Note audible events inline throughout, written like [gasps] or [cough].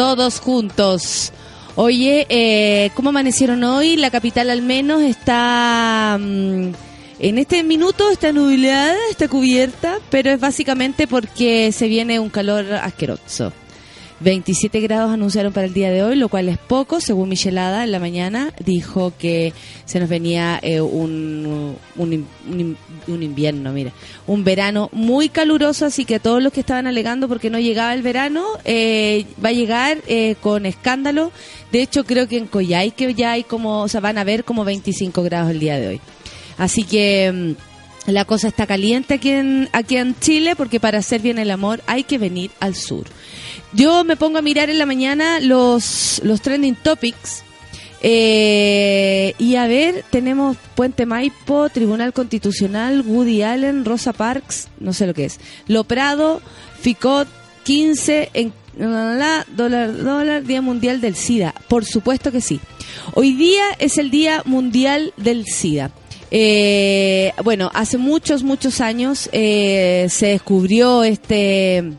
Todos juntos. Oye, eh, ¿cómo amanecieron hoy? La capital al menos está... Mm, en este minuto está nublada, está cubierta, pero es básicamente porque se viene un calor asqueroso. 27 grados anunciaron para el día de hoy, lo cual es poco. Según Michelada, en la mañana dijo que se nos venía eh, un, un, invierno, mira, un verano muy caluroso, así que todos los que estaban alegando porque no llegaba el verano, eh, va a llegar eh, con escándalo. De hecho, creo que en Coyhai que ya hay como, o sea, van a ver como 25 grados el día de hoy. Así que mm, la cosa está caliente aquí en, aquí en Chile porque para hacer bien el amor hay que venir al sur. Yo me pongo a mirar en la mañana los, los trending topics. Eh, y a ver, tenemos Puente Maipo, Tribunal Constitucional, Woody Allen, Rosa Parks, no sé lo que es. Lo Prado, FICOT, 15, en, la, dólar, dólar, Día Mundial del SIDA. Por supuesto que sí. Hoy día es el Día Mundial del SIDA. Eh, bueno, hace muchos, muchos años eh, se descubrió este,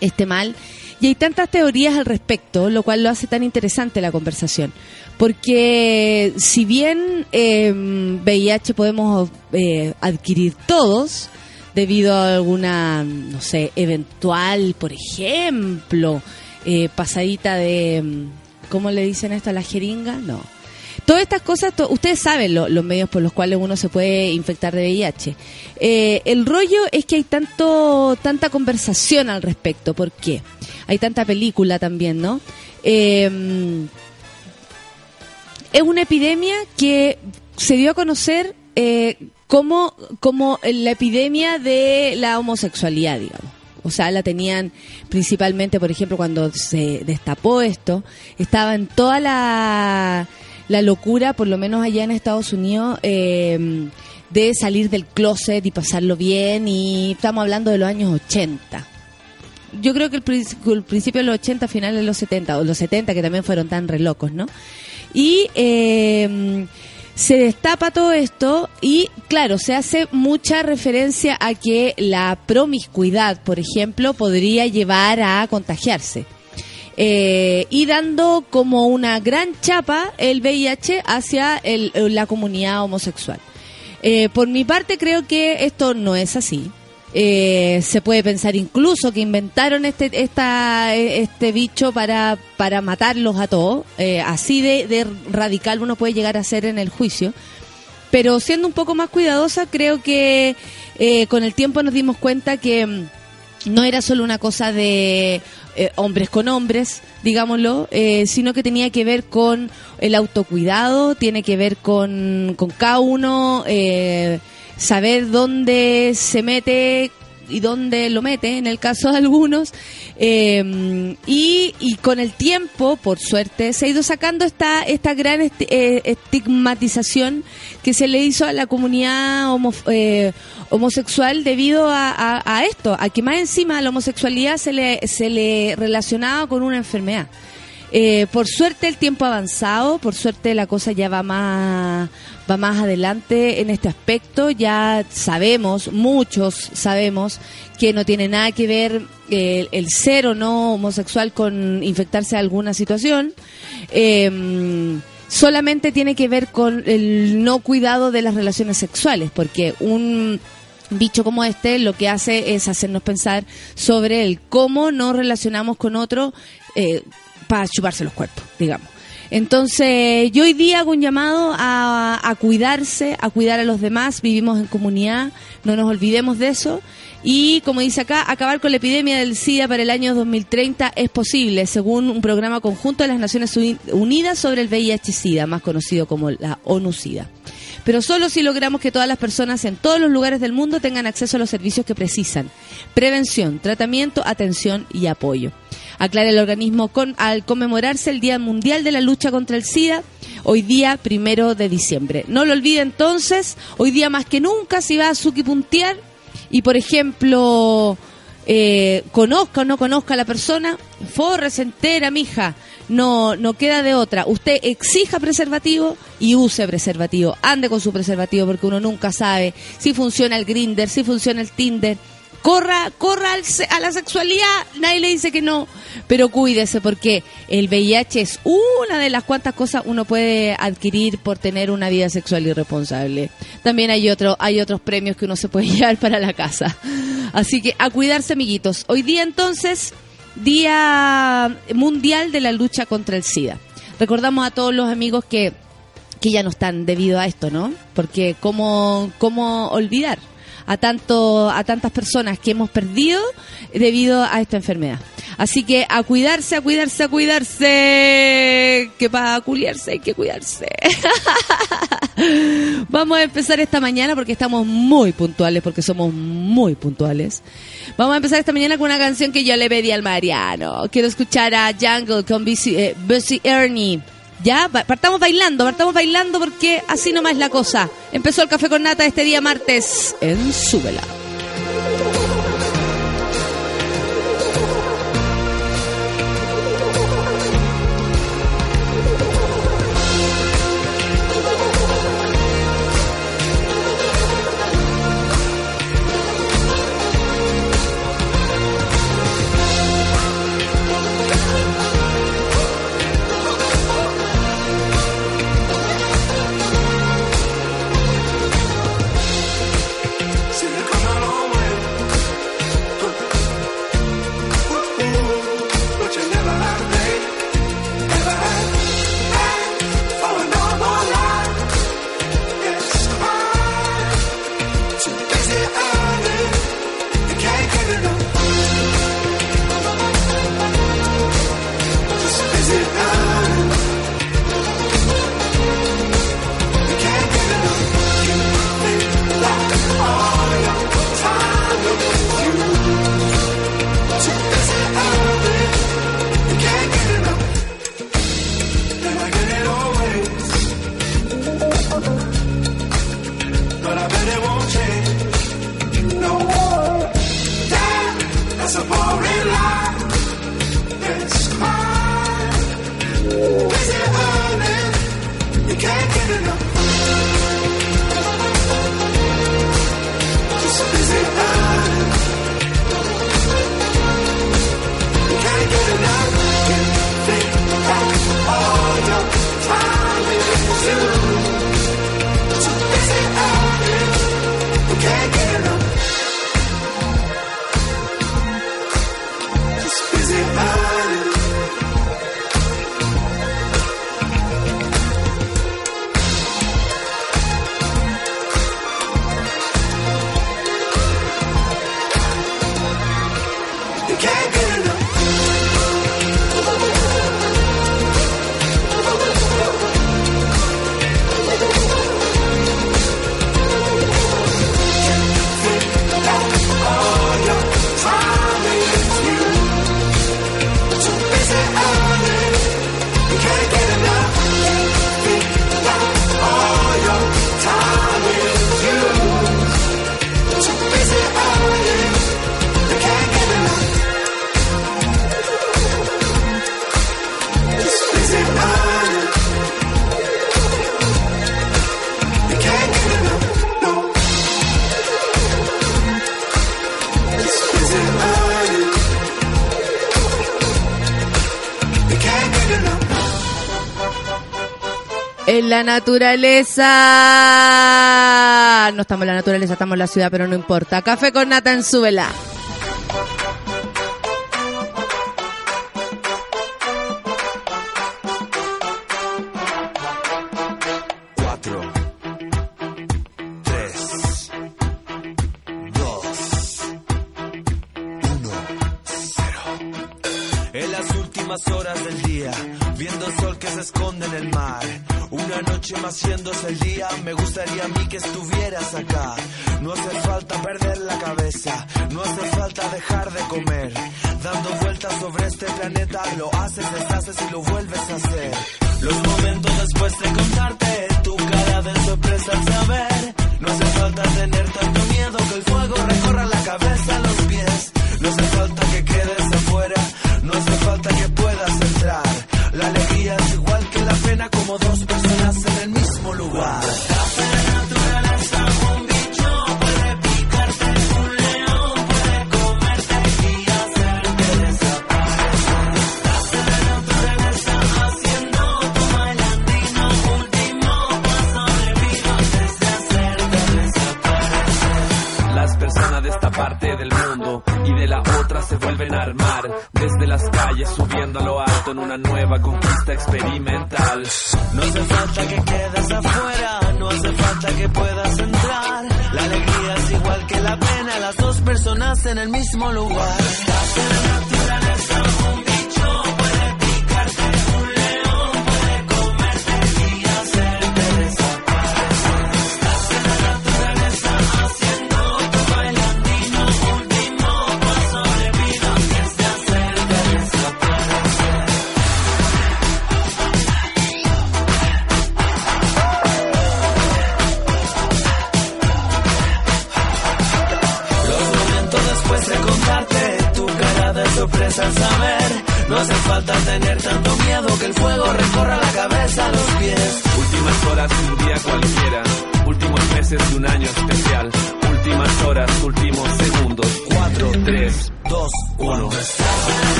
este mal y hay tantas teorías al respecto, lo cual lo hace tan interesante la conversación. Porque si bien eh, VIH podemos adquirir todos, debido a alguna, no sé, eventual, por ejemplo, eh, pasadita de, ¿cómo le dicen esto a la jeringa? No. Todas estas cosas, ustedes saben los medios por los cuales uno se puede infectar de VIH. Eh, el rollo es que hay tanto tanta conversación al respecto. ¿Por qué? hay tanta película también, ¿no? Em, es una epidemia que se dio a conocer eh, como, como la epidemia de la homosexualidad, digamos. O sea, la tenían principalmente, por ejemplo, cuando se destapó esto, estaba en toda la, la locura, por lo menos allá en Estados Unidos, em, de salir del closet y pasarlo bien, y estamos hablando de los años 80 yo creo que el, principio de los 80, finales de los 70, o los 70 que también fueron tan relocos, ¿no? Y em, se destapa todo esto y, claro, se hace mucha referencia a que la promiscuidad, por ejemplo, podría llevar a contagiarse. Eh, y dando como una gran chapa el VIH hacia la comunidad homosexual. Eh, por mi parte creo que esto no es así. Eh, se puede pensar incluso que inventaron este esta, este bicho para, para matarlos a todos. Eh, así de, radical uno puede llegar a ser en el juicio. Pero siendo un poco más cuidadosa, creo que eh, con el tiempo nos dimos cuenta que mm, no era solo una cosa de hombres con hombres, digámoslo, sino que tenía que ver con el autocuidado, tiene que ver con, con cada uno saber dónde se mete y dónde lo mete, en el caso de algunos. Eh, y, con el tiempo, por suerte, se ha ido sacando esta, esta gran eh, estigmatización que se le hizo a la comunidad eh, homosexual debido a, esto, a que más encima la homosexualidad se le, se le relacionaba con una enfermedad. por suerte el tiempo ha avanzado, por suerte la cosa ya va más, va más adelante en este aspecto. Ya sabemos, muchos sabemos, que no tiene nada que ver eh, el ser o no homosexual con infectarse de alguna situación. Em, solamente tiene que ver con el no cuidado de las relaciones sexuales, porque un bicho como este lo que hace es hacernos pensar sobre el cómo nos relacionamos con otro eh, para chuparse los cuerpos, digamos. Entonces, yo hoy día hago un llamado a, cuidarse, a cuidar a los demás. Vivimos en comunidad, no nos olvidemos de eso. Y como dice acá, acabar con la epidemia del SIDA para el año 2030 es posible, según un programa conjunto de las Naciones Unidas sobre el VIH-SIDA, más conocido como la ONU-SIDA. Pero solo si logramos que todas las personas en todos los lugares del mundo tengan acceso a los servicios que precisan. Prevención, tratamiento, atención y apoyo aclara el organismo con, al conmemorarse el Día Mundial de la Lucha contra el SIDA, hoy día primero de diciembre. No lo olvide entonces, hoy día más que nunca si va a puntear y, por ejemplo, eh, conozca o no conozca a la persona, forre, entera, mija. No, no queda de otra. Usted exija preservativo y use preservativo. Ande con su preservativo porque uno nunca sabe si funciona el Grinder, si funciona el Tinder corra, corra a la sexualidad, nadie le dice que no, pero cuídese porque el VIH es una de las cuantas cosas uno puede adquirir por tener una vida sexual irresponsable. También hay otro, hay otros premios que uno se puede [laughs] llevar para la casa. Así que a cuidarse, amiguitos. Hoy día entonces, Día Mundial de la Lucha contra el SIDA. Recordamos a todos los amigos que, que ya no están debido a esto, ¿no? Porque cómo, cómo olvidar a tanto a tantas personas que hemos perdido debido a esta enfermedad. Así que a cuidarse, a cuidarse, a cuidarse, que para culiarse hay que cuidarse. [laughs] Vamos a empezar esta mañana porque estamos muy puntuales, porque somos muy puntuales. Vamos a empezar esta mañana con una canción que yo le pedí al Mariano. Quiero escuchar a Jungle con Busy, eh, Ernie. Ya, partamos bailando, partamos bailando porque así nomás es la cosa. Empezó el café con nata este día martes en Súbela. Naturaleza. No estamos en la naturaleza, estamos en la ciudad, pero no importa. Café con nata en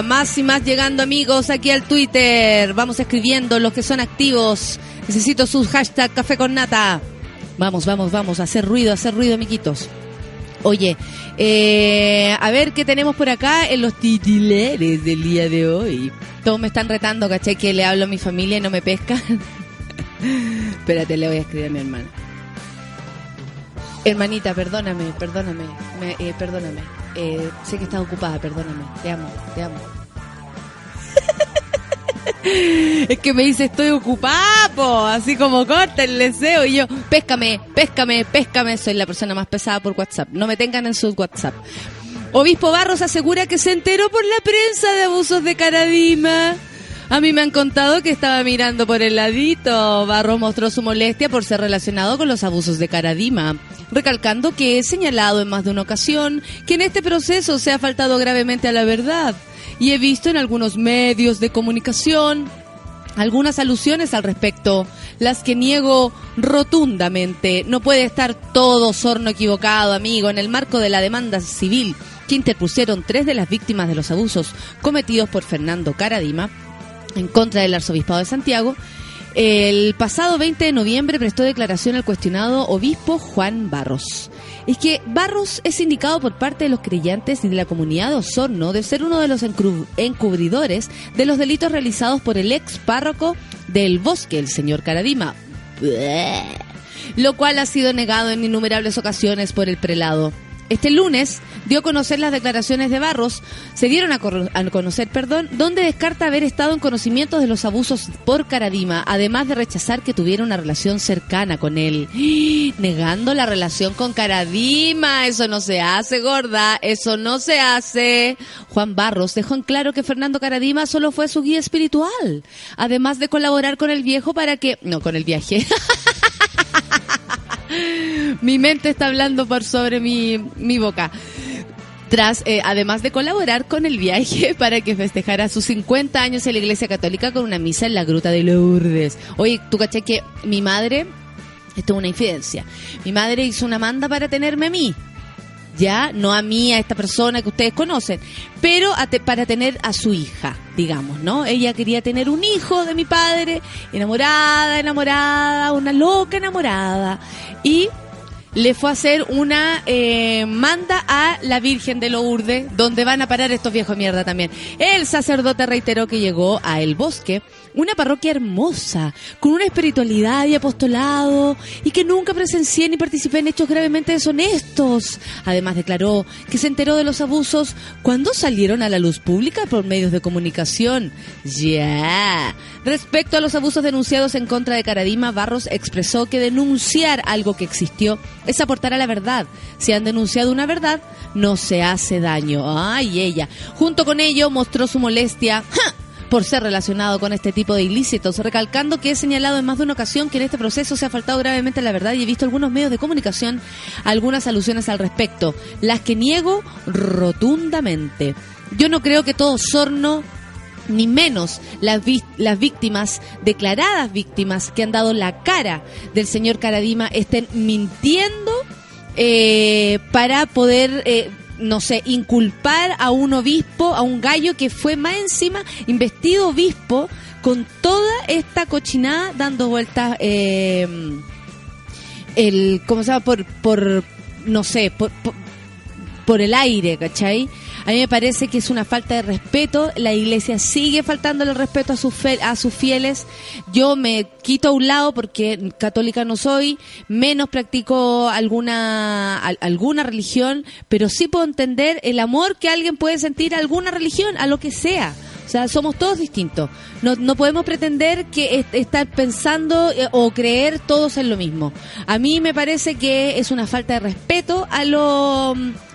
Más y más llegando amigos aquí al Twitter. Vamos escribiendo los que son activos. Necesito sus hashtag café. Vamos, vamos, vamos, hacer ruido, hacer ruido, amiguitos. Oye, eh, a ver qué tenemos por acá en los titulares del día de hoy. Todos me están retando, caché, que le hablo a mi familia y no me pescan. [laughs] Espérate, le voy a escribir a mi hermana. Hermanita, perdóname, perdóname, me- eh, perdóname. Eh, sé que estás ocupada, perdóname. Te amo, te amo. [laughs] es que me dice, estoy ocupada, así como corta el deseo. Y yo, péscame, péscame, péscame. Soy la persona más pesada por WhatsApp. No me tengan en su WhatsApp. Obispo Barros asegura que se enteró por la prensa de abusos de Caradima. A mí me han contado que estaba mirando por el ladito. Barros mostró su molestia por ser relacionado con los abusos de Caradima, recalcando que he señalado en más de una ocasión que en este proceso se ha faltado gravemente a la verdad. Y he visto en algunos medios de comunicación algunas alusiones al respecto, las que niego rotundamente. No puede estar todo sorno equivocado, amigo, en el marco de la demanda civil que interpusieron tres de las víctimas de los abusos cometidos por Fernando Caradima en contra del arzobispado de Santiago. El pasado 20 de noviembre prestó declaración al cuestionado obispo Juan Barros. Es que Barros es indicado por parte de los creyentes y de la comunidad de Osorno de ser uno de los encubridores de los delitos realizados por el ex párroco del bosque, el señor Caradima. Lo cual ha sido negado en innumerables ocasiones por el prelado. Este lunes dio a conocer las declaraciones de Barros, se dieron a, conocer, perdón, donde descarta haber estado en conocimiento de los abusos por Caradima, además de rechazar que tuviera una relación cercana con él. [gasps] Negando la relación con Caradima, eso no se hace, gorda, eso no se hace. Juan Barros dejó en claro que Fernando Caradima solo fue su guía espiritual, además de colaborar con el viejo para que... No, con el viaje. [laughs] [laughs] mi mente está hablando por sobre mi, mi boca. Tras, eh, además de colaborar con el viaje [laughs] para que festejara sus 50 años en la Iglesia Católica con una misa en la Gruta de Lourdes. Oye, tú caché que mi madre, esto es una infidencia, mi madre hizo una manda para tenerme a mí. Ya, no a mí, a esta persona que ustedes conocen, pero te- para tener a su hija, digamos, ¿no? Ella quería tener un hijo de mi padre, enamorada, enamorada, una loca enamorada. Y le fue a hacer una eh, manda a la Virgen de Lourdes, donde van a parar estos viejos mierda también. El sacerdote reiteró que llegó a El Bosque, una parroquia hermosa, con una espiritualidad y apostolado, y que nunca presencié ni participé en hechos gravemente deshonestos. Además declaró que se enteró de los abusos cuando salieron a la luz pública por medios de comunicación. Ya. Respecto a los abusos denunciados en contra de Caradima, Barros expresó que denunciar algo que existió es aportar a la verdad. Si han denunciado una verdad, no se hace daño. Ay, ella. Junto con ello mostró su molestia. Por ser relacionado con este tipo de ilícitos, recalcando que he señalado en más de una ocasión que en este proceso se ha faltado gravemente la verdad y he visto algunos medios de comunicación algunas alusiones al respecto, las que niego rotundamente. Yo no creo que todo sorno ni menos las, las víctimas, declaradas víctimas, que han dado la cara del señor Caradima, estén mintiendo eh, para poder eh, no sé, inculpar a un obispo, a un gallo que fue más encima investido obispo con toda esta cochinada dando vueltas, eh, el, ¿cómo se llama? Por, por no sé, por, por el aire, ¿cachai? A mí me parece que es una falta de respeto. La iglesia sigue faltando el respeto a sus, a sus fieles. Yo me quito a un lado porque católica no soy, menos practico alguna, alguna religión, pero sí puedo entender el amor que alguien puede sentir a alguna religión, a lo que sea. O sea, somos todos distintos. No, no podemos pretender que estar pensando eh, o creer todos en lo mismo. A mí me parece que es una falta de respeto a lo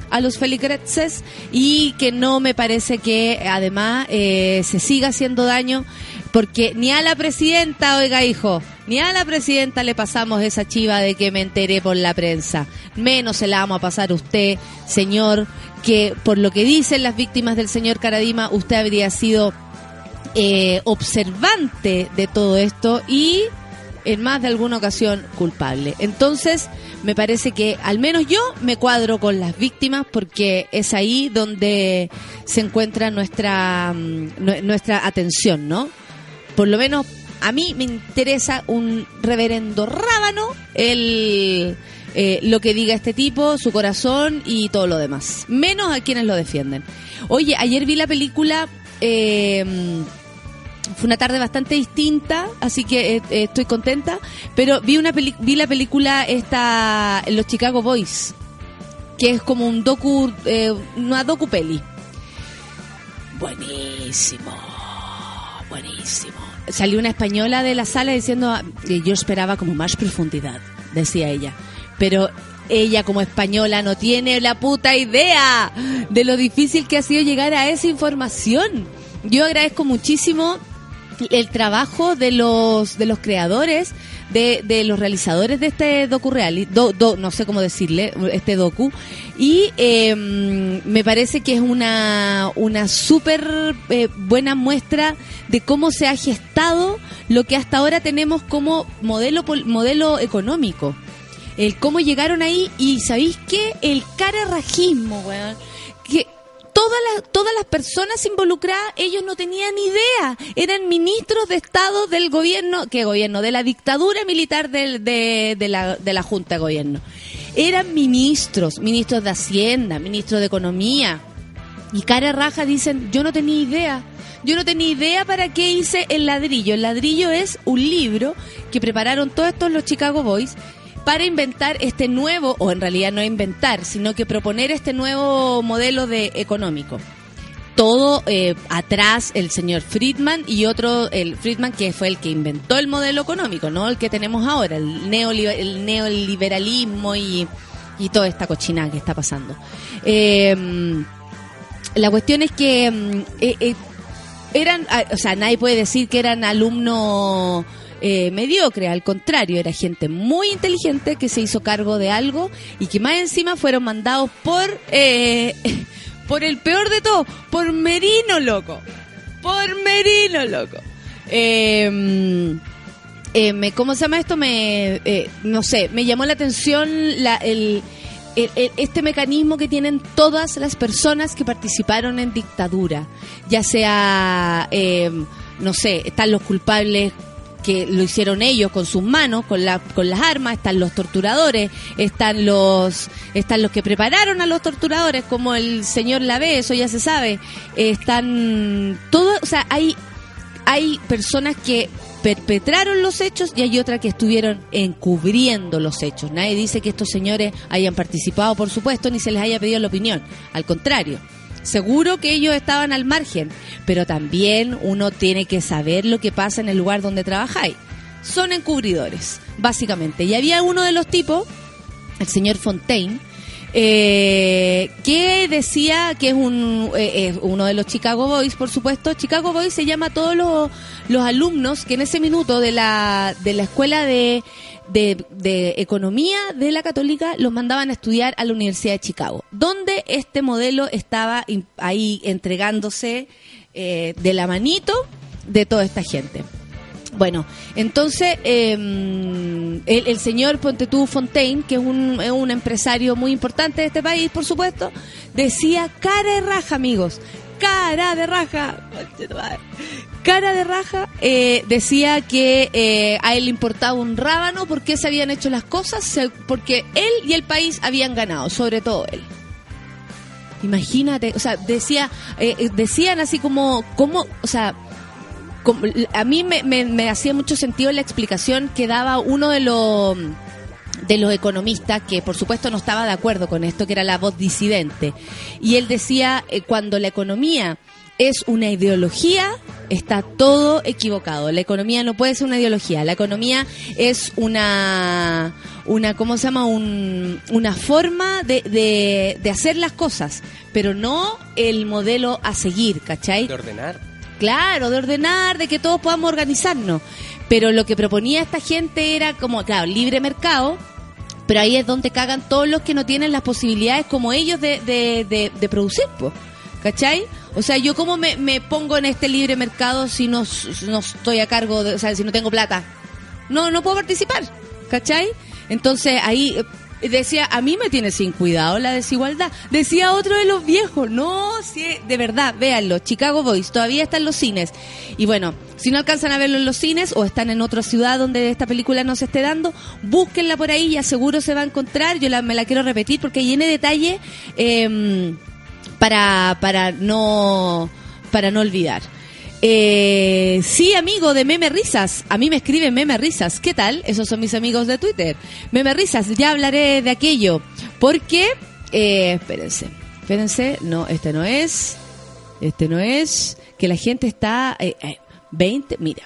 a los feligreses y que no me parece que además eh, se siga haciendo daño porque ni a la presidenta, oiga hijo, ni a la presidenta le pasamos esa chiva de que me enteré por la prensa. Menos se la vamos a pasar usted, señor, que por lo que dicen las víctimas del señor Caradima, usted habría sido eh, observante de todo esto y en más de alguna ocasión culpable. Entonces, me parece que al menos yo me cuadro con las víctimas porque es ahí donde se encuentra nuestra, mm, nuestra atención, ¿no? Por lo menos a mí me interesa un reverendo rábano el... Eh, lo que diga este tipo, su corazón y todo lo demás. Menos a quienes lo defienden. Oye, ayer vi la película eh, fue una tarde bastante distinta, así que eh, eh, estoy contenta. Pero vi una vi la película esta, Los Chicago Boys, que es como un docu, eh, una docu peli. Buenísimo, buenísimo. Salió una española de la sala diciendo, yo esperaba como más profundidad, decía ella. Pero ella como española no tiene la puta idea de lo difícil que ha sido llegar a esa información. Yo agradezco muchísimo el trabajo de los de los creadores de, de los realizadores de este docu real no sé cómo decirle este docu. Y em, me parece que es una una súper eh, buena muestra de cómo se ha gestado lo que hasta ahora tenemos como modelo modelo económico. El cómo llegaron ahí y sabéis qué el carerrajismo weón todas las, todas las personas involucradas, ellos no tenían idea. Eran ministros de Estado del gobierno, ¿qué gobierno? De la dictadura militar de, de, la, de la Junta de Gobierno. Eran ministros, ministros de Hacienda, ministros de Economía. Y cara raja dicen, yo no tenía idea. Yo no tenía idea para qué hice el ladrillo. El ladrillo es un libro que prepararon todos estos los Chicago Boys para inventar este nuevo, o en realidad no inventar, sino que proponer este nuevo modelo de económico. Todo eh, atrás el señor Friedman y otro, el Friedman que fue el que inventó el modelo económico, no el que tenemos ahora, el, neoliberalismo y, toda esta cochina que está pasando. Em, la cuestión es que em, eh, eh, eran, ah, o sea, nadie puede decir que eran alumnos eh, mediocre, al contrario, era gente muy inteligente que se hizo cargo de algo y que más encima fueron mandados por, eh, [laughs] por el peor de todo, por Merino, loco. Por Merino, loco. Em, eh, me, ¿Cómo se llama esto? Me, eh, no sé, me llamó la atención la, el, este mecanismo que tienen todas las personas que participaron en dictadura, ya sea, em, no sé, están los culpables que lo hicieron ellos con sus manos, con, la, con las armas, están los torturadores, están los, están los que prepararon a los torturadores, como el señor Lave, eso ya se sabe, están todos, o sea, hay, hay personas que perpetraron los hechos y hay otras que estuvieron encubriendo los hechos. Nadie dice que estos señores hayan participado, por supuesto, ni se les haya pedido la opinión. Al contrario, seguro que ellos estaban al margen, pero también uno tiene que saber lo que pasa en el lugar donde trabajáis. Son encubridores, básicamente. Y había uno de los tipos, el señor Fontaine, eh, que decía que es un, eh, uno de los Chicago Boys, por supuesto. Chicago Boys se llama a todos los, los alumnos que en ese minuto de la, de la escuela de, de, economía de la católica los mandaban a estudiar a la Universidad de Chicago, donde este modelo estaba ahí entregándose eh, de la manito de toda esta gente. Bueno, entonces em, el, señor Pontetú Fontaine, que es un, es un empresario muy importante de este país, por supuesto, decía cara de raja, amigos, cara de raja, cara de raja, eh, decía que eh, a él le importaba un rábano porque se habían hecho las cosas, porque él y el país habían ganado, sobre todo él. Imagínate, o sea, decía, eh, decían así como, como, o sea, a mí me, hacía mucho sentido la explicación que daba uno de los de los economistas que por supuesto no estaba de acuerdo con esto, que era la voz disidente. Y él decía, eh, cuando la economía es una ideología, está todo equivocado. La economía no puede ser una ideología. La economía es una, una ¿cómo se llama? una forma de, de, de hacer las cosas, pero no el modelo a seguir, ¿cachai? De ordenar. Claro, de ordenar, de que todos podamos organizarnos. Pero lo que proponía esta gente era como, claro, libre mercado, pero ahí es donde cagan todos los que no tienen las posibilidades como ellos de, de, de, producir, pues. ¿Cachai? O sea, yo cómo me, pongo en este libre mercado si no, estoy a cargo, de, o sea, si no tengo plata. No, no puedo participar, ¿cachai? Entonces ahí Decía, a mí me tiene sin cuidado la desigualdad. Decía otro de los viejos, no, sí, de verdad, véanlo, Chicago Boys, todavía está en los cines. Y bueno, si no alcanzan a verlo en los cines o están en otra ciudad donde esta película no se esté dando, búsquenla por ahí, y seguro se va a encontrar. Yo la, me la quiero repetir porque tiene detalle eh, para, para, no, para no olvidar. Eh, sí, amigo de Meme Risas. A mí me escribe Meme Risas. ¿Qué tal? Esos son mis amigos de Twitter. Meme Risas, ya hablaré de aquello. Porque, eh, espérense, espérense. No, este no es. Este no es. Que la gente está. Eh, 20, eh, mira.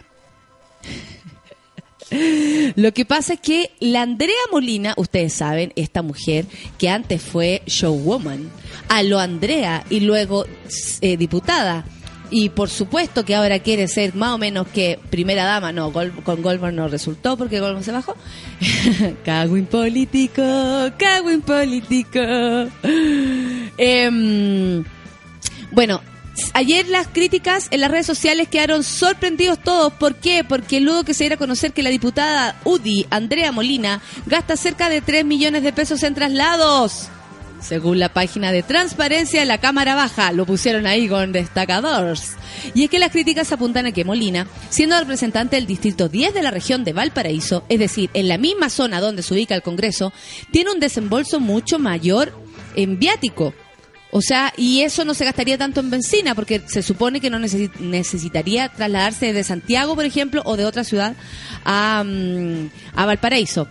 Lo que pasa es que la Andrea Molina, ustedes saben, esta mujer que antes fue showwoman, a lo Andrea y luego eh, diputada y por supuesto que ahora quiere ser más o menos que primera dama. No, con Goldberg no resultó porque Goldberg se bajó. [laughs] Cagüín político, cagüín político. Em, bueno, Ayer las críticas en las redes sociales quedaron sorprendidos todos. ¿Por qué? Porque luego que se diera a conocer que la diputada UDI, Andrea Molina, gasta cerca de 3 millones de pesos en traslados. Según la página de transparencia de la Cámara Baja, lo pusieron ahí con destacadores. Y es que las críticas apuntan a que Molina, siendo representante del Distrito 10 de la región de Valparaíso, es decir, en la misma zona donde se ubica el Congreso, tiene un desembolso mucho mayor en viático. O sea, y eso no se gastaría tanto en benzina, porque se supone que no necesitaría trasladarse de Santiago, por ejemplo, o de otra ciudad a, mm, a Valparaíso.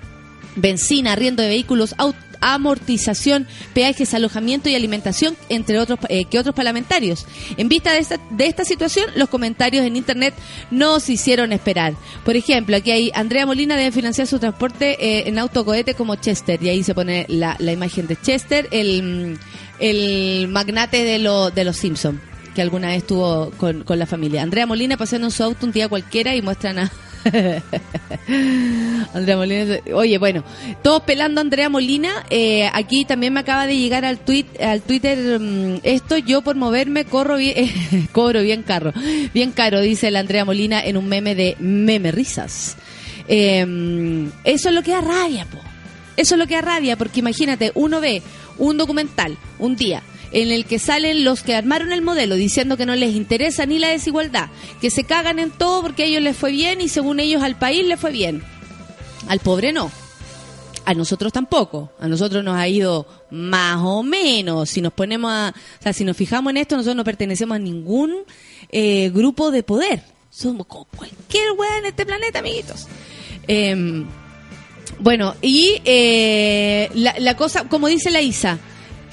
Benzina, arriendo de vehículos, amortización, peajes, alojamiento y alimentación, entre otros eh, que otros parlamentarios. En vista de esta, de esta situación, los comentarios en Internet no se hicieron esperar. Por ejemplo, aquí hay Andrea Molina debe financiar su transporte eh, en autocohete como Chester, y ahí se pone la, la imagen de Chester, el, el magnate de, lo, de los Simpsons que alguna vez estuvo con, con la familia. Andrea Molina paseando en su auto un día cualquiera y muestran a [laughs] Andrea Molina. Oye, bueno, todos pelando Andrea Molina. Eh, aquí también me acaba de llegar al tweet, al Twitter mm, esto. Yo por moverme corro bien, [laughs] cobro bien caro, bien caro, dice la Andrea Molina en un meme de meme risas. Em, eso es lo que da rabia, po. Eso es lo que da rabia, porque imagínate, uno ve un documental un día en el que salen los que armaron el modelo diciendo que no les interesa ni la desigualdad, que se cagan en todo porque a ellos les fue bien y según ellos al país les fue bien. Al pobre no. A nosotros tampoco. A nosotros nos ha ido más o menos. Si nos ponemos a, o sea, si nos fijamos en esto, nosotros no pertenecemos a ningún eh, grupo de poder. Somos como cualquier weá en este planeta, amiguitos. Em, bueno, y eh, la, cosa, como dice la Isa,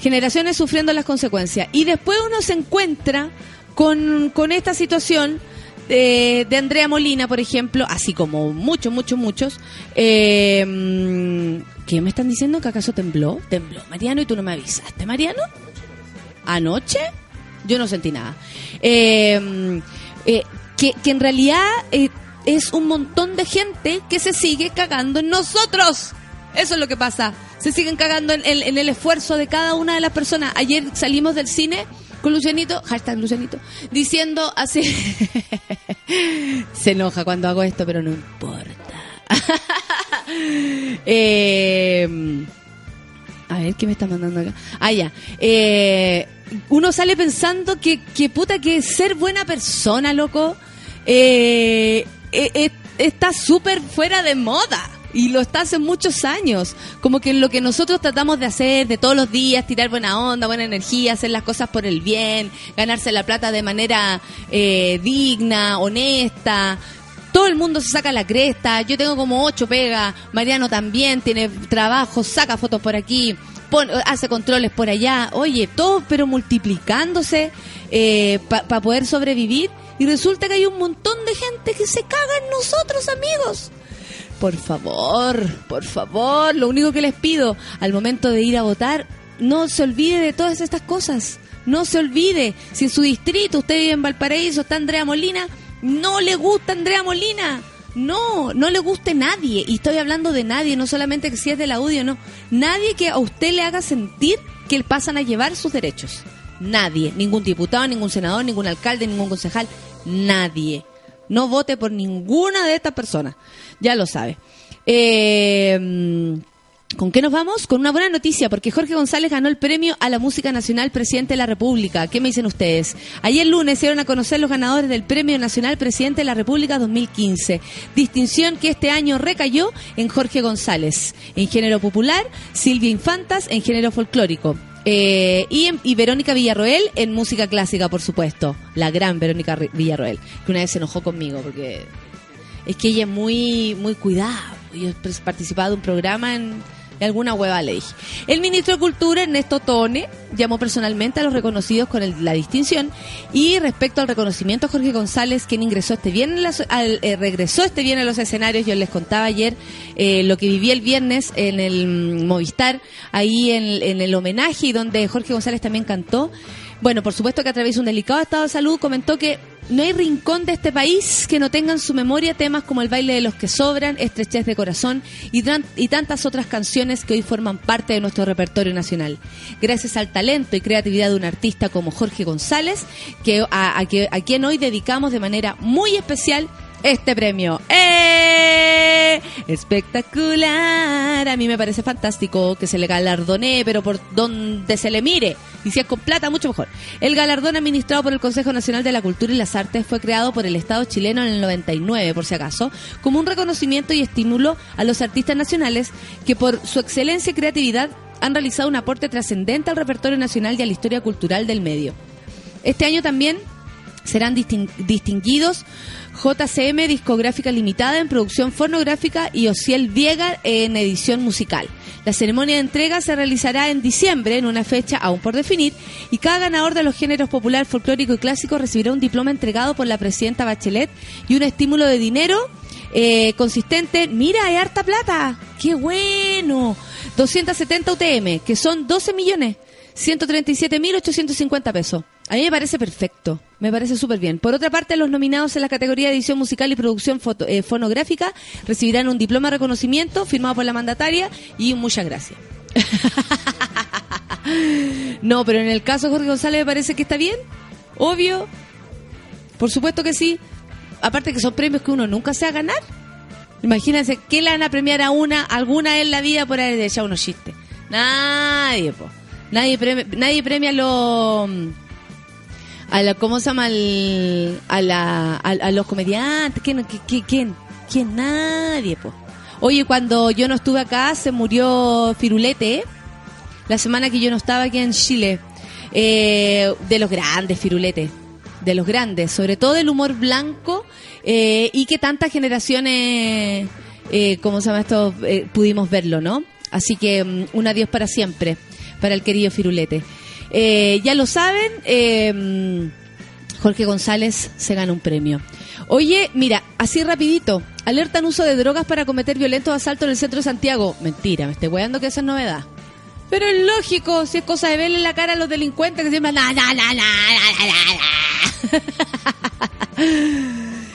generaciones sufriendo las consecuencias. Y después uno se encuentra con, con esta situación de, de Andrea Molina, por ejemplo, así como muchos, muchos, muchos, eh, ¿qué me están diciendo? ¿Que acaso tembló? Tembló, Mariano, y tú no me avisaste, Mariano. ¿Anoche? Yo no sentí nada. Eh, eh, que, que en realidad eh, es un montón de gente que se sigue cagando en nosotros. Eso es lo que pasa. Se siguen cagando en, en- en el esfuerzo de cada una de las personas. Ayer salimos del cine con Lucianito, hashtag Lucianito, diciendo así. [laughs] se enoja cuando hago esto, pero no importa. [laughs] eh, a ver, ¿qué me está mandando acá? Ah, ya. Eh, uno sale pensando que, que puta, que ser buena persona, loco, eh, eh, eh, está súper fuera de moda. Y lo está hace muchos años. Como que lo que nosotros tratamos de hacer de todos los días, tirar buena onda, buena energía, hacer las cosas por el bien, ganarse la plata de manera eh, digna, honesta, todo el mundo se saca la cresta. Yo tengo como ocho pegas. Mariano también tiene trabajo, saca fotos por aquí, pon- hace controles por allá. Oye, todo pero multiplicándose para poder sobrevivir. Y resulta que hay un montón de gente que se caga en nosotros, amigos. Por favor, por favor, lo único que les pido al momento de ir a votar, no se olvide de todas estas cosas. No se olvide. Si en su distrito usted vive en Valparaíso, está Andrea Molina, no le gusta Andrea Molina. No, no le guste nadie. Y estoy hablando de nadie, no solamente que si es del audio, no. Nadie que a usted le haga sentir que pasan a llevar sus derechos. Nadie. Ningún diputado, ningún senador, ningún alcalde, ningún concejal. Nadie. No vote por ninguna de estas personas. Ya lo sabe. Eh, ¿Con qué nos vamos? Con una buena noticia, porque Jorge González ganó el premio a la música nacional Presidente de la República. ¿Qué me dicen ustedes? Ayer lunes se dieron a conocer los ganadores del Premio Nacional Presidente de la República 2015. Distinción que este año recayó en Jorge González, en género popular, Silvia Infantas, en género folclórico. Eh, y, en- y Verónica Villarroel en música clásica, por supuesto. La gran Verónica Villarroel, que una vez se enojó conmigo porque es que ella es muy, muy cuidada. Yo he participado de un programa en, alguna hueva, le dije. El ministro de Cultura, Ernesto Tone, llamó personalmente a los reconocidos con el- la distinción. Y respecto al reconocimiento Jorge González, quien ingresó este viernes, al- eh, regresó este viernes a los escenarios, yo les contaba ayer eh, lo que viví el viernes en el mm, Movistar, ahí en, en el homenaje y donde Jorge González también cantó. Bueno, por supuesto que atraviesa un delicado estado de salud, comentó que no hay rincón de este país que no tenga en su memoria temas como El baile de los que sobran, Estrechez de corazón y, y tantas otras canciones que hoy forman parte de nuestro repertorio nacional. Gracias al talento y creatividad de un artista como Jorge González, a, a que- a quien hoy dedicamos de manera muy especial este premio. ¡Eh! Espectacular. A mí me parece fantástico que se le galardone, pero por donde se le mire. Y si es con plata, mucho mejor. El galardón administrado por el Consejo Nacional de la Cultura y las Artes fue creado por el Estado chileno en el 99, por si acaso, como un reconocimiento y estímulo a los artistas nacionales que por su excelencia y creatividad han realizado un aporte trascendente al repertorio nacional y a la historia cultural del medio. Este año también serán distin- distinguidos JCM Discográfica Limitada en producción fonográfica y Ociel Viega en edición musical. La ceremonia de entrega se realizará en diciembre en una fecha aún por definir y cada ganador de los géneros popular, folclórico y clásico recibirá un diploma entregado por la presidenta Bachelet y un estímulo de dinero eh, consistente, mira, es harta plata, qué bueno, 270 UTM, que son 12 millones. 137.850 pesos. A mí me parece perfecto, me parece súper bien. Por otra parte, los nominados en la categoría de edición musical y producción eh, fonográfica recibirán un diploma de reconocimiento firmado por la mandataria y muchas gracias. [laughs] no, pero en el caso de Jorge González me parece que está bien, obvio, por supuesto que sí. Aparte que son premios que uno nunca se va a ganar. Imagínense, ¿qué le van a premiar a una, alguna en la vida por haber echado unos chistes? Nadie, po. Nadie premia, nadie premia lo a la, ¿cómo se llama? Al- a, la, a, los comediantes. ¿Quién, quién, quién, quién? Nadie, po. Oye, cuando yo no estuve acá, se murió Firulete, la semana que yo no estaba aquí en Chile. Eh, de los grandes, Firulete. De los grandes, sobre todo el humor blanco eh, y que tantas generaciones, eh, ¿cómo se llama esto? Eh, pudimos verlo, ¿no? Así que mm, un adiós para siempre, para el querido Firulete. Eh, ya lo saben, eh, Jorge González se gana un premio. Oye, mira, así rapidito, alertan uso de drogas para cometer violentos asaltos en el centro de Santiago. Mentira, me estoy weando que esa es novedad. Pero es lógico, si es cosa de verle la cara a los delincuentes que siempre... Na, na, na, na".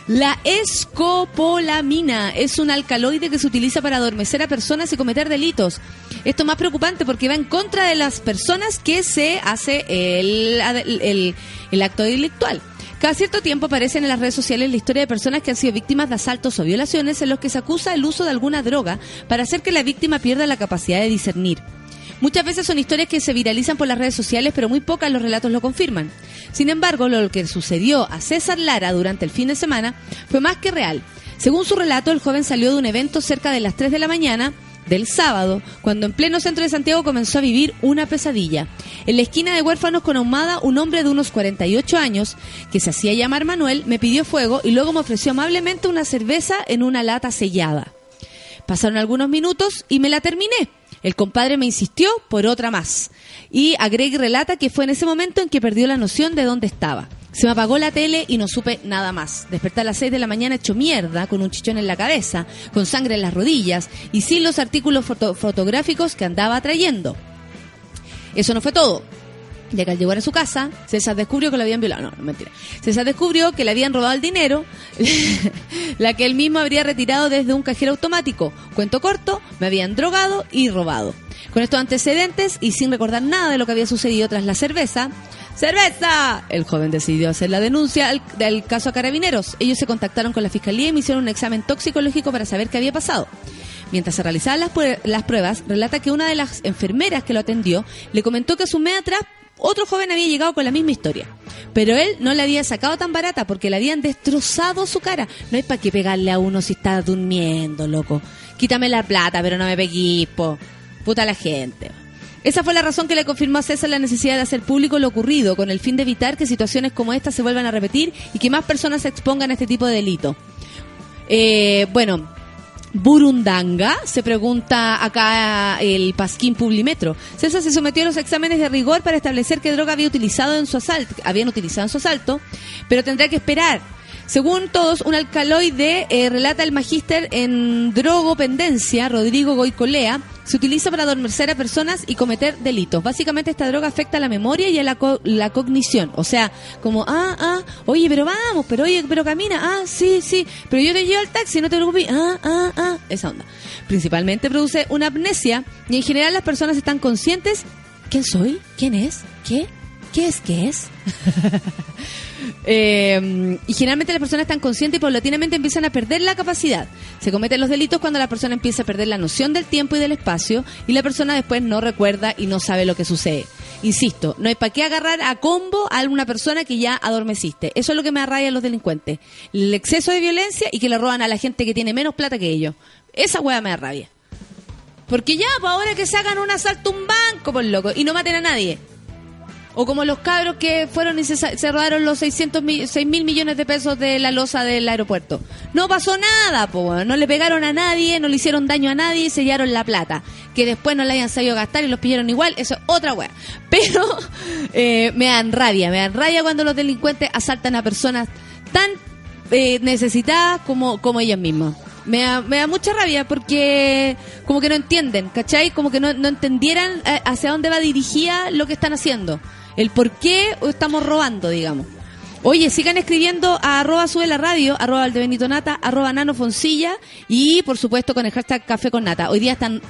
La escopolamina es un alcaloide que se utiliza para adormecer a personas y cometer delitos. Esto es más preocupante porque va en contra de las personas que se hace el, el- el acto delictual. Cada cierto tiempo aparecen en las redes sociales la historia de personas que han sido víctimas de asaltos o violaciones en los que se acusa el uso de alguna droga para hacer que la víctima pierda la capacidad de discernir. Muchas veces son historias que se viralizan por las redes sociales, pero muy pocas los relatos lo confirman. Sin embargo, lo que sucedió a César Lara durante el fin de semana fue más que real. Según su relato, el joven salió de un evento cerca de las 3 de la mañana del sábado, cuando en pleno centro de Santiago comenzó a vivir una pesadilla. En la esquina de huérfanos con ahumada, un hombre de unos 48 años, que se hacía llamar Manuel, me pidió fuego y luego me ofreció amablemente una cerveza en una lata sellada. Pasaron algunos minutos y me la terminé. El compadre me insistió por otra más. Y agrega y relata que fue en ese momento en que perdió la noción de dónde estaba. Se me apagó la tele y no supe nada más. Desperté a las 6 de la mañana hecho mierda, con un chichón en la cabeza, con sangre en las rodillas y sin los artículos foto- fotográficos que andaba trayendo. Eso no fue todo. Ya que al llegar a su casa, César descubrió que lo habían violado. No, no, mentira. César descubrió que le habían robado el dinero, [laughs] la que él mismo habría retirado desde un cajero automático. Cuento corto, me habían drogado y robado. Con estos antecedentes y sin recordar nada de lo que había sucedido tras la cerveza, ¡Cerveza! El joven decidió hacer la denuncia al- del caso a carabineros. Ellos se contactaron con la fiscalía y me hicieron un examen toxicológico para saber qué había pasado. Mientras se realizaban las, las pruebas, relata que una de las enfermeras que lo atendió le comentó que a su atrás otro joven había llegado con la misma historia. Pero él no la había sacado tan barata porque le habían destrozado su cara. No hay para qué pegarle a uno si está durmiendo, loco. Quítame la plata, pero no me peguís, po. Puta la gente. Esa fue la razón que le confirmó a César la necesidad de hacer público lo ocurrido, con el fin de evitar que situaciones como esta se vuelvan a repetir y que más personas se expongan a este tipo de delito. Eh, bueno, Burundanga, se pregunta acá el Pasquín Publimetro. César se sometió a los exámenes de rigor para establecer qué droga había utilizado en su asalto, habían utilizado en su asalto, pero tendrá que esperar. Según todos, un alcaloide, eh, relata el magíster en drogopendencia, Rodrigo Goicolea, se utiliza para adormecer a personas y cometer delitos. Básicamente esta droga afecta a la memoria y a la, co- la cognición. O sea, como, ah, ah, oye, pero vamos, pero oye, pero camina, ah, sí, sí, pero yo te llevo al taxi, no te preocupes, ah, ah, ah, esa onda. Principalmente produce una amnesia y en general las personas están conscientes, ¿quién soy? ¿Quién es? ¿Qué? ¿Qué es? ¿Qué es? [laughs] Eh, y generalmente las personas están conscientes y paulatinamente empiezan a perder la capacidad. Se cometen los delitos cuando la persona empieza a perder la noción del tiempo y del espacio y la persona después no recuerda y no sabe lo que sucede. Insisto, no hay para qué agarrar a combo a alguna persona que ya adormeciste. Eso es lo que me arraya a los delincuentes. El exceso de violencia y que le roban a la gente que tiene menos plata que ellos. Esa hueá me arrabia. Porque ya, pues ahora que se hagan un asalto a un banco, por loco, y no maten a nadie. O como los cabros que fueron y se, se robaron los 600 mi- 6 mil millones de pesos de la losa del aeropuerto. No pasó nada, po, no le pegaron a nadie, no le hicieron daño a nadie y sellaron la plata. Que después no la hayan sabido gastar y los pillaron igual, eso es otra weá. [laughs] Pero eh, me dan rabia, me dan rabia cuando los delincuentes asaltan a personas tan eh, necesitadas como, como ellas mismas. Me da, me da mucha rabia porque como que no entienden, ¿cachai? Como que no, no entendieran eh, hacia dónde va dirigida lo que están haciendo. El por qué estamos robando, digamos. Oye, sigan escribiendo a arroba sube la radio, arroba Nata, arroba Foncilla y por supuesto con el hashtag Café con Nata. Hoy día están,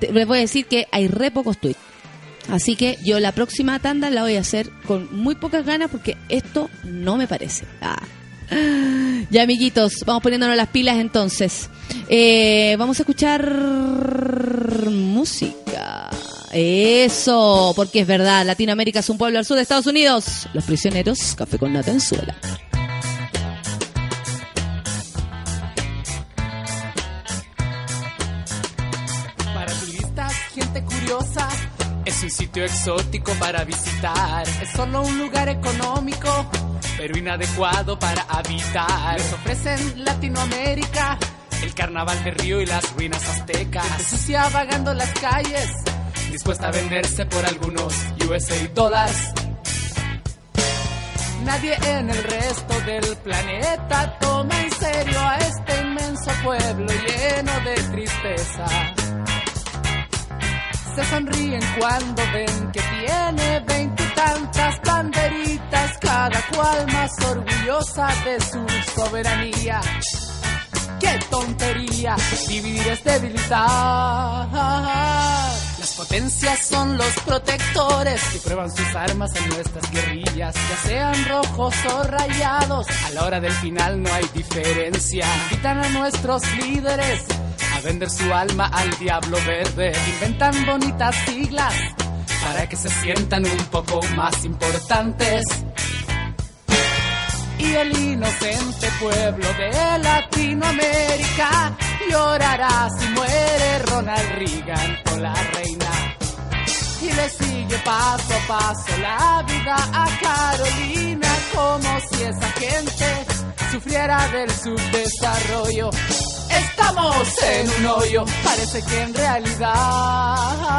les voy a decir que hay re pocos tweets. Así que yo la próxima tanda la voy a hacer con muy pocas ganas porque esto no me parece. Ah. Ya, amiguitos, vamos poniéndonos las pilas entonces. Eh, vamos a escuchar música. Eso, porque es verdad, Latinoamérica es un pueblo al sur de Estados Unidos. Los prisioneros, café con nata en suela. Para turistas, gente curiosa, es un sitio exótico para visitar. Es solo un lugar económico, pero inadecuado para habitar. Les ofrecen Latinoamérica, el carnaval de Río y las ruinas aztecas. Gente sucia vagando las calles, dispuesta a venderse por algunos USA dólares. Nadie en el resto del planeta toma en serio a este inmenso pueblo lleno de tristeza. Se sonríen cuando ven que tiene veintitantas banderitas, cada cual más orgullosa de su soberanía. ¡Qué tontería! Dividir es debilitar. Potencias son los protectores que prueban sus armas en nuestras guerrillas, ya sean rojos o rayados. A la hora del final no hay diferencia. Invitan a nuestros líderes a vender su alma al diablo verde. Inventan bonitas siglas para que se sientan un poco más importantes y el inocente pueblo de Latinoamérica llorará si muere Ronald Reagan o la reina. Y le sigue paso a paso la vida a Carolina como si esa gente sufriera del subdesarrollo. Estamos en un hoyo, parece que en realidad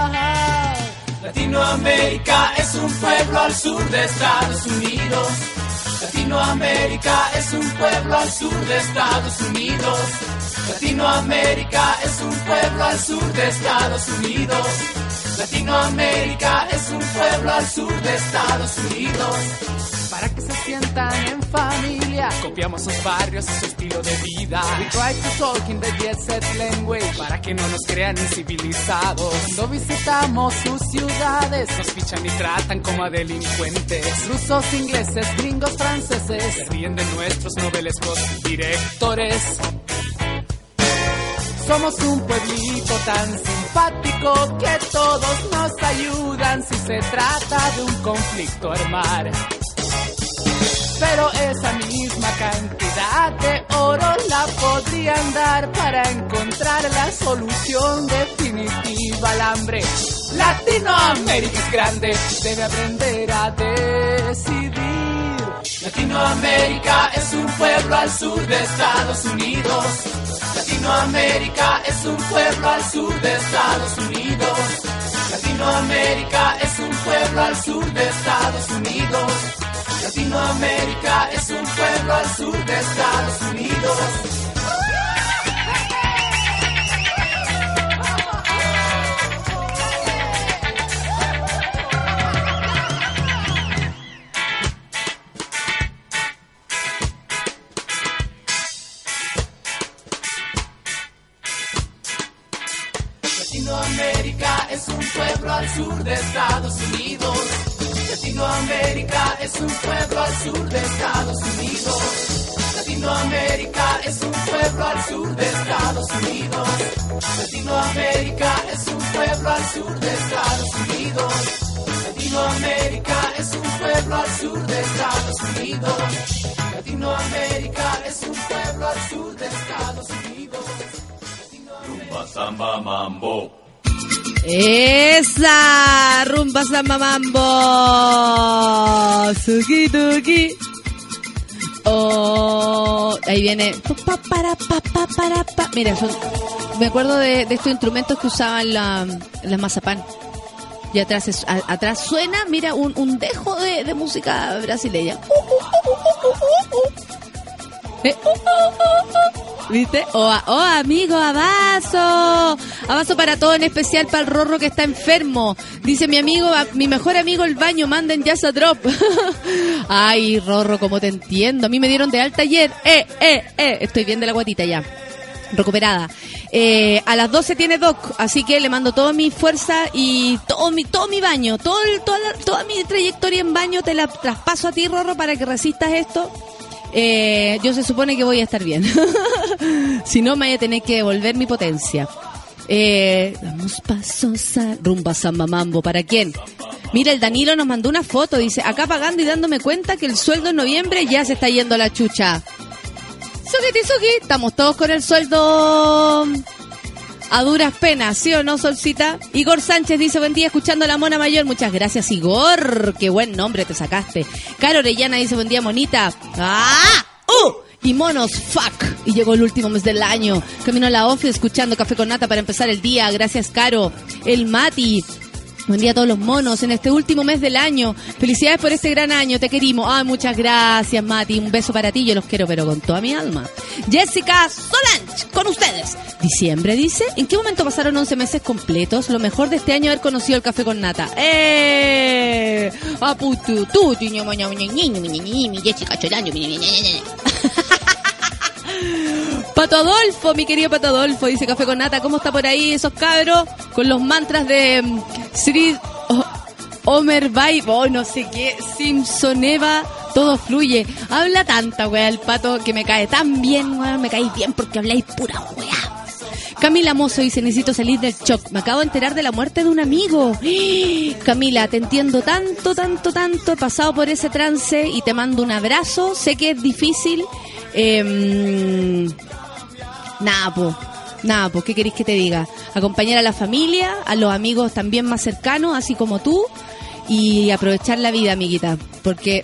Latinoamérica es un pueblo al sur de Estados Unidos. Latinoamérica es un pueblo al sur de Estados Unidos. Latinoamérica es un pueblo al sur de Estados Unidos. Latinoamérica es un pueblo al sur de Estados Unidos. Para que se sientan en familia, copiamos sus barrios y su estilo de vida. We try to talk in the jet set language para que no nos crean incivilizados. Cuando visitamos sus ciudades, nos fichan y tratan como a delincuentes. Rusos, ingleses, gringos, franceses, se ríen de nuestros novelescos directores. Somos un pueblito tan simpático que todos nos ayudan si se trata de un conflicto armar. Pero esa misma cantidad de oro la podrían dar para encontrar la solución definitiva al hambre. Latinoamérica es grande, debe aprender a decidir. Latinoamérica es un pueblo al sur de Estados Unidos. Latinoamérica es un pueblo al sur de Estados Unidos. Latinoamérica es un pueblo al sur de Estados Unidos. Latinoamérica es un pueblo al sur de Estados Unidos. Sur de Estados Unidos. Latinoamérica es un pueblo al sur de Estados Unidos. Latinoamérica es un pueblo al sur de Estados Unidos. Latinoamérica es un pueblo al sur de Estados Unidos. Latinoamérica es un pueblo al sur de Estados Unidos. Latinoamérica es un pueblo al sur de Estados Unidos. Rumba, samba, mambo. Esa rumba samba mambo. Suki tuki. Oh, ahí viene. Mira, son- me acuerdo de, de estos instrumentos que usaban la, la mazapán. Y atrás, es- atrás suena, mira, un, un dejo de, de música brasileña. Eh, uh, uh, uh, uh. ¿Viste? Oh, oh, amigo, abrazo. Abrazo para todo, en especial para el Rorro que está enfermo. Dice mi amigo, mi mejor amigo el baño, manden jazz a drop. [laughs] Ay, Rorro, como te entiendo. A mí me dieron de alta ayer. Eh, eh, eh. Estoy bien de la guatita ya. Recuperada. Eh, a las 12 tiene Doc, así que le mando toda mi fuerza y todo mi, todo mi baño, todo toda, toda mi trayectoria en baño te la traspaso a ti, Rorro, para que resistas esto. Eh, yo se supone que voy a estar bien. [laughs] si no, me voy a tener que devolver mi potencia. Eh, damos pasos a rumba samba mambo. ¿Para quién? Mira, el Danilo nos mandó una foto. Dice, acá pagando y dándome cuenta que el sueldo en noviembre ya se está yendo a la chucha. Suki, suki. Estamos todos con el sueldo a duras penas, ¿sí o no, Solcita? Igor Sánchez dice, buen día, escuchando a la mona mayor. Muchas gracias, Igor. Qué buen nombre te sacaste. Caro Orellana dice, buen día, monita. ¡Ah! ¡Uh! Y monos, fuck. Y llegó el último mes del año. Camino a la office escuchando Café con Nata para empezar el día. Gracias, Caro. El Mati. Buen día a todos los monos en este último mes del año. Felicidades por este gran año, te querimos. Ay, muchas gracias, Mati. Un beso para ti, yo los quiero, pero con toda mi alma. Jessica Solange, con ustedes. Diciembre, dice. ¿En qué momento pasaron 11 meses completos? Lo mejor de este año haber conocido el café con nata. ¡Eh! Tu, niño, niño, niño, niño. Pato Adolfo, mi querido Pato Adolfo, dice Café con Nata, ¿cómo está por ahí esos cabros? Con los mantras de mm, Sri O- Omer Bay, oh, no sé qué, Simpsoneva, todo fluye. Habla tanta wea el pato que me cae tan bien, weón, me cae bien porque habláis pura wea. Camila Mozo dice, necesito salir del shock. Me acabo de enterar de la muerte de un amigo. [gasps] Camila, te entiendo tanto, tanto, tanto. He pasado por ese trance y te mando un abrazo. Sé que es difícil. Eh, nada, po. Nada, pues, ¿qué queréis que te diga? Acompañar a la familia, a los amigos también más cercanos, así como tú, y aprovechar la vida, amiguita, porque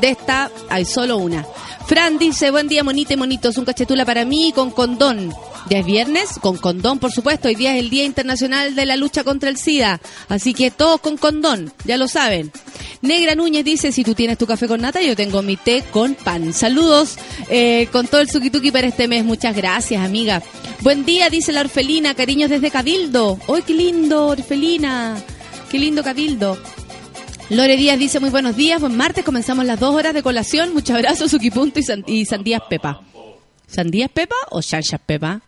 de esta hay solo una. Fran dice, buen día, monita y monitos, un cachetula para mí con condón. Ya es viernes, con condón, por supuesto. Hoy día es el Día Internacional de la Lucha contra el SIDA. Así que todos con condón, ya lo saben. Negra Núñez dice, si tú tienes tu café con nata, yo tengo mi té con pan. Saludos eh, con todo el suki para este mes. Muchas gracias, amiga. Buen día, dice la orfelina. Cariños desde Cabildo. ¡Ay, qué lindo, orfelina! ¡Qué lindo Cabildo! Lore Díaz dice muy buenos días, buen martes, comenzamos las dos horas de colación, muchos abrazos, Suki Punto y, san- y Sandías Pepa. ¿Sandías Pepa o Chanchas Pepa?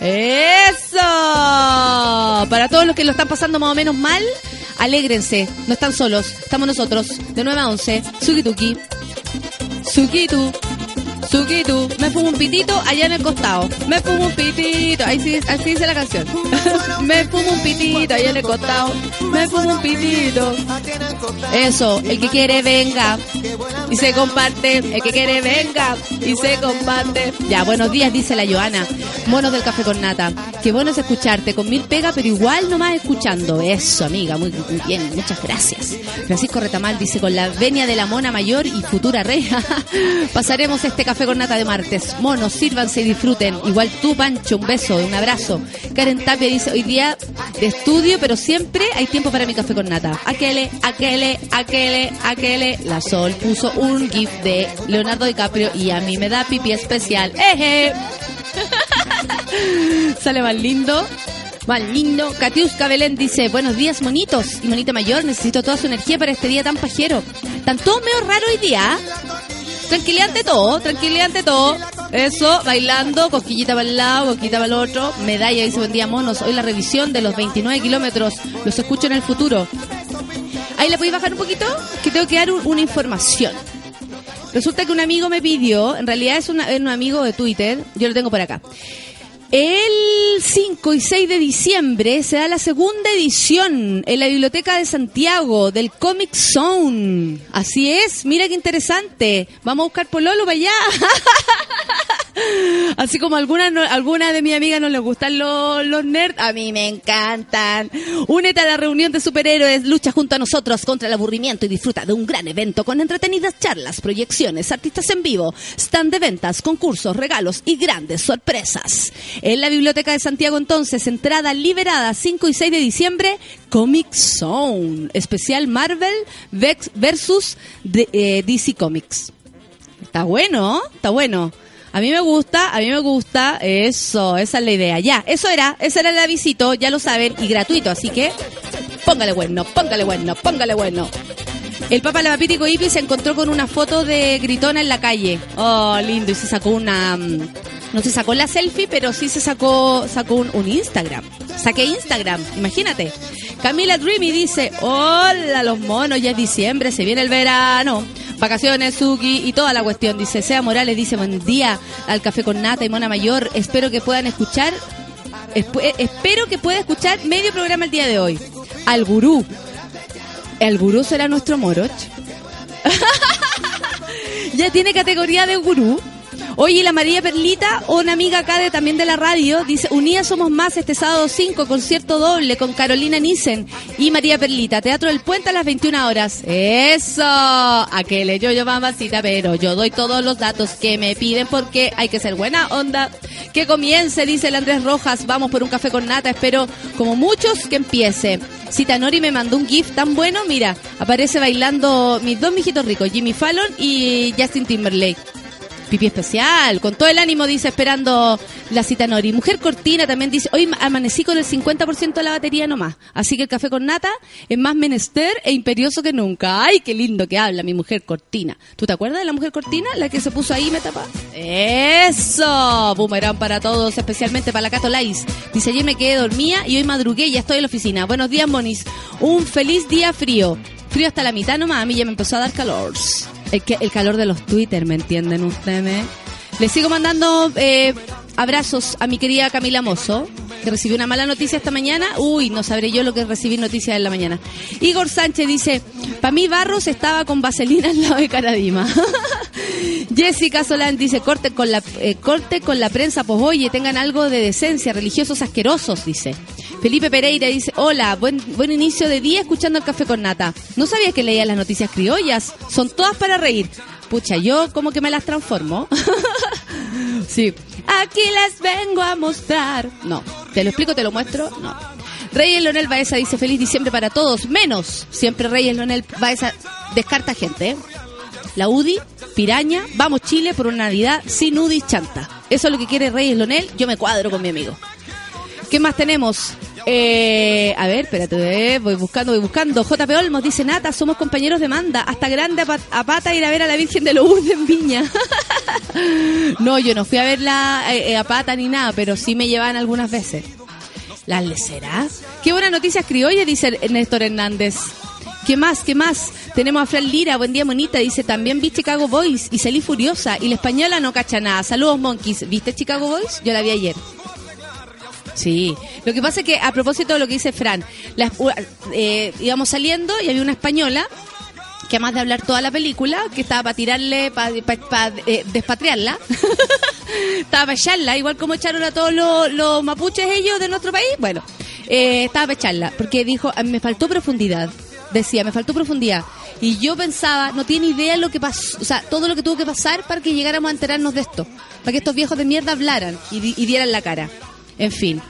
¡Eso! Para todos los que lo están pasando más o menos mal, alégrense, no están solos, estamos nosotros, de 9 a 11, Suki Tuki, Suki Tu, Suki Tu, me fumo un pitito allá en el costado, me fumo un pitito, ahí sí, así dice la canción, [laughs] me fumo un pitito allá en el costado, me fumo un pitito. Eso, el que quiere venga y se comparte, el que quiere venga y se comparte. Ya, buenos días, dice la Joana. Monos del café con nata. Qué bueno es escucharte, con mil pega, pero igual nomás escuchando. Eso, amiga, muy, bien, muchas gracias. Francisco Retamal dice, con la venia de la mona mayor y futura reja, [laughs] pasaremos este café con nata de martes. Monos, sírvanse y disfruten. Igual tú, Pancho, un beso, un abrazo. Karen Tapia dice, hoy día de estudio, pero siempre hay tiempo para mi café con nata. Aquele, aquele, aquele, aquele. La Sol puso un gif de Leonardo DiCaprio y a mí me da pipi especial. ¡Eje! [laughs] Sale más lindo. Más lindo. Katiuska Belén dice, buenos días, monitos. Y monita mayor, necesito toda su energía para este día tan pajero. Tan todo medio raro hoy día. ¿ah? Tranquilidad ante todo, tranquilidad ante todo. Eso, bailando, cosquillita para el lado, cosquillita para el otro. Medalla dice, buen día, monos. Hoy la revisión de los 29 kilómetros. Los escucho en el futuro. Ahí le podéis bajar un poquito, que tengo que dar un- una información. Resulta que un amigo me pidió, en realidad es, una- un amigo de Twitter, yo lo tengo por acá. El 5 y 6 de diciembre se da la segunda edición en la Biblioteca de Santiago del Comic Zone. Así es, mira qué interesante. Vamos a buscar Pololo para allá. [laughs] [laughs] Así como alguna no- alguna de mis amigas no les gustan los, los nerds, a mí me encantan. Únete a la reunión de superhéroes, lucha junto a nosotros contra el aburrimiento y disfruta de un gran evento con entretenidas charlas, proyecciones, artistas en vivo, stand de ventas, concursos, regalos y grandes sorpresas. En la Biblioteca de Santiago entonces, entrada liberada 5 y 6 de diciembre, Comic Zone, especial Marvel versus de- eh, DC Comics. Está bueno, está bueno. A mí me gusta, a mí me gusta. Eso, esa es la idea. Ya, eso era, esa era la visita, ya lo saben, y gratuito, así que póngale bueno, póngale bueno, póngale bueno. El Papa Lavapítico Ipi se encontró con una foto de Gritona en la calle. Oh, lindo, y se sacó una... No se sacó la selfie, pero sí se sacó, sacó un, Instagram. Saqué Instagram, imagínate. Camila Dreamy dice, hola los monos, ya es diciembre, se viene el verano. Vacaciones, Suki y toda la cuestión. Dice, Sea Morales dice, buen día al café con nata y mona mayor. Espero que puedan escuchar Esp- espero que pueda escuchar medio programa el día de hoy. Al gurú. ¿El gurú será nuestro moroch? [laughs] ya tiene categoría de gurú. Oye, la María Perlita, una amiga acá de, también de la radio, dice, Unidas Somos Más este sábado 5, concierto doble con Carolina Nissen y María Perlita, Teatro del Puente a las 21 horas. Eso, aquel yo yo mamacita, pero yo doy todos los datos que me piden porque hay que ser buena onda. Que comience, dice el Andrés Rojas, vamos por un café con nata, espero como muchos que empiece. Cita Nori me mandó un GIF tan bueno, mira, aparece bailando mis dos mijitos ricos, Jimmy Fallon y Justin Timberlake. Pipi especial, con todo el ánimo, dice, esperando la cita Nori. Mujer Cortina también dice, hoy amanecí con el 50% de la batería nomás. Así que el café con nata es más menester e imperioso que nunca. Ay, qué lindo que habla mi mujer Cortina. ¿Tú te acuerdas de la mujer Cortina? La que se puso ahí me tapa. Eso, boomerang para todos, especialmente para la Cato Lais. Dice, ayer me quedé dormida y hoy madrugué y ya estoy en la oficina. Buenos días, Monis. Un feliz día frío. Frío hasta la mitad nomás, a mí ya me empezó a dar calor. El, calor de los Twitter, ¿me entienden ustedes? Les sigo mandando eh, abrazos a mi querida Camila Mozo, que recibió una mala noticia esta mañana. Uy, no sabré yo lo que recibí noticias en la mañana. Igor Sánchez dice, para mí Barros estaba con vaselina al lado de Caradima. [laughs] Jessica Solán dice, corte con la eh, corte con la prensa, pues oye, tengan algo de decencia, religiosos asquerosos, dice. Felipe Pereira dice, hola, buen, buen inicio de día escuchando el café con nata. No sabía que leía las noticias criollas, son todas para reír. Pucha, yo como que me las transformo. [laughs] sí. Aquí les vengo a mostrar. No, te lo explico, te lo muestro. No. Reyes Leonel Baeza dice feliz diciembre para todos, menos siempre Reyes Leonel Baeza descarta gente. ¿eh? La UDI, Piraña, vamos Chile por una Navidad sin UDI chanta. Eso es lo que quiere Reyes Leonel, yo me cuadro con mi amigo. ¿Qué más tenemos? Eh, a ver, espérate, eh, voy buscando, voy buscando. JP Olmos dice, Nata, somos compañeros de manda. Hasta grande a, pat- a pata ir a ver a la Virgen de Lourdes en Viña. [laughs] no, yo no fui a verla eh, eh, a pata ni nada, pero sí me llevan algunas veces. ¿Las le será? Qué buena noticia criolla, dice Néstor Hernández. ¿Qué más? ¿Qué más? Tenemos a Fran Lira, buen día monita, dice también vi Chicago Boys y salí furiosa y la española no cacha nada. Saludos monkeys, ¿viste Chicago Boys? Yo la vi ayer. Sí, lo que pasa es que a propósito de lo que dice Fran, eh, íbamos saliendo y había una española que además de hablar toda la película, que estaba para tirarle, para despatriarla, [laughs] estaba para echarla, igual como echaron a todos los, mapuches ellos de nuestro país, bueno, eh, estaba para echarla, porque dijo, "A mí me faltó profundidad, decía, me faltó profundidad. Y yo pensaba, no tiene idea lo que pasó, o sea, todo lo que tuvo que pasar para que llegáramos a enterarnos de esto, para que estos viejos de mierda hablaran y dieran la cara. En fin.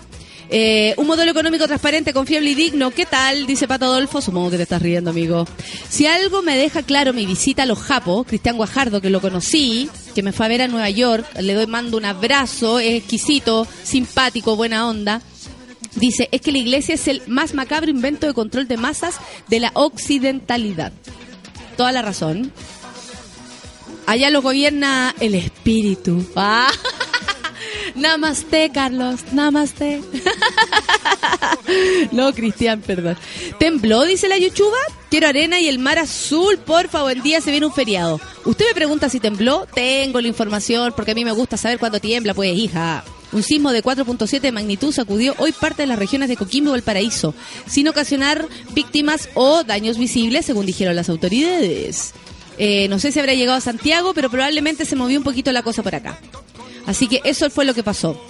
Eh, un modelo económico transparente, confiable y digno. ¿Qué tal? Dice Pato Adolfo. Supongo que te estás riendo, amigo. Si algo me deja claro mi visita a los Japos, Cristian Guajardo, que lo conocí, que me fue a ver a Nueva York, le doy mando un abrazo, es exquisito, simpático, buena onda. Dice, es que la iglesia es el más macabro invento de control de masas de la occidentalidad. Toda la razón. Allá lo gobierna el espíritu. [laughs] Ah. Namaste, Carlos. Namaste. no, Cristian, perdón. ¿Tembló, dice la Yuchuba? Quiero arena y el mar azul, porfa, buen día, se viene un feriado. Usted me pregunta si tembló, tengo la información, porque a mí me gusta saber cuándo tiembla, pues, hija. Un sismo de 4.7 de magnitud sacudió hoy parte de las regiones de Coquimbo y Valparaíso, sin ocasionar víctimas o daños visibles, según dijeron las autoridades. Eh, no sé si habrá llegado a Santiago, pero probablemente se movió un poquito la cosa por acá. Así que eso fue lo que pasó.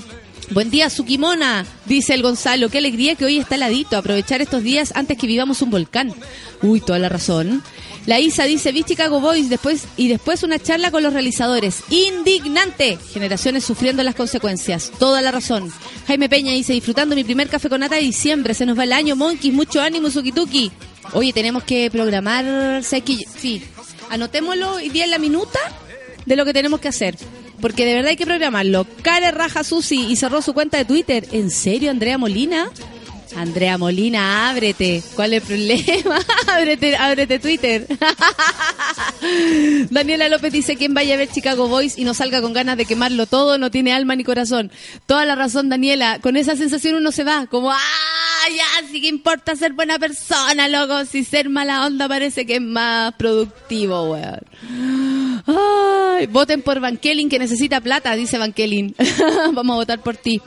Buen día, Sukimona, dice el Gonzalo. Qué alegría que hoy está heladito. Aprovechar estos días antes que vivamos un volcán. Uy, toda la razón. La Isa dice, vi Chicago Boys después, y después una charla con los realizadores. Indignante. Generaciones sufriendo las consecuencias. Toda la razón. Jaime Peña dice, disfrutando mi primer café con nata de diciembre. Se nos va el año, monkeys. Mucho ánimo, Sukituki. Oye, tenemos que programar... Sí. Anotémoslo hoy día en la minuta de lo que tenemos que hacer. Porque de verdad hay que programarlo. Care Raja Susi y cerró su cuenta de Twitter. ¿En serio, Andrea Molina? Andrea Molina, ábrete. ¿Cuál es el problema? [laughs] ábrete, ábrete Twitter. [laughs] Daniela López dice quien vaya a ver Chicago Boys y no salga con ganas de quemarlo todo, no tiene alma ni corazón. Toda la razón, Daniela. Con esa sensación uno se va, como, ah, ya, sí que importa ser buena persona, loco. Si ser mala onda parece que es más productivo, weón. Ay, voten por Van Kelly que necesita plata, dice Van Kelly. [laughs] Vamos a votar por ti.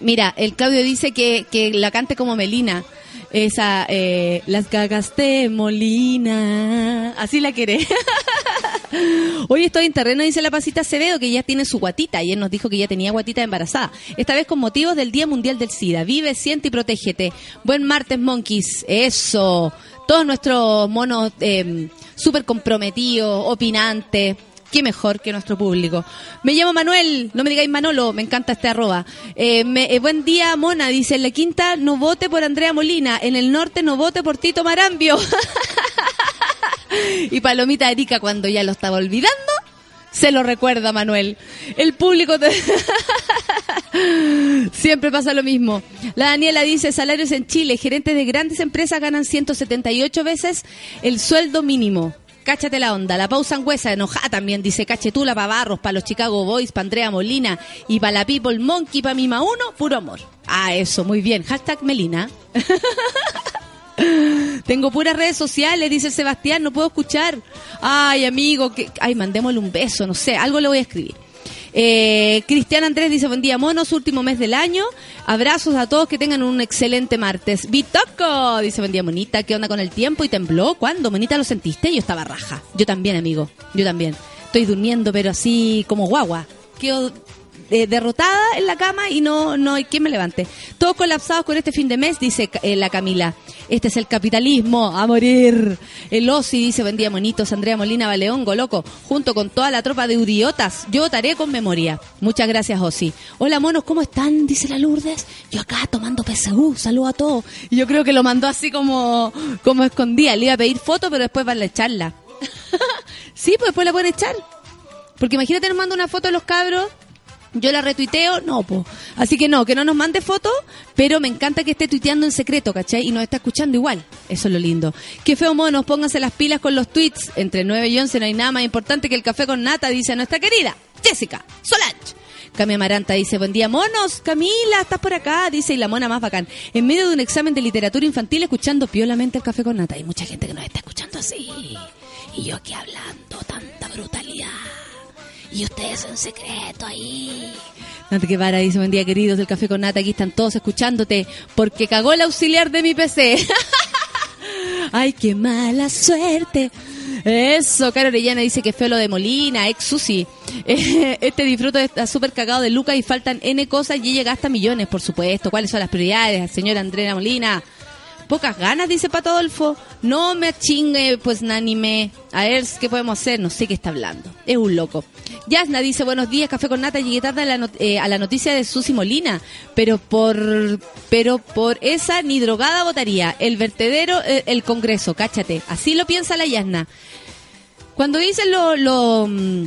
Mira, el Claudio dice que, que la cante como Melina. Esa, eh, las cagaste, Molina. Así la quiere. [laughs] Hoy estoy en terreno, dice la pasita Acevedo, que ya tiene su guatita. Ayer nos dijo que ya tenía guatita embarazada. Esta vez con motivos del Día Mundial del SIDA. Vive, siente y protégete. Buen martes, monkeys. Eso. Todos nuestros monos eh, súper comprometidos, opinantes. Qué mejor que nuestro público. Me llamo Manuel, no me digáis Manolo, me encanta este arroba. Eh, eh, buen día, Mona, dice, en la quinta no vote por Andrea Molina, en el norte no vote por Tito Marambio. [laughs] y Palomita Erika, cuando ya lo estaba olvidando, se lo recuerda Manuel. El público [laughs] siempre pasa lo mismo. La Daniela dice, salarios en Chile, gerentes de grandes empresas ganan 178 veces el sueldo mínimo. Cáchate la onda. La pausa angüesa, enojada también, dice Cachetula para Barros, para los Chicago Boys, para Andrea Molina y para la People Monkey, para Mima Uno, puro amor. Ah, eso, muy bien. Hashtag Melina. [laughs] Tengo puras redes sociales, dice Sebastián, no puedo escuchar. Ay, amigo, que... ay, mandémosle un beso, no sé, algo le voy a escribir. Eh, Cristian Andrés dice, buen día, monos, último mes del año. Abrazos a todos, que tengan un excelente martes. Bitoco, dice, buen día, monita, ¿qué onda con el tiempo? ¿Y tembló? ¿Cuándo? Monita, ¿lo sentiste? Yo estaba raja. Yo también, amigo, yo también. Estoy durmiendo, pero así como guagua. Quedo eh, derrotada en la cama y no, no hay quien me levante. Todos colapsados con este fin de mes, dice eh, la Camila. Este es el capitalismo, a morir. El Osi dice, buen día, monitos. Andrea Molina Baleón, loco, junto con toda la tropa de idiotas. Yo votaré con memoria. Muchas gracias, Osi. Hola, monos, ¿cómo están? Dice la Lourdes. Yo acá tomando PSU, saludo a todos. Y yo creo que lo mandó así como, como escondía. Le iba a pedir foto, pero después van a echarla. [laughs] sí, pues después la pueden echar. Porque imagínate, nos manda una foto de los cabros yo la retuiteo, no, po. Así que no, que no nos mande fotos, pero me encanta que esté tuiteando en secreto, ¿cachai? Y nos está escuchando igual. Eso es lo lindo. Qué feo monos, pónganse las pilas con los tweets. Entre 9 y 11 no hay nada más importante que el café con nata, dice nuestra querida Jessica Solange. Cami Amaranta dice, buen día, monos. Camila, estás por acá, dice, y la mona más bacán. En medio de un examen de literatura infantil, escuchando piolamente el café con nata. Hay mucha gente que nos está escuchando así. Y yo aquí hablando tanta brutalidad. Y ustedes en secreto ahí. Nata que para, dice, buen día queridos del Café con Nata, aquí están todos escuchándote, porque cagó el auxiliar de mi PC. [laughs] Ay, qué mala suerte. Eso, Caro Orellana dice que fue lo de Molina, ex Susi. [laughs] Este disfruto está súper cagado de Lucas y faltan N cosas y ella gasta millones, por supuesto. ¿Cuáles son las prioridades, señora Andrea Molina? Pocas ganas, dice Pato Adolfo. No me chingue, pues nanime. A ver, ¿qué podemos hacer? No sé qué está hablando. Es un loco. Yasna dice, buenos días, café con nata. Llegué tarde a la, eh, a la noticia de Susi Molina. Pero por, pero por esa ni drogada votaría. El vertedero, eh, el Congreso, cáchate. Así lo piensa la Yasna. Cuando dicen lo, lo, mm,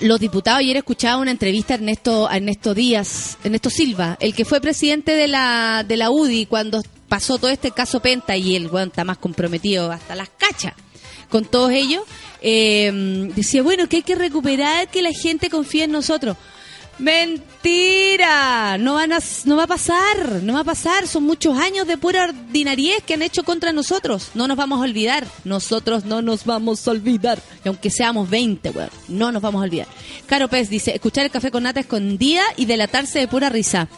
los diputados, ayer escuchaba una entrevista a Ernesto, Ernesto Díaz, Ernesto Silva, el que fue presidente de la, de la UDI cuando pasó todo este caso Penta y el weón está más comprometido hasta las cachas con todos ellos, eh, decía, bueno, que hay que recuperar que la gente confíe en nosotros. Mentira, no van a, no va a pasar, no va a pasar, son muchos años de pura ordinariez que han hecho contra nosotros, no nos vamos a olvidar, nosotros no nos vamos a olvidar, y aunque seamos 20, weón, no nos vamos a olvidar. Caro Pez dice, escuchar el café con nata escondida y delatarse de pura risa.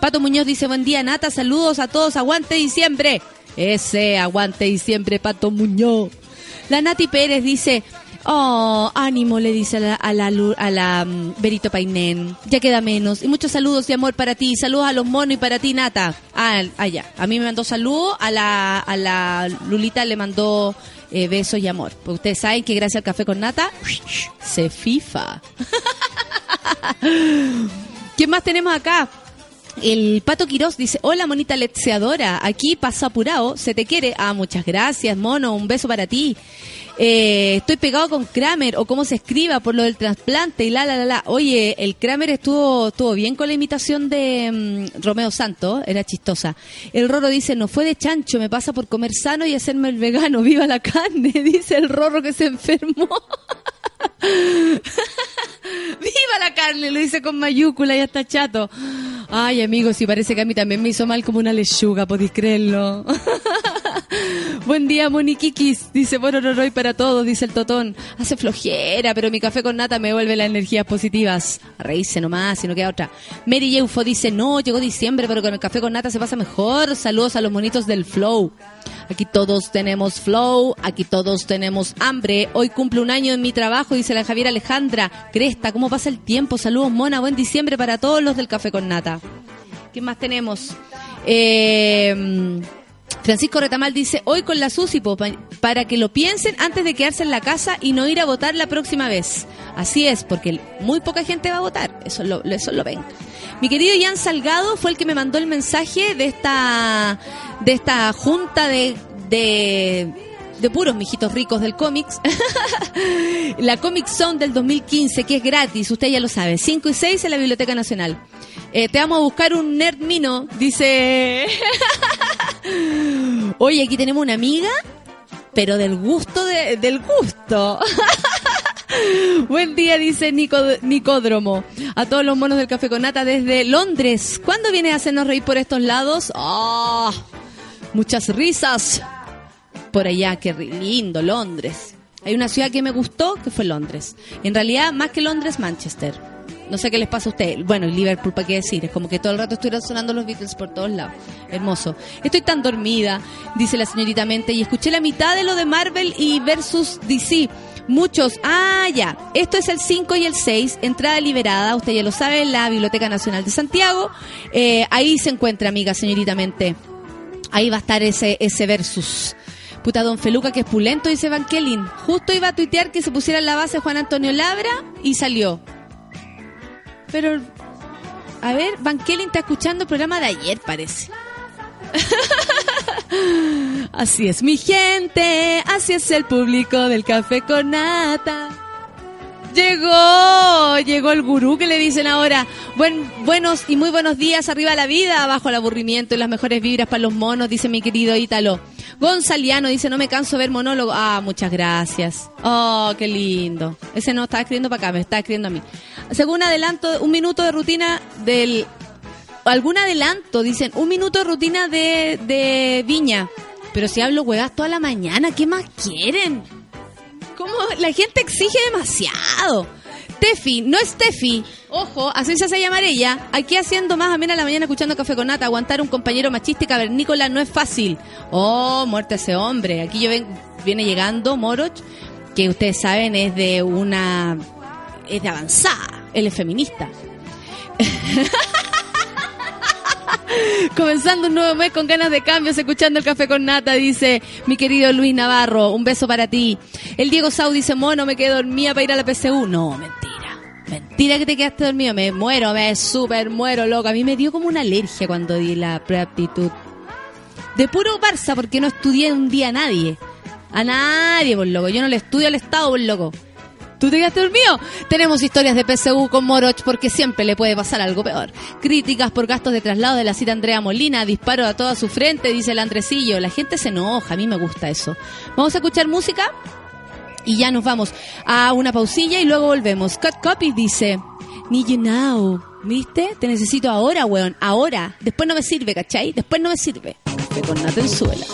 Pato Muñoz dice, buen día Nata, saludos a todos, aguante diciembre. Ese, aguante diciembre, Pato Muñoz. La Nati Pérez dice, oh, ánimo, le dice a la, a la, a la, mm, Berito Painén, ya queda menos. Y muchos saludos y amor para ti, saludos a los monos y para ti, Nata. Ah, ah, ya, a mí me mandó saludos, a la, a la Lulita le mandó eh, besos y amor. Porque ustedes saben que gracias al café con Nata, se fifa. [laughs] ¿Quién más tenemos acá? El Pato Quirós dice, hola monita letseadora, aquí pasa apurado, se te quiere. Ah, muchas gracias, mono, un beso para ti. Eh, estoy pegado con Kramer, o cómo se escriba por lo del trasplante y la, la, la, la. Oye, el Kramer estuvo, estuvo bien con la imitación de mm, Romeo Santos, era chistosa. El Rorro dice, no fue de chancho, me pasa por comer sano y hacerme el vegano, [laughs] viva la carne, [laughs] dice el Rorro que se enfermó. [laughs] [laughs] ¡Viva la carne! Lo dice con mayúscula y hasta chato. Ay, amigos, si parece que a mí también me hizo mal como una lechuga, podéis creerlo. [laughs] Buen día, Moniquiquis. Dice, bueno, no, no, para todos, dice el Totón. Hace flojera, pero mi café con nata me vuelve las energías positivas. A reírse nomás, si no queda otra. Mary Yeufo dice, no, llegó diciembre, pero con el café con nata se pasa mejor. Saludos a los monitos del Flow. Aquí todos tenemos flow, aquí todos tenemos hambre. Hoy cumple un año en mi trabajo, dice la Javiera Alejandra. Cresta, ¿cómo pasa el tiempo? Saludos, mona. Buen diciembre para todos los del café con nata. ¿Qué más tenemos? Eh, Francisco Retamal dice, hoy con la SUSI, para que lo piensen antes de quedarse en la casa y no ir a votar la próxima vez. Así es, porque muy poca gente va a votar, eso lo, eso lo ven. Mi querido Ian Salgado fue el que me mandó el mensaje de esta, de esta junta de, de, de puros mijitos ricos del cómics. [laughs] la Comic Zone del 2015, que es gratis, usted ya lo sabe, 5 y 6 en la Biblioteca Nacional. Eh, te vamos a buscar un nerd mino, dice... [laughs] Oye, aquí tenemos una amiga, pero del gusto de- del gusto. [laughs] Buen día, dice Nico, Nicódromo. A todos los monos del Café con Nata desde Londres. ¿Cuándo vienes a hacernos reír por estos lados? ¡Ah! muchas risas. Por allá, qué lindo, Londres. Hay una ciudad que me gustó, que fue Londres. En realidad, más que Londres, Manchester. No sé qué les pasa a ustedes. Bueno, y Liverpool, ¿para qué decir? Es como que todo el rato estuvieran sonando los Beatles por todos lados. Hermoso. Estoy tan dormida, dice la señorita Mente, y escuché la mitad de lo de Marvel y versus DC. Muchos. Ah, ya. Esto es el 5 y el 6. Entrada liberada. Usted ya lo sabe, la Biblioteca Nacional de Santiago. Eh, ahí se encuentra, amiga, señorita Mente. Ahí va a estar ese, ese versus. Puta, don Feluca, que es pulento, dice Van Kelly. Justo iba a tuitear que se pusiera en la base Juan Antonio Labra y salió. Pero, a ver, Van Kelly está escuchando el programa de ayer, parece. [laughs] así es mi gente, así es el público del café con nata. Llegó, llegó el gurú que le dicen ahora, buen, buenos y muy buenos días, arriba la vida, bajo el aburrimiento y las mejores vibras para los monos, dice mi querido Ítalo. Gonzaliano dice, no me canso de ver monólogo. Ah, muchas gracias. Oh, qué lindo. Ese no está escribiendo para acá, me está escribiendo a mí. Según adelanto, un minuto de rutina del... Algún adelanto, dicen, un minuto de rutina de, de Viña. Pero si hablo huevas toda la mañana, ¿qué más quieren? ¿Cómo? La gente exige demasiado. Tefi, no es Tefi. Ojo, así se hace llamar ella. Aquí haciendo más amena la mañana escuchando café con nata. Aguantar un compañero machista y cavernícola no es fácil. Oh, muerte a ese hombre. Aquí yo ven, viene llegando Moroch, que ustedes saben es de una. es de avanzada. Él es feminista. [laughs] [laughs] Comenzando un nuevo mes con ganas de cambios, escuchando el café con nata, dice mi querido Luis Navarro. Un beso para ti. El Diego Sau dice, mono, me quedé dormida para ir a la PSU. No, mentira. Mentira que te quedaste dormido. Me muero, me super muero, loca. A mí me dio como una alergia cuando di la preaptitud. De puro Barça, porque no estudié un día a nadie. A nadie, por loco. Yo no le estudio al Estado, por loco. ¿Tú te quedaste dormido? Tenemos historias de PSU con Moroch porque siempre le puede pasar algo peor. Críticas por gastos de traslado de la cita Andrea Molina, disparo a toda su frente, dice el Andresillo. La gente se enoja, a mí me gusta eso. Vamos a escuchar música y ya nos vamos a una pausilla y luego volvemos. Cut Copy dice, Need you now. ¿Viste? Te necesito ahora, weón. Ahora. Después no me sirve, ¿cachai? Después no me sirve. Con Natenzuela.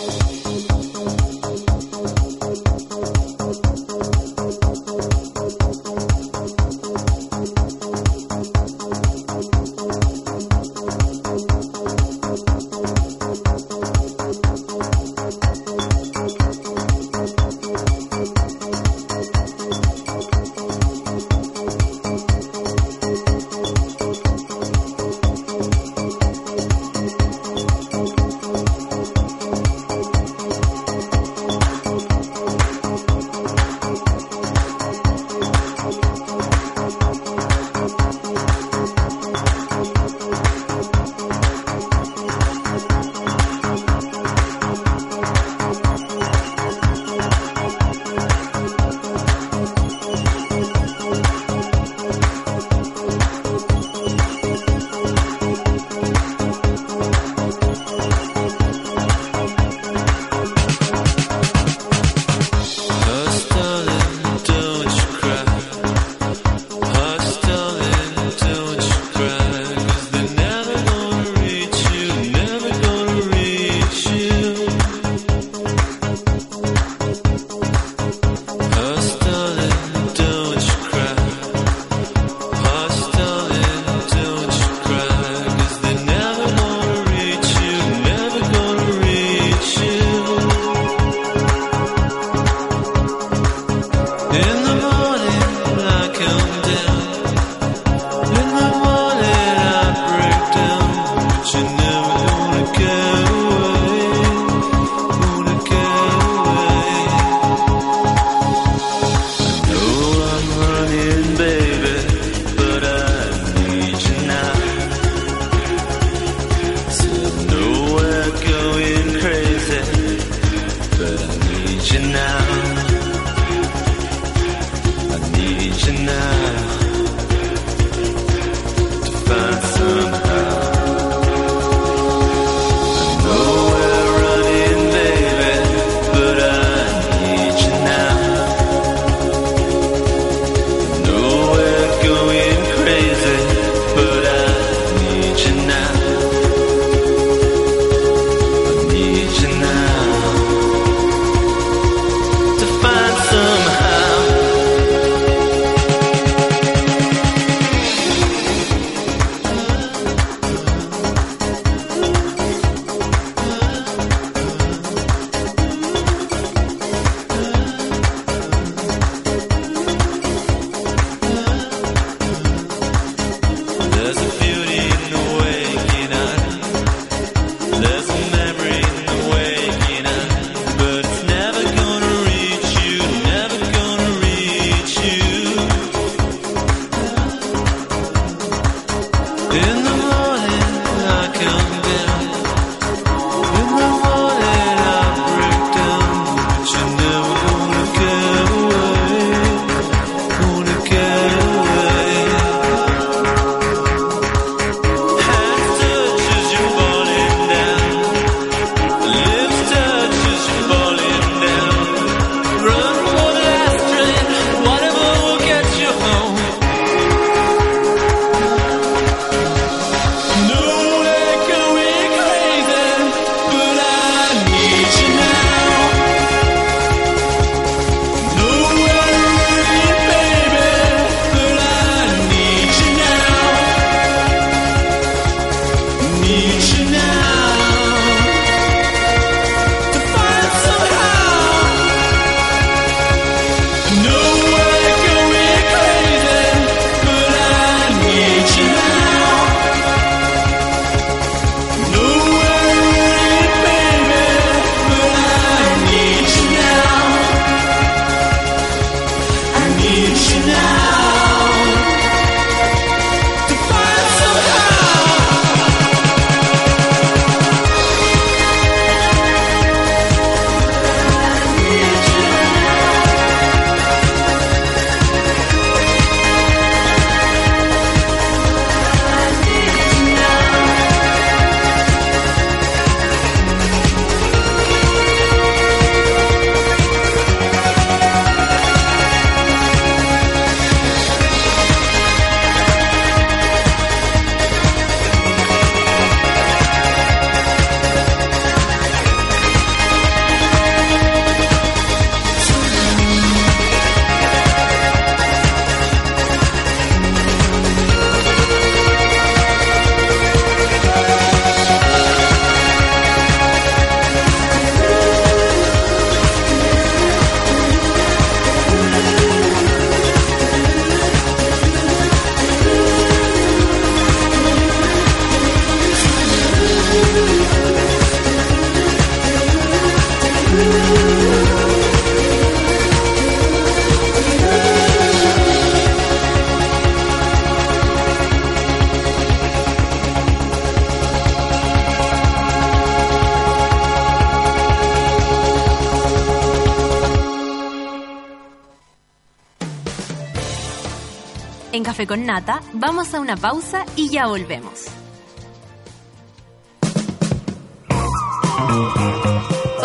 Con Nata vamos a una pausa y ya volvemos.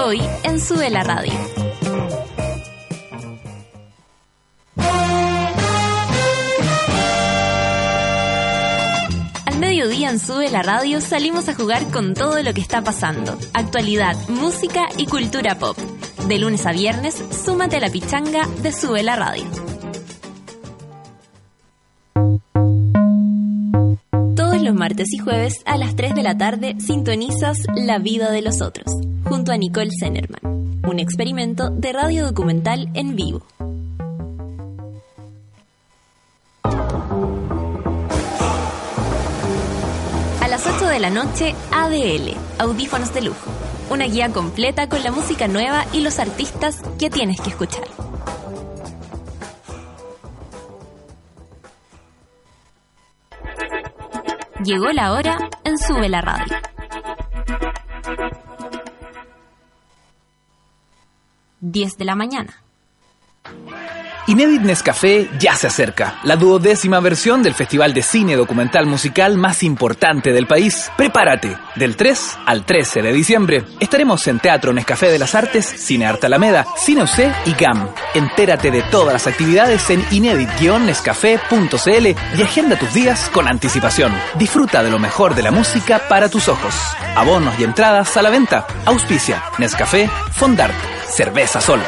Hoy en Sube la Radio. Al mediodía en Sube la Radio salimos a jugar con todo lo que está pasando. Actualidad, música y cultura pop. De lunes a viernes, súmate a la pichanga de Sube la Radio. Y jueves a las 3 de la tarde sintonizas La vida de los otros, junto a Nicole Zenerman, un experimento de radio documental en vivo. A las 8 de la noche, ADL, Audífonos de Lujo, una guía completa con la música nueva y los artistas que tienes que escuchar. Llegó la hora en Sube la Radio. Diez de la mañana. Inédit Nescafé ya se acerca, la duodécima versión del festival de cine documental musical más importante del país. Prepárate, del 3 al 13 de diciembre. Estaremos en Teatro Nescafé de las Artes, Cine Arte Alameda, Cine UC y GAM. Entérate de todas las actividades en inédit-nescafé.cl y agenda tus días con anticipación. Disfruta de lo mejor de la música para tus ojos. Abonos y entradas a la venta. Auspicia, Nescafé, Fondart, Cerveza Sol.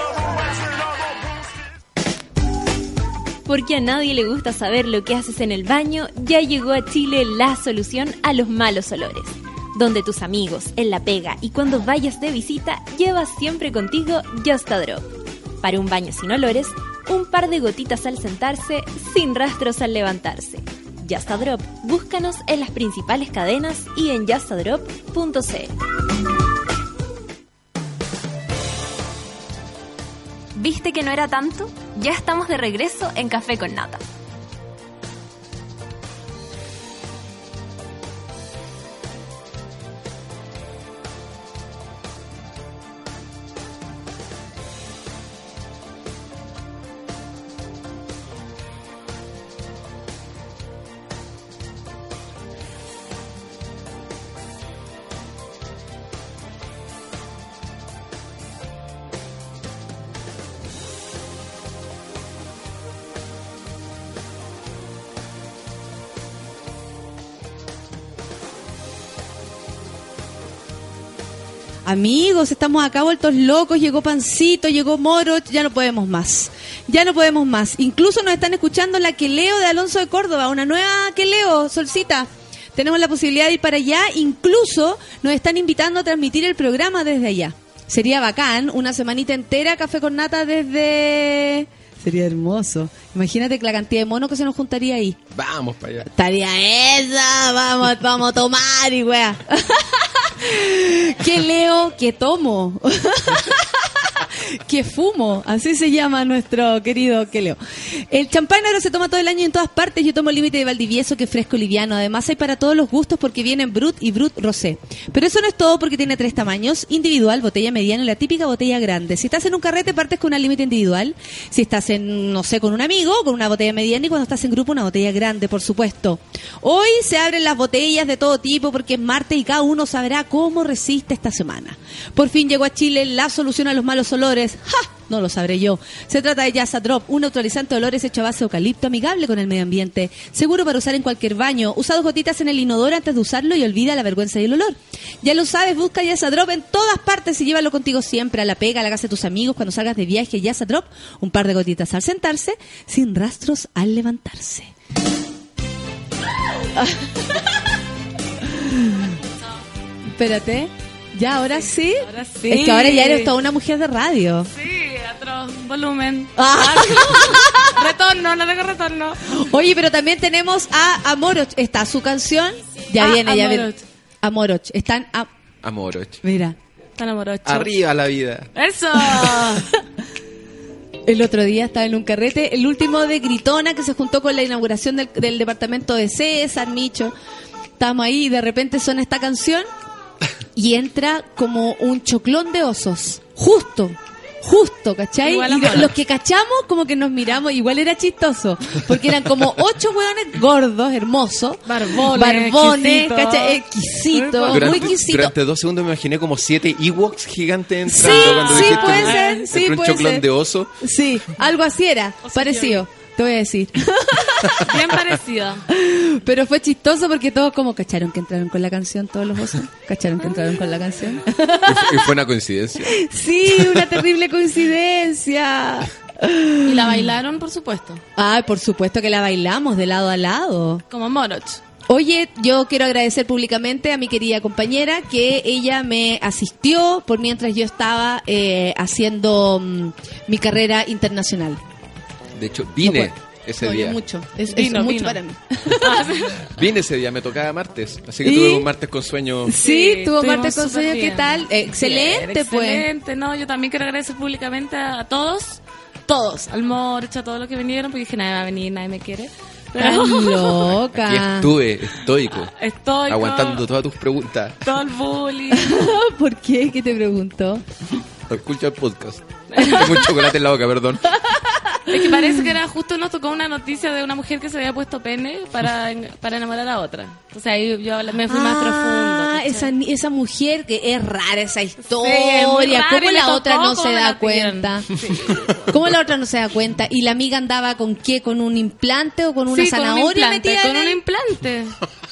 Porque a nadie le gusta saber lo que haces en el baño, ya llegó a Chile la solución a los malos olores. Donde tus amigos, en la pega y cuando vayas de visita, llevas siempre contigo Just a Drop. Para un baño sin olores, un par de gotitas al sentarse, sin rastros al levantarse. Just a Drop, búscanos en las principales cadenas y en justadrop.cl. ¿Viste que no era tanto? Ya estamos de regreso en Café con Nata. Amigos, estamos acá vueltos locos, llegó Pancito, llegó Moro, ya no podemos más. Ya no podemos más. Incluso nos están escuchando la Queleo de Alonso de Córdoba, una nueva Queleo, Solcita. Tenemos la posibilidad de ir para allá, incluso nos están invitando a transmitir el programa desde allá. Sería bacán, una semanita entera café con nata desde... Sería hermoso. Imagínate que la cantidad de monos que se nos juntaría ahí. Vamos para allá. Estaría esa, vamos, vamos a tomar y wea. [laughs] ¿Qué leo? ¿Qué tomo? [laughs] que fumo, así se llama nuestro querido que leo. El champán ahora se toma todo el año en todas partes. Yo tomo límite de Valdivieso, que es fresco liviano. Además hay para todos los gustos porque vienen Brut y Brut Rosé. Pero eso no es todo porque tiene tres tamaños: individual, botella mediana y la típica botella grande. Si estás en un carrete partes con una límite individual. Si estás en, no sé, con un amigo, con una botella mediana y cuando estás en grupo una botella grande, por supuesto. Hoy se abren las botellas de todo tipo porque es martes y cada uno sabrá cómo resiste esta semana. Por fin llegó a Chile la solución a los malos olores. ¡Ja! No lo sabré yo. Se trata de Yasa Drop, un neutralizante de olores hecho a base de eucalipto amigable con el medio ambiente. Seguro para usar en cualquier baño. Usa dos gotitas en el inodoro antes de usarlo y olvida la vergüenza y el olor. Ya lo sabes, busca Yasa Drop en todas partes y llévalo contigo siempre a la pega, a la casa de tus amigos, cuando salgas de viaje. Yasa Drop, un par de gotitas al sentarse, sin rastros al levantarse. [laughs] Espérate. Ya, ahora sí. Ahora sí. Es que ahora ya eres toda una mujer de radio. Sí, otro volumen. Ah. retorno, no tengo retorno. Oye, pero también tenemos a Amoroch. Está su canción. Ya Ah, viene, ya viene. Amoroch. Amoroch. Están. a- Amoroch. Mira. Tan amorocho. Arriba la vida. Eso. [laughs] El otro día estaba en un carrete, el último de Gritona, que se juntó con la inauguración del, del departamento de César, Micho. Estamos ahí y de repente suena esta canción y entra como un choclón de osos. Justo. Justo, ¿cachai? Igual y los que cachamos, como que nos miramos, igual era chistoso. Porque eran como ocho hueones gordos, hermosos. Barbones, Barbones, exquisitos. ¿cachai? Exquisitos, Durante, muy exquisitos. durante dos segundos me imaginé como siete Ewoks gigantes entrando Sí, cuando sí, dijiste puede un- ser, sí, un puede choclón ser. de oso. Sí, algo así era, parecido. Te voy a decir. [laughs] Bien parecido. Pero fue chistoso porque todos como cacharon que entraron con la canción, todos los osos. Cacharon que entraron con la canción. Y fue- y fue una coincidencia. [laughs] Sí, una terrible coincidencia. Y la bailaron, por supuesto. Ay, por supuesto que la bailamos de lado a lado. Como Moroch. Oye, yo quiero agradecer públicamente a mi querida compañera que ella me asistió por mientras yo estaba eh, haciendo mm, mi carrera internacional. De hecho, vine No ese No, día. mucho. Es, es Vino, mucho vino. para mí. [laughs] Vine ese día, me tocaba martes. Así que ¿Y? tuve un martes con sueño. Sí, tuvo estuvimos martes con sueño, ¿qué bien. tal? Eh, excelente, Bien, pues. Excelente, no, yo también quiero agradecer públicamente a, a todos, todos, al Morch, a todos los que vinieron, porque dije, nadie va a venir, nadie me quiere. Pero [laughs] loca. Aquí estuve, estoico. estoy Aguantando todas tus preguntas. todo el bullying. [laughs] ¿Por qué? ¿Qué te preguntó? Escucha el podcast. Tengo un chocolate en la boca, perdón. Es que parece que era justo nos tocó una noticia de una mujer que se había puesto pene para, para enamorar a otra. Entonces ahí yo me fui más profundo. Ah, esa, esa mujer que es rara esa es historia. muy rara ¿Cómo la otra no se da cuenta? ¿Cómo la otra no se da cuenta? ¿Y la amiga andaba con qué? ¿Con un implante o con una Sí, con un zanahoria implante, con un implante.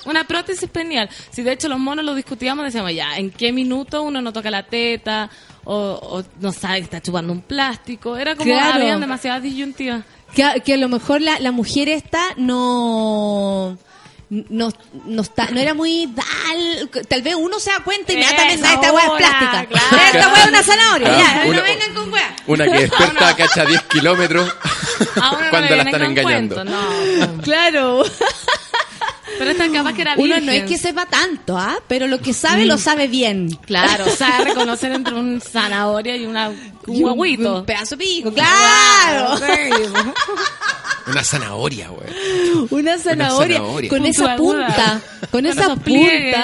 Una prótesis penial. Si de hecho los monos lo discutíamos, decíamos ya, ¿en qué minuto uno no toca la teta? O, o no sabe que está chupando un plástico. Era como, Claro. habían demasiadas disyuntivas. Que, a- que a lo mejor la, la mujer esta no... No, no, está, no era muy tal, tal vez uno se da cuenta y inmediatamente esta hueá es plástica. claro. Esta hueá es una zanahoria, Claro, ya, una- no vengan con hueá. Una que despierta cacha 10 kilómetros A no cuando la están engañando. cuento, no. Claro. Pero esta capaz que era Uno virgen. no es que sepa tanto, ¿ah? Pero lo que sabe, lo sabe bien. Claro, [laughs] sea, reconocer entre un zanahoria y una, un Y un- huevito. Un pedazo de pico, claro. [laughs] Una zanahoria, güey. Una zanahoria. zanahoria. Con esa punta. Con Con esa pliegues.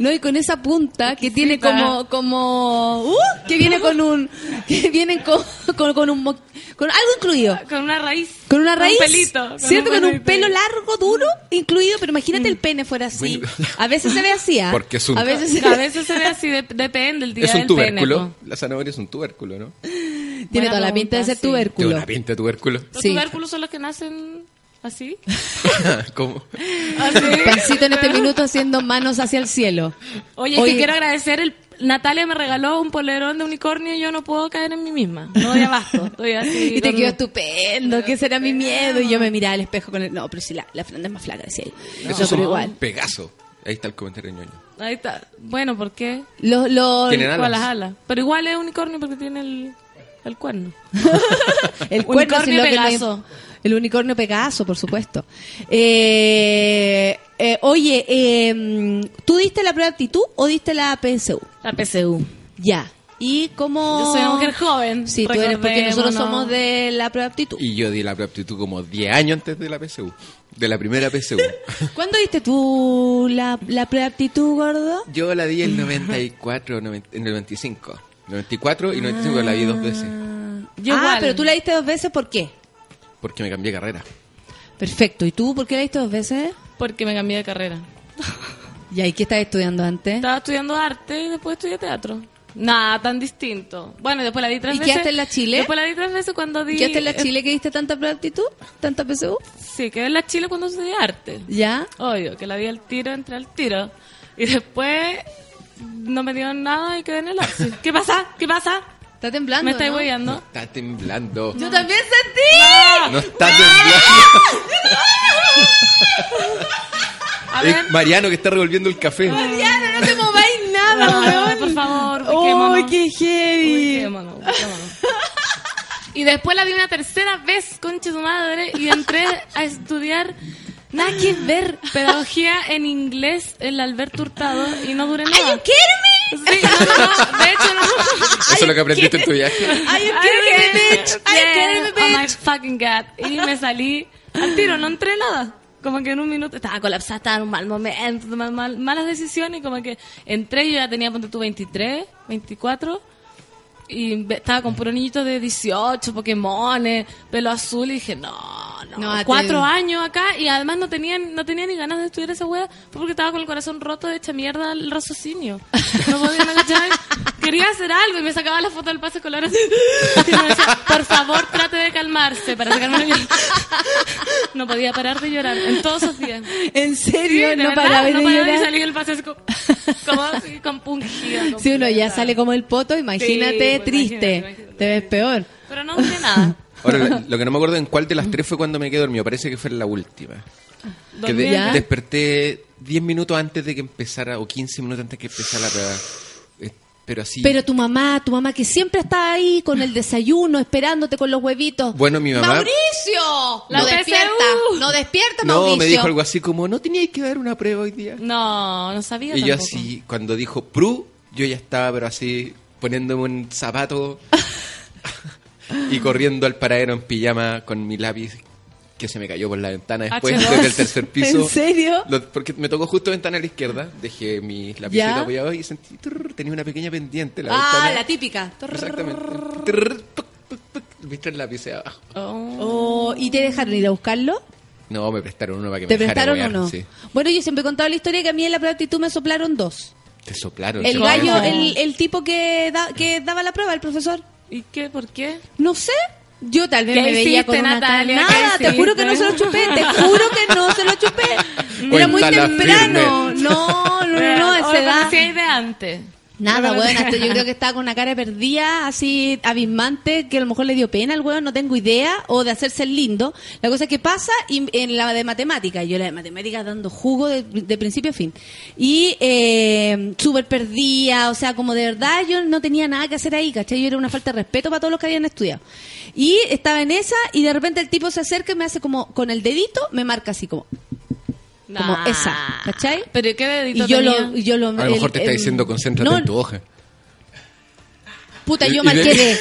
No, y con esa punta que tiene como, como, uh, que viene con un, que viene con, con, con un, con algo incluido. Con una raíz. Con una raíz, un pelito. con ¿cierto? un Con un pelo largo, duro, incluido, pero imagínate el pene fuera así. A veces se ve así, ¿ah? Porque es un- A veces se A veces se ve así, de- depende del día Es un del tubérculo. pene. La zanahoria es un tubérculo, ¿no? tiene Buena toda la pinta de ser sí. Tiene tubérculo. una pinta de tubérculo. Los Sí. tubérculos son los que nacen así. [laughs] ¿Cómo? Así. Pancito en este minuto haciendo manos hacia el cielo. Oye, es Oye. que quiero agradecer el Natalia me regaló un polerón de unicornio y yo no puedo caer en mí misma. No doy abasto. Estoy así. [laughs] Y te quedó estupendo, que será mi miedo. Y yo me miraba al espejo con el. No, pero si la, la Fernanda es más flaca, decía yo. No, Eso es pero un igual. Pegaso. Ahí está el comentario ñoño. Ahí está. Bueno, ¿por qué? Los, los, Tienen alas. las alas. Pero igual es unicornio porque tiene el, el cuerno. [laughs] el cuerno Unicornio sí, lo que no- Pegaso. El unicornio Pegaso, por supuesto. Eh, eh, oye, eh, ¿tú diste la prueba de aptitud o diste la PSU? La PSU. Ya. ¿Y cómo...? Yo soy una mujer joven. Sí, tú eres porque nosotros somos de la prueba de aptitud. Y yo di la aptitud como 10 años antes de la PSU. De la primera PSU. [laughs] ¿Cuándo diste tú la, la prueba de aptitud, gordo? Yo la di el 94, 90 en el 95. 94 y 95 la di dos veces. Yo ah, igual. pero tú la diste dos veces, ¿por qué? Porque me cambié de carrera. Perfecto. ¿Y tú por qué la diste dos veces? Porque me cambié de carrera. ¿Y ahí qué estabas estudiando antes? Estaba estudiando arte y después estudié teatro. Nada tan distinto. Bueno, y después la di tres ¿Y veces. quedaste en la Chile? Después la di tres veces cuando di... ¿Quedaste en la Chile que diste tanta aptitud? ¿Tanta PSU? Sí, quedé en la Chile cuando estudié arte. ¿Ya? Obvio, que la di al tiro, entré al tiro. Y después no me dieron nada y quedé en el arte. ¿Qué pasa? ¿Qué pasa? ¿Está temblando, ¿Me estáis no? hueando? Está temblando. ¡Yo también sentí! No está temblando. [laughs] A Es ver. Mariano que está revolviendo el café. Mariana, no te mováis nada, No, weón. por favor, ¡Oh, qué heavy! Ubiquémonos, ubiquémonos. [laughs] Y después la di una tercera vez, conche su madre, y entré a estudiar nada que ver pedagogía en inglés en la Alberto Hurtado y no duré nada. ¡Ay, you kidding me! Sí, no, no, no, de hecho no. Eso es lo que aprendiste en tu viaje. ¡Ay, you kidding me, bitch! ¡Ay, you kidding me, Yeah, oh my bitch! fucking god. Y me salí al tiro, no entré nada. Como que en un minuto estaba colapsada, estaba en un mal momento, mal- mal- malas decisiones y como que entré, yo ya tenía, ponte tú, 23, 24. Y estaba con puro niñito de 18, Pokémones, pelo azul y dije, no, no, No, cuatro años acá y además no tenían, no tenía ni ganas de estudiar esa wea porque estaba con el corazón roto de hecha mierda el raciocinio. No podía, ¿no cachai? Quería hacer algo y me sacaba la foto del pase color así. [laughs] Y me decía, por favor, trate de calmarse para sacarme la. [laughs] No podía parar de llorar en todos esos días. ¿En Sí, serio? de no verdad, paraba de no paraba llorar. salir el pase así como, así, compungida. Si uno ya sale como el poto, imagínate pues, triste. imagínate, imagínate. Te ves peor. Pero no dije nada. [laughs] Ahora, lo, que no me acuerdo en cuál de las tres fue cuando me quedé dormido. Parece que fue en la última. Que de- ¿Ya? desperté 10 minutos antes de que empezara, o 15 minutos antes de que empezara la prueba. Pero así. Pero tu mamá, tu mamá que siempre está ahí con el desayuno, esperándote con los huevitos. Bueno, mi mamá- ¡Mauricio! La no despierta, no despierta, no, Mauricio. me dijo algo así como, no teníais que dar una prueba hoy día. No, no sabía Y yo así, cuando dijo Pru, yo ya estaba, pero así, poniéndome un zapato [laughs] [laughs] y corriendo al paradero en pijama con mi lápiz que se me cayó por la ventana después H2. desde el tercer [laughs] piso. ¿En serio? Lo- porque me tocó justo ventana a la izquierda, dejé mi lapicero ¿Ya? apoyado y sentí, trrr, tenía una pequeña pendiente la Ah, ventana. la típica. Exactamente. Trrr, puc, puc, puc, Viste el lápiz ahí abajo. Oh. Oh, ¿Y te dejaron ir a buscarlo? No, me prestaron uno para que ¿Te me prestaron o wear, no? sí. Bueno, yo siempre he contado la historia que a mí en la prueba de actitud me soplaron dos. Te soplaron. El gallo, el, el tipo que, da- que daba la prueba, el profesor. ¿Y qué? ¿Por qué? No sé. Yo tal vez ¿Qué me veía con una Natalia? cara- ¿Qué Nada, te juro que no se lo chupé, te juro que no se lo chupé. Era muy temprano. firme. No, no, no, no, a ¿O esa edad. de antes? Nada, weón, hasta yo creo que estaba con una cara perdida, así abismante, que a lo mejor le dio pena al weón, no tengo idea, o de hacerse el lindo. La cosa es que pasa y en la de matemática, yo la de matemática dando jugo de, de principio a fin. Y eh, súper perdida, o sea, como de verdad yo no tenía nada que hacer ahí, ¿cachai? Yo era una falta de respeto para todos los que habían estudiado. Y estaba en esa y de repente el tipo se acerca y me hace como, con el dedito, me marca así como, como esa, ¿cachai? ¿Pero qué dedito Y yo tenía? lo, y yo lo... A lo mejor el- te está el- diciendo concéntrate no, en tu hoja. Puta, yo. Así, [laughs] yo-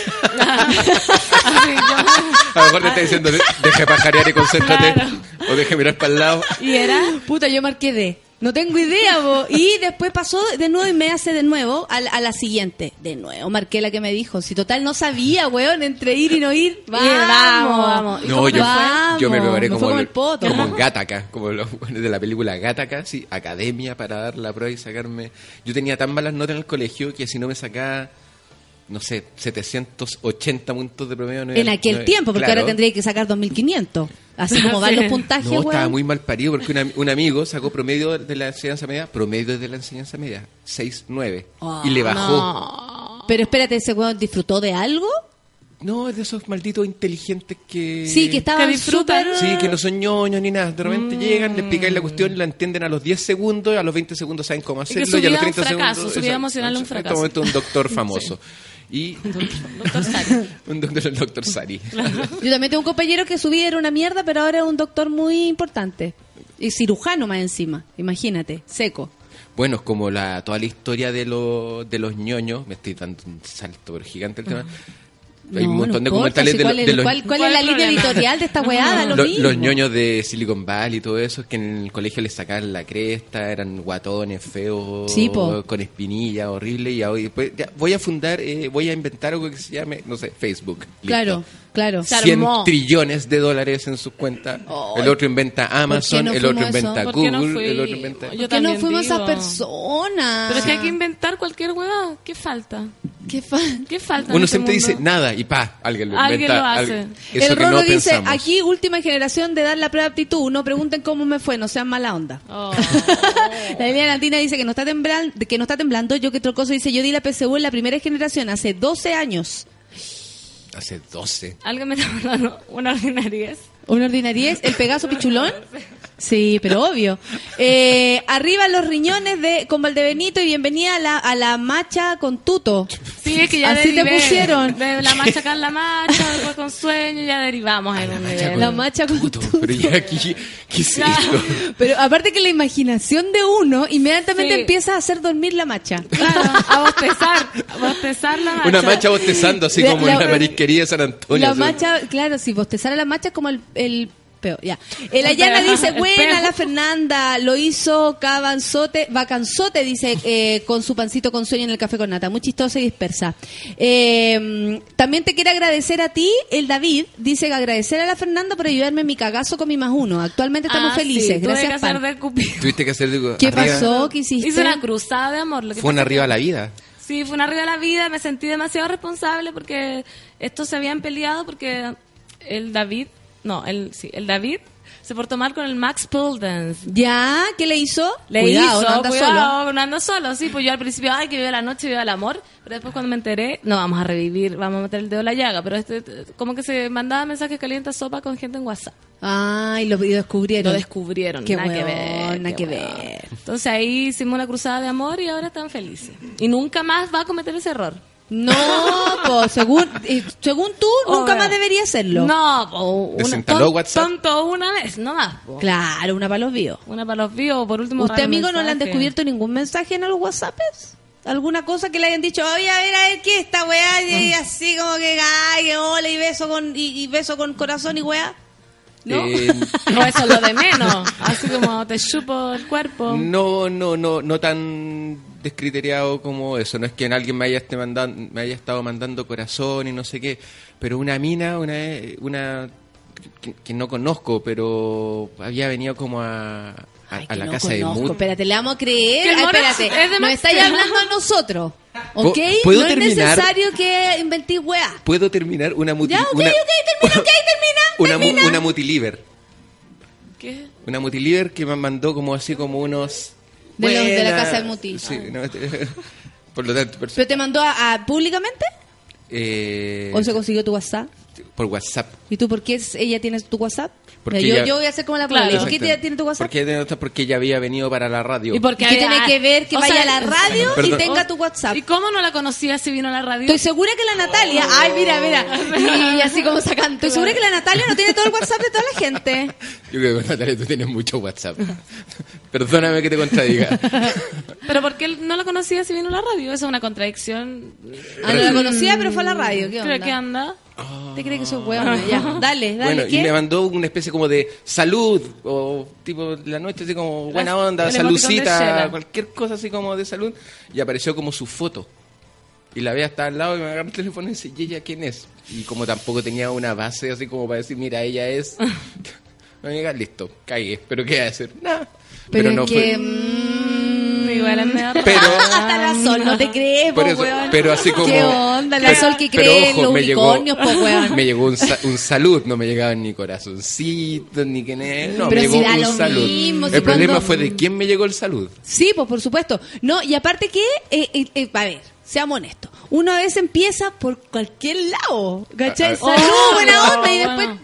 A lo mejor te está diciendo, "De- deja pajarear y concéntrate. Claro. O deja mirar para el lado. ¿Y era? Puta, yo marqué D. No tengo idea, bo. Y después pasó de nuevo y me hace de nuevo a, la- a la siguiente. De nuevo marqué la que me dijo. Si total no sabía, weón, entre ir y no ir. Vamos, vamos, vamos. ¿Y No, yo, Vamos, yo me preparé como, el- poto. como en [laughs] Gataca, como los de la película Gataca, sí, academia para dar la prueba y sacarme. Yo tenía tan malas notas en el colegio que si no me sacaba, no sé, 780 puntos de promedio. no En aquel no- tiempo, porque claro. ahora tendría que sacar 2500. Así como [laughs] van Sí. los puntajes, No, estaba muy mal parido porque una- un amigo sacó promedio de la enseñanza media, promedio de la enseñanza media, 6-9. Ah, y le bajó. Pero espérate, ¿ese weón disfrutó de algo? No, es de esos malditos inteligentes que... Sí, que estaban súper... Sí, que no son ñoños ni nada. De repente Mm. llegan, le explicáis la cuestión, la entienden a los 10 segundos, a los 20 segundos saben cómo hacerlo y a los vida es un 30 fracaso, segundos. su vida emocional es un En este fracaso. momento un doctor [laughs] famoso. Y [laughs] Doctor Sari. un doctor, el doctor Sari. Yo también tengo un compañero que su vida era una mierda, pero ahora es un doctor muy importante. Y cirujano más encima, imagínate, seco. Bueno, es como la, toda la historia de, los de los ñoños, me estoy dando un salto pero gigante el tema. Hay un No, montón no de si de, ¿cuál, los- es, de los, cuál- cuál ¿Cuál es la línea editorial de esta weá? Da lo lo- mismo. los ñoños de Silicon Valley y todo eso, que en el colegio les sacaban la cresta, eran guatones, feos, Sí, con espinilla, horrible, y hoy después ya, voy a fundar, eh, voy a inventar algo que se llame, no sé, Facebook. Listo. Claro, claro. Se 100 armó. trillones de dólares en sus cuentas. el otro inventa Amazon, no el otro eso? inventa ¿Por qué no Google, el otro inventa... ¿Por qué no fuimos esas digo. personas? Pero es que hay que inventar cualquier hueá. ¿Qué falta? ¿Qué fa- ¿Qué falta? en Uno este siempre mundo? dice nada y pa, alguien lo Alguien inventa. lo hace. alguien- eso El que Rolo no dice, pensamos. aquí última generación de dar la prueba de aptitud, no pregunten cómo me fue, no sean mala onda. Oh. [laughs] La Eliana Andina dice que no está temblando, que no está temblando, yo que Trocoso dice, yo di la PSU en la primera generación hace 12 años. Hace 12. Alguien me está mandando [laughs] una ordinariez. ¿Una ordinariez? ¿El Pegaso Pichulón? Sí, pero [laughs] obvio. Eh, arriba los riñones de con Valdebenito y bienvenida a la, a la macha con tuto. Sí, es que ya Así te pusieron. De la marcha acá en la marcha, después con sueño, ya derivamos en un nivel. La macha con tuto. pero ya aquí, ¿qué es esto? [laughs] Pero aparte que la imaginación de uno inmediatamente Sí. empieza a hacer dormir la macha. Claro, a bostezar, a bostezar la marcha. Una macha bostezando, así como la- en la marisquería de San Antonio. La así. macha, claro, si bostezara la macha es como el, el Peo, ya. El Ayana peo, dice, [laughs] el buena la Fernanda, lo hizo Cabanzote, Vacanzote, dice, eh, con su pancito con sueño en el café con nata, muy chistosa y dispersa. Eh, también te quiero agradecer a ti, el David, dice que agradecer a la Fernanda por ayudarme en mi cagazo con mi más uno. Actualmente estamos Ah, felices, sí, tuve que gracias, hacer Pan. de Cupido. Tuviste que hacer de- ¿Qué arriba- pasó? ¿Qué hiciste? Hice una cruzada de amor. Lo que Fue una pasa arriba a la vida. Sí, fue una arriba de la vida. Me sentí demasiado responsable porque estos se habían peleado porque el David, no, el, sí, el David se portó mal con el Max Pole Dance. ¿Ya? ¿Qué le hizo? Le Cuidado, hizo, no anda cuidado, solo. no ando solo. Sí, pues yo al principio, ay, que viva la noche, viva el amor. Pero después cuando me enteré, no, vamos a revivir, vamos a meter el dedo en la llaga. Pero este, como que se mandaba mensajes calientes sopa con gente en WhatsApp. Lo, y descubrieron. Lo descubrieron, Qué nada que ver. nada que ver. Entonces ahí hicimos una cruzada de amor y ahora están felices. Y nunca más va a cometer ese error. No, pues según, eh, según tú, nunca Obvio. más debería hacerlo. No, po, una, ¿Desinstaló ton- WhatsApp? tonto una vez, no más. po. Claro, una para los vivos. Una para los vivos, por último. ¿Usted, raro amigo, no le han mensaje. descubierto ningún mensaje en los WhatsApps? ¿Alguna cosa que le hayan dicho, oye, a ver, a ver, ¿qué esta weá? Y así como que, ay, hola, y beso con, y, y beso con corazón y weá. ¿No? Eh, [laughs] No, eso es lo de menos. Así como te chupo el cuerpo. no, no, no, no tan descriteriado como eso. No es que alguien me haya, este mandan- me haya estado mandando corazón y no sé qué. Pero una mina, una, una que, que no conozco, pero había venido como a, a, Ay, a la no casa de conozco. Mood. Espérate, le vamos a creer. Ay, espérate, es nos estáis hablando a nosotros. ¿Ok? ¿Puedo no terminar? es necesario que inventís weá. ¿Puedo terminar una muti Ya, ok, una, ok, termina, ok, [laughs] termina. una, mu- termina. una mutiliver? ¿Qué? Una mutiliver que me mandó como así como unos... De los de la casa de Muti. Sí, no, [laughs] por lo tanto, por, ¿Pero te mandó a, a públicamente? eh, ¿O se consiguió tu WhatsApp? Por WhatsApp. ¿Y tú por qué es- ella tiene tu WhatsApp? Porque yo, ella- yo voy a hacer como la Claro. ¿Por qué ella tiene tu WhatsApp? Porque, porque ella había venido para la radio. ¿Y por qué ¿Qué había- tiene que ver que o vaya sea, a la radio y tenga tu WhatsApp? ¿Y cómo no la conocía si vino a la radio? Estoy segura que la Natalia, ay mira, mira, [laughs] y así como sacando, estoy segura que la Natalia no tiene todo el WhatsApp de toda la gente. [laughs] Yo creo que Natalia, tú tienes mucho WhatsApp. [laughs] Perdóname que te contradiga. Pero ¿por qué él no la conocía si vino a la radio? Esa es una contradicción. Ah, no la conocía, pero fue a la radio, ¿qué onda? anda. ¿Te crees que Ya, [laughs] dale, dale, bueno, ¿qué? y me mandó una especie como de salud, o tipo la noche así como buena onda, saludcita, cualquier cosa así como de salud. Y apareció como su foto. Y la veía hasta al lado y me agarró el teléfono y dice, ¿y ella quién es? Y como tampoco tenía una base así como para decir, mira, ella es... [laughs] Me diga, listo, cagué, pero ¿qué voy a hacer? Nada. pero, no que... fue... Igual Pero- [laughs] Hasta la Sol no te crees, po, Por eso, weón. pero así como... ¿Qué onda? La Pero- Sol que cree en los me llegó- unicornios, po, weón. [laughs] Me llegó un, sa- un salud, no me llegaban ni corazoncitos, ni que... No, Pero me si llegó da un lo salud. mismo, si el problema cuando- fue de quién me llegó el salud. Sí, pues por supuesto. No, y aparte que, eh, eh, eh, a ver, seamos honestos. Uno a veces empieza por cualquier lado, ¿cachai? Ah, ah. Salud, Oh, buena onda, y bueno. después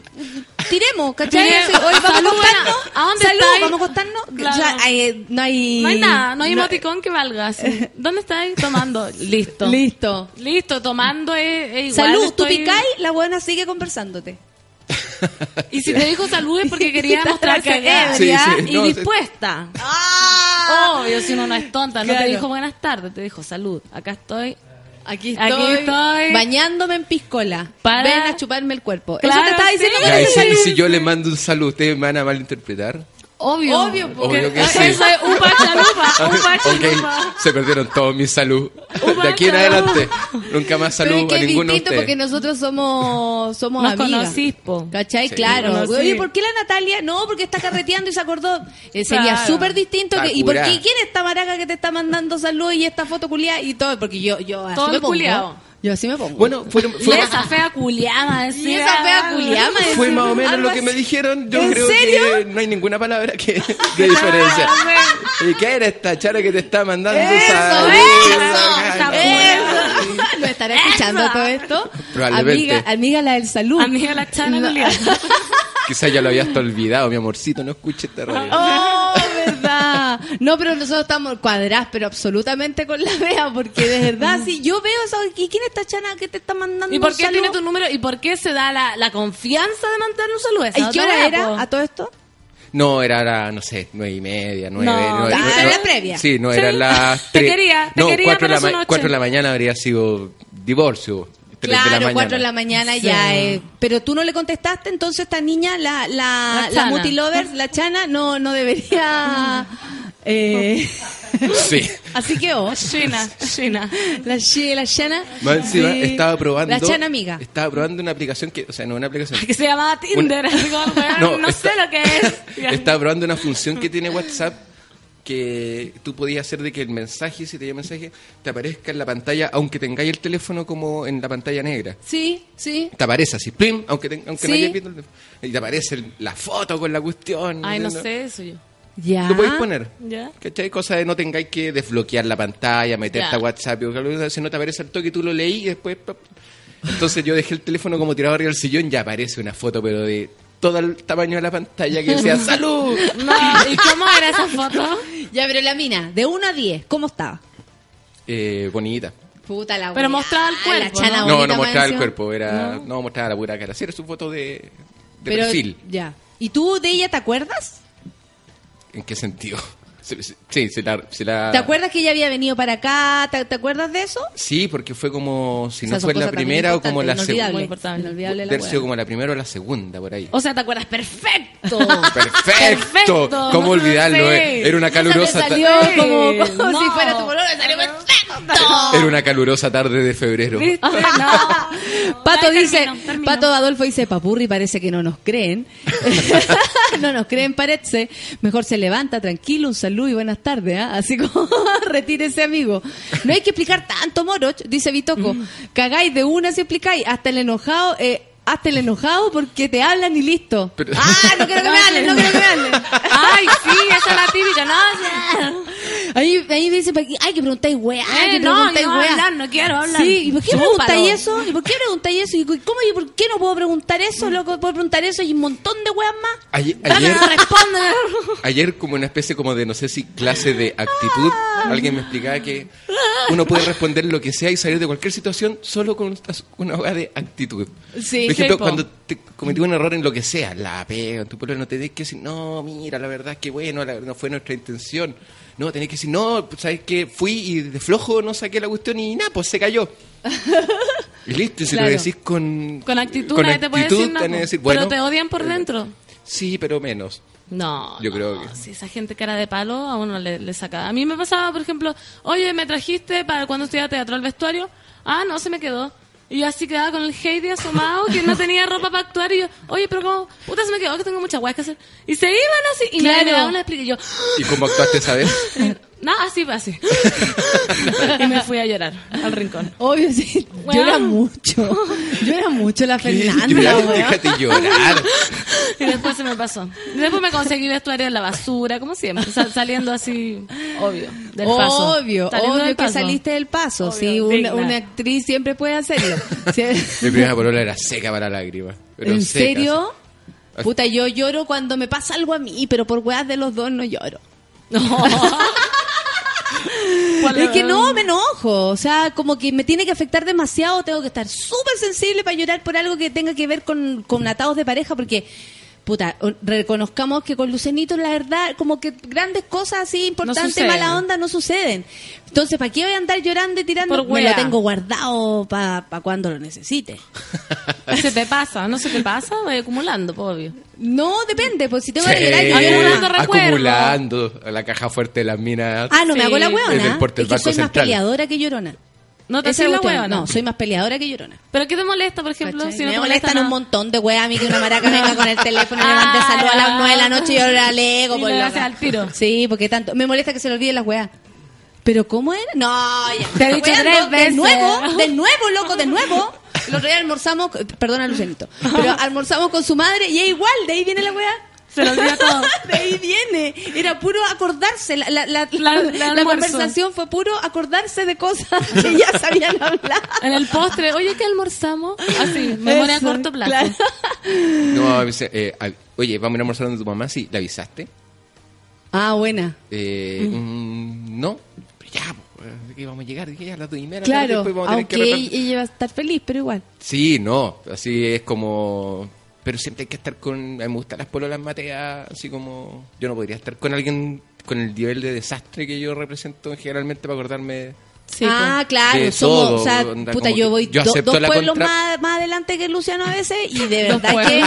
tiremos, ¿cachai? Así, Hoy vamos Salud, a acostarnos. ¿A dónde Salud, estáis? vamos a acostarnos. Claro. Hay- no hay... No hay nada, no hay emoticón que valga. así. ¿Dónde estáis? Tomando. [laughs] Listo. Listo. Listo, tomando es, es igual. Salud, tú estoy- picáis, la buena sigue conversándote. Y si te dijo salud es porque [laughs] quería Está mostrarse ebria Sí, sí, y no, sí. dispuesta. ¡Ah! Obvio, si uno no es tonta. No te dijo buenas tardes, te dijo salud. Acá estoy. Aquí estoy, Aquí estoy. bañándome en piscola. Para- Ven a chuparme el cuerpo. Eso Claro, te estaba sí. diciendo Ya, con y si, si yo le mando un salud, ¿ustedes me van a malinterpretar? Obvio. Obvio, Obvio que sí. Eso es un pachalupa, un pachalupa. [laughs] ok, se perdieron todos mis salud. Upa, De aquí en adelante, nunca más Pero salud es que a es ninguno de distinto porque nosotros somos somos Nos amigas. conocís, po. ¿Cachai? Sí, claro. nos conocí. Oye, ¿por qué la Natalia? No, porque está carreteando y se acordó. Eh, sería Claro. súper distinto. Que, ¿Y por qué? ¿Quién es esta maraca que te está mandando salud y esta foto culiada y todo? Porque yo, yo así Todo me pongo. culiao. Yo así me pongo. Bueno, fueron, [laughs] fue, esa fea culiama, y esa fea culiada me [laughs] fue más o menos lo que me dijeron. Yo ¿En creo serio? que no hay ninguna palabra que [laughs] de diferencia. ¿Y qué era esta chara que te está mandando Eso, salud? eso, eso. ¿Lo estará escuchando todo esto? Probablemente. Amiga, amiga la del salud. Amiga la chana No. Quizás ya lo había hasta olvidado, mi amorcito, no escuche esta radio. Oh, No, pero nosotros estamos cuadradas, pero absolutamente con la vea, porque de verdad, si yo veo eso, ¿y quién es esta chana que te está mandando ¿Y por un qué saludo? tiene tu número? ¿Y por qué se da la, la confianza de mandarle un saludo? ¿Y qué hora era po. a todo esto? No, era, era, no sé, nueve y media, nueve. No, nueve, ah, nueve- era no- la previa. Sí, no, Sí. eran las [laughs] Te quería, te no, quería cuatro, para la su ma- noche. cuatro de la mañana habría sido divorcio. 3 de la Claro, mañana. 4 de la mañana ya. eh, pero tú no le contestaste, entonces esta niña, la, la, La la, la chana, no, no debería... [laughs] eh, Sí. [laughs] así que oh, China, China. la, la. Más encima, sí, estaba probando. La chana amiga. Estaba probando una aplicación que. O sea, no una aplicación. [laughs] Que se llamaba Tinder. así como, weón, [laughs] No, está- sé lo que es. Estaba probando una función que tiene WhatsApp que tú podías hacer de que el mensaje, si te llega mensaje, te aparezca en la pantalla, aunque tengáis el teléfono como en la pantalla negra. Sí, sí. Te aparece así, plim, aunque, aunque no Sí. hayas visto el teléfono. Y te aparece el- la foto con la cuestión. Ay, no ¿no? sé eso yo. Ya. Lo podéis poner. Ya. ¿Cachai? Cosa de no tengáis que desbloquear la pantalla, meterte Ya. a WhatsApp, y algo así, si no te aparece el toque, tú lo leí y después... Entonces yo dejé el teléfono como tirado arriba del sillón, ya aparece una foto, pero de todo el tamaño de la pantalla que decía [laughs] ¡Salud! No, ¿y cómo era esa foto? Ya, pero la mina, de 1 a 10, ¿cómo estaba? Eh, bonita. Puta la Pero mostraba el cuerpo, La chana No, bonita no mostraba el cuerpo, era no. mostraba la pura cara. Sí, era su foto de, de Pero, perfil. Ya. ¿Y tú de ella te acuerdas? ¿En qué sentido? Sí, sí la, ¿Te acuerdas que ella había venido para acá? ¿Te, te acuerdas de eso? Sí, porque fue como, si O no sea, fue la primera o como la segunda. inolvidable, Muy importante. inolvidable la sido como la primera o la segunda, por ahí. O sea, ¿te acuerdas? ¡Perfecto! [laughs] Perfecto. Perfecto. ¿Cómo olvidarlo? Sí. eh? Era una calurosa ta- salió Sí. como, como No. si fuera tu color, salió perfecto. Era una calurosa tarde de febrero. [laughs] Pato Ay, dice, termino, termino. Pato Adolfo dice, Papurri parece que no nos creen. [laughs] no nos creen, parece. Mejor se levanta, tranquilo, un saludo y buenas tardes, ¿ah? Así como, [laughs] retírese, amigo. No hay que explicar tanto, Moroch, dice Vitoco. Mm. Cagáis de una si explicáis, hasta el enojado, eh, hasta el enojado porque te hablan y listo. Pero- Ah, no quiero que me [laughs] hablen, no quiero que me hablen. Ay, sí, esa es la típica. No. Ahí, ahí me dice, ay, que preguntáis weá, Eh, que no, preguntáis no weá. hablar, no quiero hablar. Sí, ¿y por qué Chúpalo. preguntáis eso? ¿Y por qué preguntáis eso? ¿Y cómo y por qué no puedo preguntar eso? Loco, puedo preguntar eso y un montón de weas más. Ayer, ayer, [laughs] ayer como una especie como de, no sé si clase de actitud, alguien me explicaba que uno puede responder lo que sea y salir de cualquier situación solo con una hoja de actitud. Sí, ejemplo, sí, po. cuando te cometí un error en lo que sea, la pega, en tu pueblo, no tenés que decir, no, mira, la verdad es que bueno, la- no fue nuestra intención. No, tenés que decir, no, ¿sabes qué? Fui y de flojo no saqué la cuestión y nada, pues se cayó. Y listo, y si Claro. lo decís con, Con actitud, con nadie te puede actitud, decir nada. decir, Pero bueno, te odian por dentro. Sí, pero menos. No, Yo no, creo que- Si esa gente cara de palo, a uno le, le saca. A mí me pasaba, por ejemplo, oye, ¿me trajiste para cuando estudiaba teatro al vestuario? Ah, no, se me quedó. Y yo así quedaba con el Heidi asomado, que no tenía ropa para actuar. Y yo, oye, pero ¿cómo? Puta, se me quedó, que tengo muchas weas que hacer. Y se iban así, y Claro. nadie me daba una explicación. Y yo, ¿Y cómo actuaste esa vez? [laughs] no, así, así. [laughs] y me fui a llorar al rincón. Obvio, sí. Weón. Llora mucho. Llora mucho la [laughs] Fernanda, Llorar. Déjate llorar. Y después se me pasó. Y después me conseguí vestuario en la basura, como siempre. sal- saliendo así, obvio, del paso. Obvio, Saliendo obvio del que paso. saliste del paso. Obvio, sí, una, actriz siempre puede hacerlo. [laughs] Mi primera polola era seca para lágrimas. pero ¿En seca, serio? así. Puta, yo lloro cuando me pasa algo a mí, pero por weas de los dos no lloro. ¿Cuál Es que no, me enojo. O sea, como que me tiene que afectar demasiado. Tengo que estar súper sensible para llorar por algo que tenga que ver con, con atados de pareja, porque, puta, reconozcamos que con Lucenito, la verdad, como que grandes cosas así importantes, suceden. mala onda, no suceden. Entonces, ¿para qué voy a andar llorando y tirando? Por me lo tengo guardado para cuando lo necesite. [laughs] Se te pasa, no se te pasa, voy acumulando, obvio. No, depende, pues si tengo Sí, que llorar, yo Acumulando recuerdos. acumulando la caja fuerte de las minas. Ah, no, me hago la hueona. Es que soy más Central. peleadora que llorona. No te haces es la hueva, No, soy más peleadora que llorona. ¿Pero qué te molesta, por ejemplo? ¿Cachai? Si no me te molesta molestan un montón de weas a mí que una maraca venga con el teléfono y me mande Ah, saludos a las ya. 9 de la noche y yo la lego Y por haces al tiro. Sí, porque tanto. Me molesta que se le olviden las weas. ¿Pero cómo era? No, ya. Te he dicho weando. tres veces. De nuevo, de nuevo, loco, de nuevo. El otro día almorzamos, perdona Lucenito, pero almorzamos con su madre y es igual, de ahí viene la wea. Se lo olvida todo. [laughs] De ahí viene. Era puro acordarse. La, la, la, La- conversación fue puro acordarse de cosas que ya sabían hablar. En el postre, oye, ¿qué almorzamos? Así, memoria a corto plazo. claro. No, a veces, eh, oye, vamos a ir a almorzar donde tu mamá, sí, ¿la avisaste? Ah, buena. Eh, mm, no, pero ya, ¿de qué vamos a llegar? A las dos y media la tarde, Claro, después vamos a tener que aunque repartir- ella va a estar feliz, pero igual. Sí, no, así es como... Pero siempre hay que estar con... A mí me gustan las pololas mateas, así como... Yo no podría estar con alguien con el nivel de desastre que yo represento generalmente para acordarme Sí, ah, pues. claro, De somos, todo, o sea, onda, puta, yo voy yo do- acepto dos pueblos contra- más, más adelante que Luciano a veces y de [laughs] verdad que,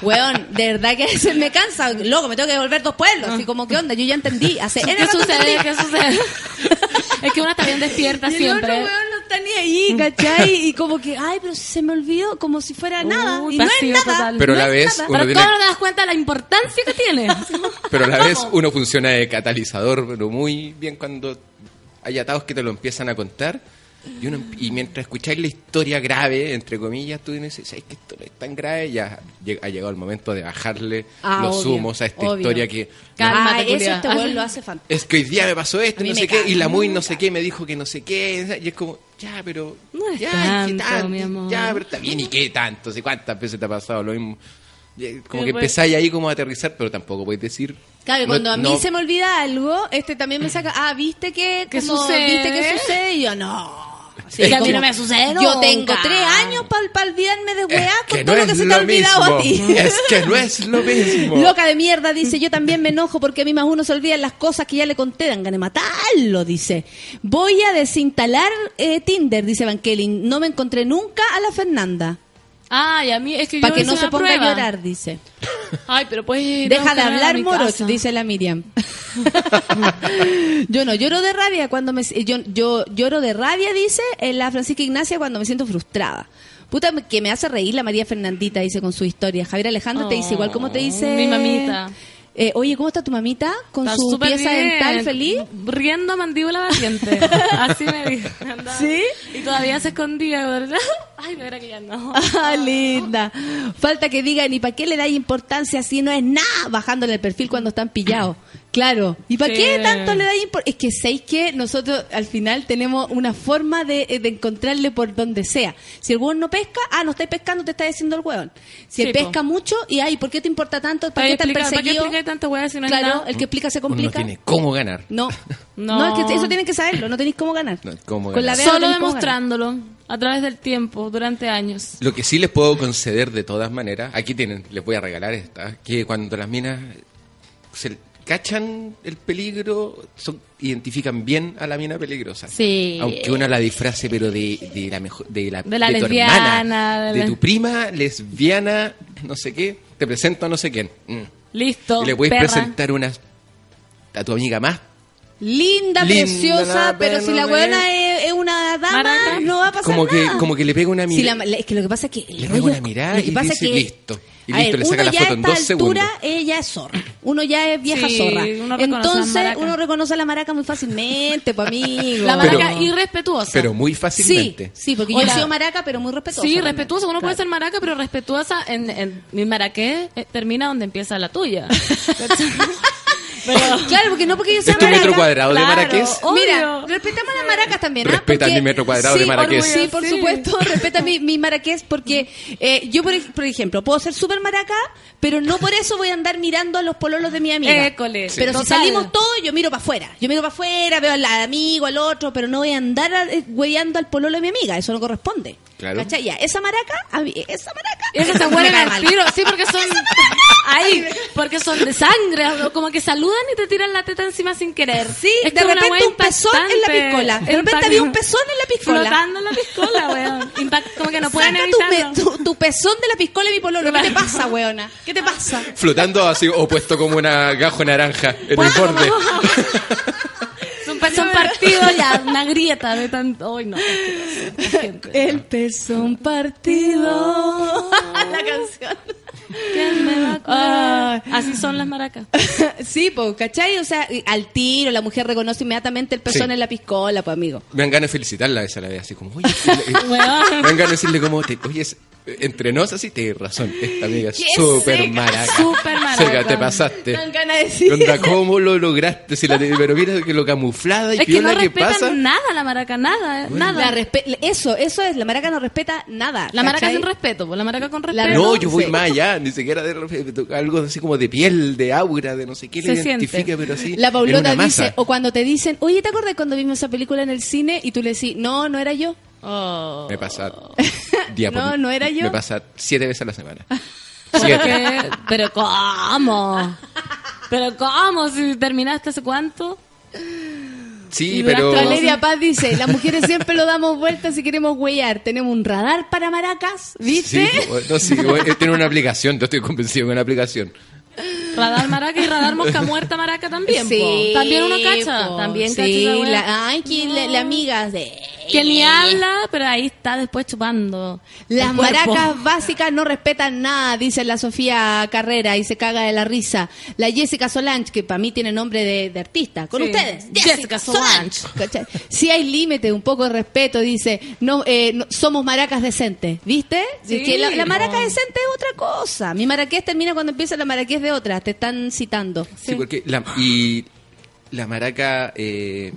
weón, de verdad que a veces me cansa, loco, me tengo que devolver dos pueblos, así como, ¿qué onda? Yo ya entendí, hace ¿Qué sucede? ¿Qué sucede? [laughs] es que una está bien despierta Y el otro siempre. weón está ni ahí, ¿cachai? [laughs] Y como que, ay, pero se me olvidó, como si fuera nada. Uy, y no es pasivo nada. total. Pero a no la vez nada. uno Pero tiene- ¿cómo no te das cuenta de la importancia que tiene? [laughs] Pero a la vez uno funciona de catalizador, pero muy bien cuando hay atados que te lo empiezan a contar. Y, uno, y mientras escucháis la historia grave, entre comillas, tú dices, ¿sabes que esto no es tan grave? Ya ha llegado el momento de bajarle Ah, los obvio, humos a esta obvio. historia que... Cálmate, Ah, eso este weón lo hace fantástico. Es que hoy día me pasó esto, no sé qué, y la muy no sé qué me dijo que no sé qué, y es como, ya, pero... No es ya, ¿qué tanto, tanto? mi amor. Ya, pero está bien, ¿y qué tanto? ¿Sí, ¿Cuántas veces te ha pasado lo mismo? Como que pues. empezáis ahí como a aterrizar, pero tampoco podéis decir... Claro, no- cuando a mí no- se me olvida algo, este también me saca, ah, ¿viste que ¿Qué como, sucede? ¿Viste qué sucede? Y yo, no. Así Que a mí como, no me sucede Yo tengo tres años para olvidarme de weá con todo lo que se te ha olvidado mismo. a ti. Es que no es lo mismo. Loca de mierda, dice, yo también me enojo porque a mí más uno se olvida las cosas que ya le conté, dan ganas de matarlo, dice. Voy a desinstalar eh, Tinder, dice Van Kelly. No me encontré nunca a la Fernanda. Ay, a mí es que yo Para que no se ponga prueba. a llorar, dice. Ay, pero pues... Deja de hablar, casa. dice la Miriam. [laughs] yo no lloro de rabia cuando me yo, yo lloro de rabia, dice la Francisca Ignacia cuando me siento frustrada. Puta que me hace reír la María Fernandita, dice con su historia. Javier Alejandro te dice igual como te dice. Mi mamita. Eh, oye, ¿cómo está tu mamita? Con Está su pieza bien. dental feliz. Riendo mandíbula batiente. [laughs] Así me dijo. ¿Sí? Y todavía se escondía. [laughs] Ay, de verdad que ya no. [laughs] Ah, linda. Falta que digan, ¿y para qué le dais importancia si no es nada? Bajándole el perfil cuando están pillados. Claro. ¿Y para Sí. qué tanto le dais importancia? Es que sabéis que nosotros al final tenemos una forma de, de encontrarle por donde sea. Si el hueón no pesca, ah, no estáis pescando, te está diciendo el hueón. Si Sí, él po. pesca mucho, y ay, ¿por qué te importa tanto? ¿Para ¿Para qué qué estás explicar, ¿para qué perseguido? tanta hueá si no es claro, nada? el que explica se Uno no complica. tiene cómo ganar. No. [laughs] No. no, es que eso tienen que saberlo, no tenéis cómo ganar. No, cómo Con la ganar. vea no Solo tenéis cómo ganar. demostrándolo a través del tiempo, durante años. Lo que sí les puedo conceder de todas maneras, aquí tienen, les voy a regalar esta, que cuando las minas se cachan el peligro, son, identifican bien a la mina peligrosa. Sí. Aunque una la disfrace, pero de, de la mejor, de la, De la tu lesbiana, hermana, de la- tu prima, lesbiana, no sé qué, te presento a no sé quién. Mm. Listo. y le puedes perra. presentar una a tu amiga más Linda, Linda, preciosa, pero si la buena es una dama, Maraca. no va a pasar como que nada. como que le pega una Si mirada le- es que lo que pasa es que Le pega una mirada y pasa dice, que, listo. Y a listo, ver, le saca uno la ya foto a en esta dos altura, segundos. ella es zorra. Uno ya es vieja Sí, zorra. uno a Entonces, uno reconoce a la maraca muy fácilmente, pues amigo. La Pero- maraca irrespetuosa. pero muy Sí, fácilmente sí, porque O yo he sido maraca, pero muy respetuosa. Sí, también. respetuosa. Uno puede Claro. ser maraca, pero respetuosa en, en mi maraqué eh, termina donde empieza la tuya. [laughs] pero, [laughs] Claro, porque no porque yo sea ¿Es tu maraca. metro cuadrado de. Marrakech? Obvio. Mira, respetamos a las maracas también. ¿ah? Respeta Porque- mi metro cuadrado de sí, Marrakech. Sí, por Sí. supuesto, respeta mi, mi maraqués porque eh, yo, por, por ejemplo, puedo ser súper maraca, pero no por eso voy a andar mirando a los pololos de mi amiga. École. Sí. Pero si salimos todos, yo miro para afuera. Yo miro para afuera, veo al amigo, al otro, pero no voy a andar eh, hueveando al pololo de mi amiga. Eso no corresponde. Claro. ¿Cachai? Ya, esa maraca, esa maraca. Esas [laughs] se cae al tiro, sí, porque son [laughs] ahí, porque son de sangre, como que saludan y te tiran la teta encima sin querer. Sí, Es de repente un pezón en la piscola. De repente había un pezón en la piscola. Flotando en la piscola, weón. Impact- como que no pueden Saca tu, evitarlo. pe- tu, tu pezón de la piscola de mi pololo. ¿Qué te pasa, weona? ¿Qué te pasa? flotando así o puesto como una gajo naranja en el borde pezón partido ya, [laughs] una grieta de tanto. Ay, no. El pezón partido. [laughs] la canción. ¿Quién me va a? Ay. Así son las maracas. [laughs] sí, pues, ¿cachai? O sea, al tiro la mujer reconoce inmediatamente el pezón Sí. en la piscola, pues, amigo. me dan ganas de felicitarla esa la vez así como oye me dan ganas de decirle como te, oye es- entre nos así tienes razón esta amiga es súper maraca súper maraca. Seca, te pasaste Dan ganas de decir. Onda, ¿cómo lo lograste? Si la te- pero mira que lo camuflada y Es que no que respetan pasa. nada la maraca, nada, nada. La respe- eso, eso es, la maraca no respeta nada. La maraca ¿cachai? sin respeto, pues la maraca con La- respeto. No, yo voy Sí. más allá, ni siquiera de algo así como de piel, de aura, de no sé qué, le siente. identifica, pero así. La Paulota dice, o cuando te dicen, oye, ¿te acuerdas cuando vimos esa película en el cine? Y tú le decís, no, no era yo. Oh. Me pasa [laughs] día por- No, no era yo. Me pasa siete veces a la semana. [laughs] ¿Por Siete. Pero ¿cómo? Pero ¿cómo? Si terminaste hace cuánto? Sí, Y pero... Valeria Paz dice, las mujeres siempre lo damos vueltas si queremos huellar. Tenemos un radar para maracas, ¿viste? Sí, no, sí, eh, tiene una aplicación, yo estoy convencido con una aplicación. Radar maraca y radar mosca muerta maraca también. Sí, po. También uno cacha. po. También sí, cacha la, ay, que la, la amiga de... Que ni habla, pero ahí está después chupando. Las maracas básicas no respetan nada, dice la Sofía Carrera y se caga de la risa. La Jessica Solange, que para mí tiene nombre de, de artista. Con Sí. ustedes, Jessica Solange. Si hay límite, un poco de respeto, dice. No, eh, no- somos maracas decentes, ¿viste? Sí, que la, la maraca no. decente es otra cosa. Mi maraqués termina cuando empieza la maraqués de otra. Te están citando. Sí, porque la, y la maraca, eh,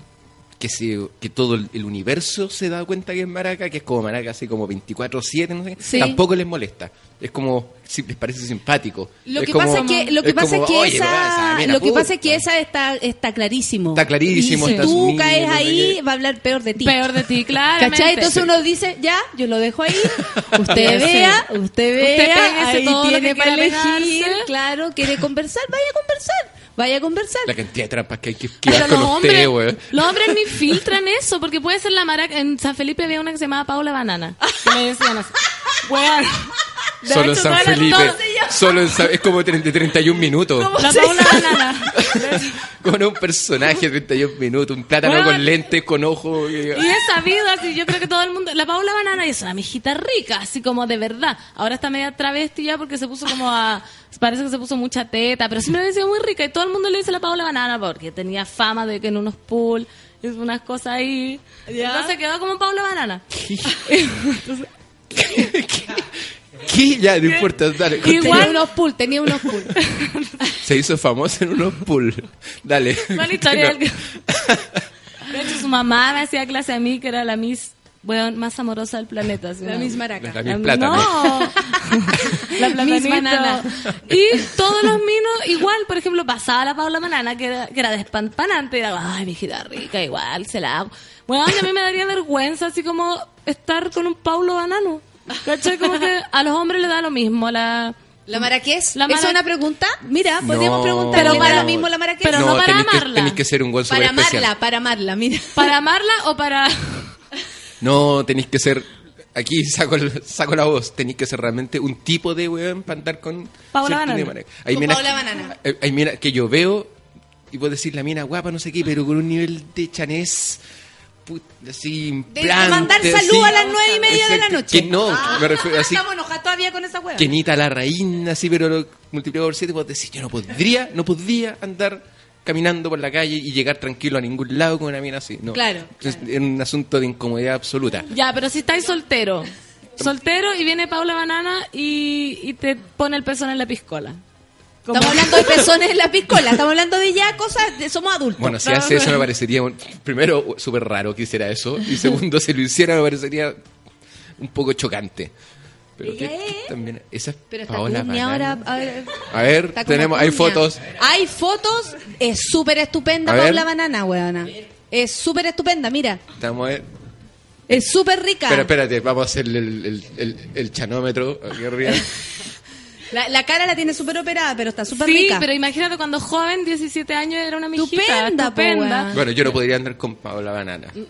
que, se, que todo el, el universo se da cuenta que es maraca, que es como maraca así como 24-7, no sé, Sí. tampoco les molesta. Es como, si les parece simpático. Lo Es que como- pasa es que lo que es pasa es que "Oye, esa lo que puta". pasa es que esa está está clarísimo. Está clarísimo, Y si está tú asumido, caes ahí va a hablar peor de ti. Peor de ti, claro. ¿Cachai? Entonces uno dice, ya, yo lo dejo ahí. [laughs] Usted vea, usted vea, péguese ahí todo lo tiene que para elegir. pegarse. Claro, quiere conversar, vaya a conversar. Vaya a conversar. La cantidad de trampas que hay que Pero esquivar los con hombres, usted, los hombres ni filtran eso, porque puede ser la maraca. En San Felipe había una que se llamaba Paula Banana. Que me decían así. Weón. De Solo en San Felipe. Solo en San- es como 30, 31 minutos. La Paula Banana. [laughs] Con un personaje 31 minutos, un plátano Bueno. con lentes, con ojos. y- Y he sabido, así, yo creo que todo el mundo. La Paula Banana es una mijita rica, así como de verdad. Ahora está media travesti ya porque se puso como a. Parece que se puso mucha teta, pero siempre me decía muy rica y todo el mundo le dice la Paula Banana porque tenía fama de que en unos pool hizo unas cosas ahí. Entonces quedó como Paula Banana. [laughs] [laughs] ¿Qué? Ya, no importa, dale. Tenía Igual- unos pool, tenía unos pool. [laughs] Se hizo famosa en unos pool. Dale. Historia. No. De hecho, su mamá me hacía clase a mí, que era la Miss weón, más amorosa del planeta. La misma maraca. La Miss Plátano. No. [laughs] la Miss platanito. Banana. Y todos los minos, igual, por ejemplo, pasaba la Paula Banana, que era, que era despampanante, y era, ay, mi hijita rica, igual, se la hago. Bueno, a mí me daría vergüenza, así como estar con un Paulo Banano. ¿Cachai? Como que a los hombres les da lo mismo. La... ¿La maraqués? La ¿Esa mara- es una pregunta? Mira, podríamos No. preguntar. Pero ¿le para- lo mismo la maraqués? pero no para tenéis que, amarla. tenéis que ser un gol para súper especial. amarla, para amarla, mira. ¿Para amarla o para...? No, tenéis que ser. Aquí saco, el- saco la voz. Tenéis que ser realmente un tipo de weón para andar con. Paula cierto Banana. Hay Con que- Banana. hay- Hay minas que yo veo y puedo decir la mina guapa, no sé qué, pero con un nivel de chanés. Put- Así, De mandar así. salud a las nueve y media de la noche. Que no, Ah, me refiero así. Estamos enojados todavía con esa hueá. Kenita la reina, así, pero lo multiplicado por siete, puedo decir, yo no podría, no podría andar caminando por la calle y llegar tranquilo a ningún lado con una mina así. No. Claro, Es, es un asunto de incomodidad absoluta. Ya, pero si estáis soltero. Soltero y viene Paula Banana y, y te pone el pezón en la piscola. Como- Estamos hablando de [laughs] pezones en la piscola, estamos hablando de ya cosas, de, somos adultos. Bueno, si hace eso me [laughs] parecería, primero, súper raro que hiciera eso, y [laughs] segundo, si lo hiciera me parecería un poco chocante. Pero Ella que, que es- también, esa es Pero Paola ahora, a ver, A ver, tenemos, hay fotos. Hay fotos, es súper estupenda A ver. Paula Banana, weona. Es súper estupenda, mira. Estamos a. Es súper rica. Pero espérate, vamos a hacer el, el, el, el chanómetro aquí arriba. La, la cara la tiene súper operada, pero está súper Sí, rica. pero imagínate cuando joven, 17 años, era una mijita. Estupenda, Estupenda. Bueno, yo no podría andar con Paola Banana. [laughs] ¿Tú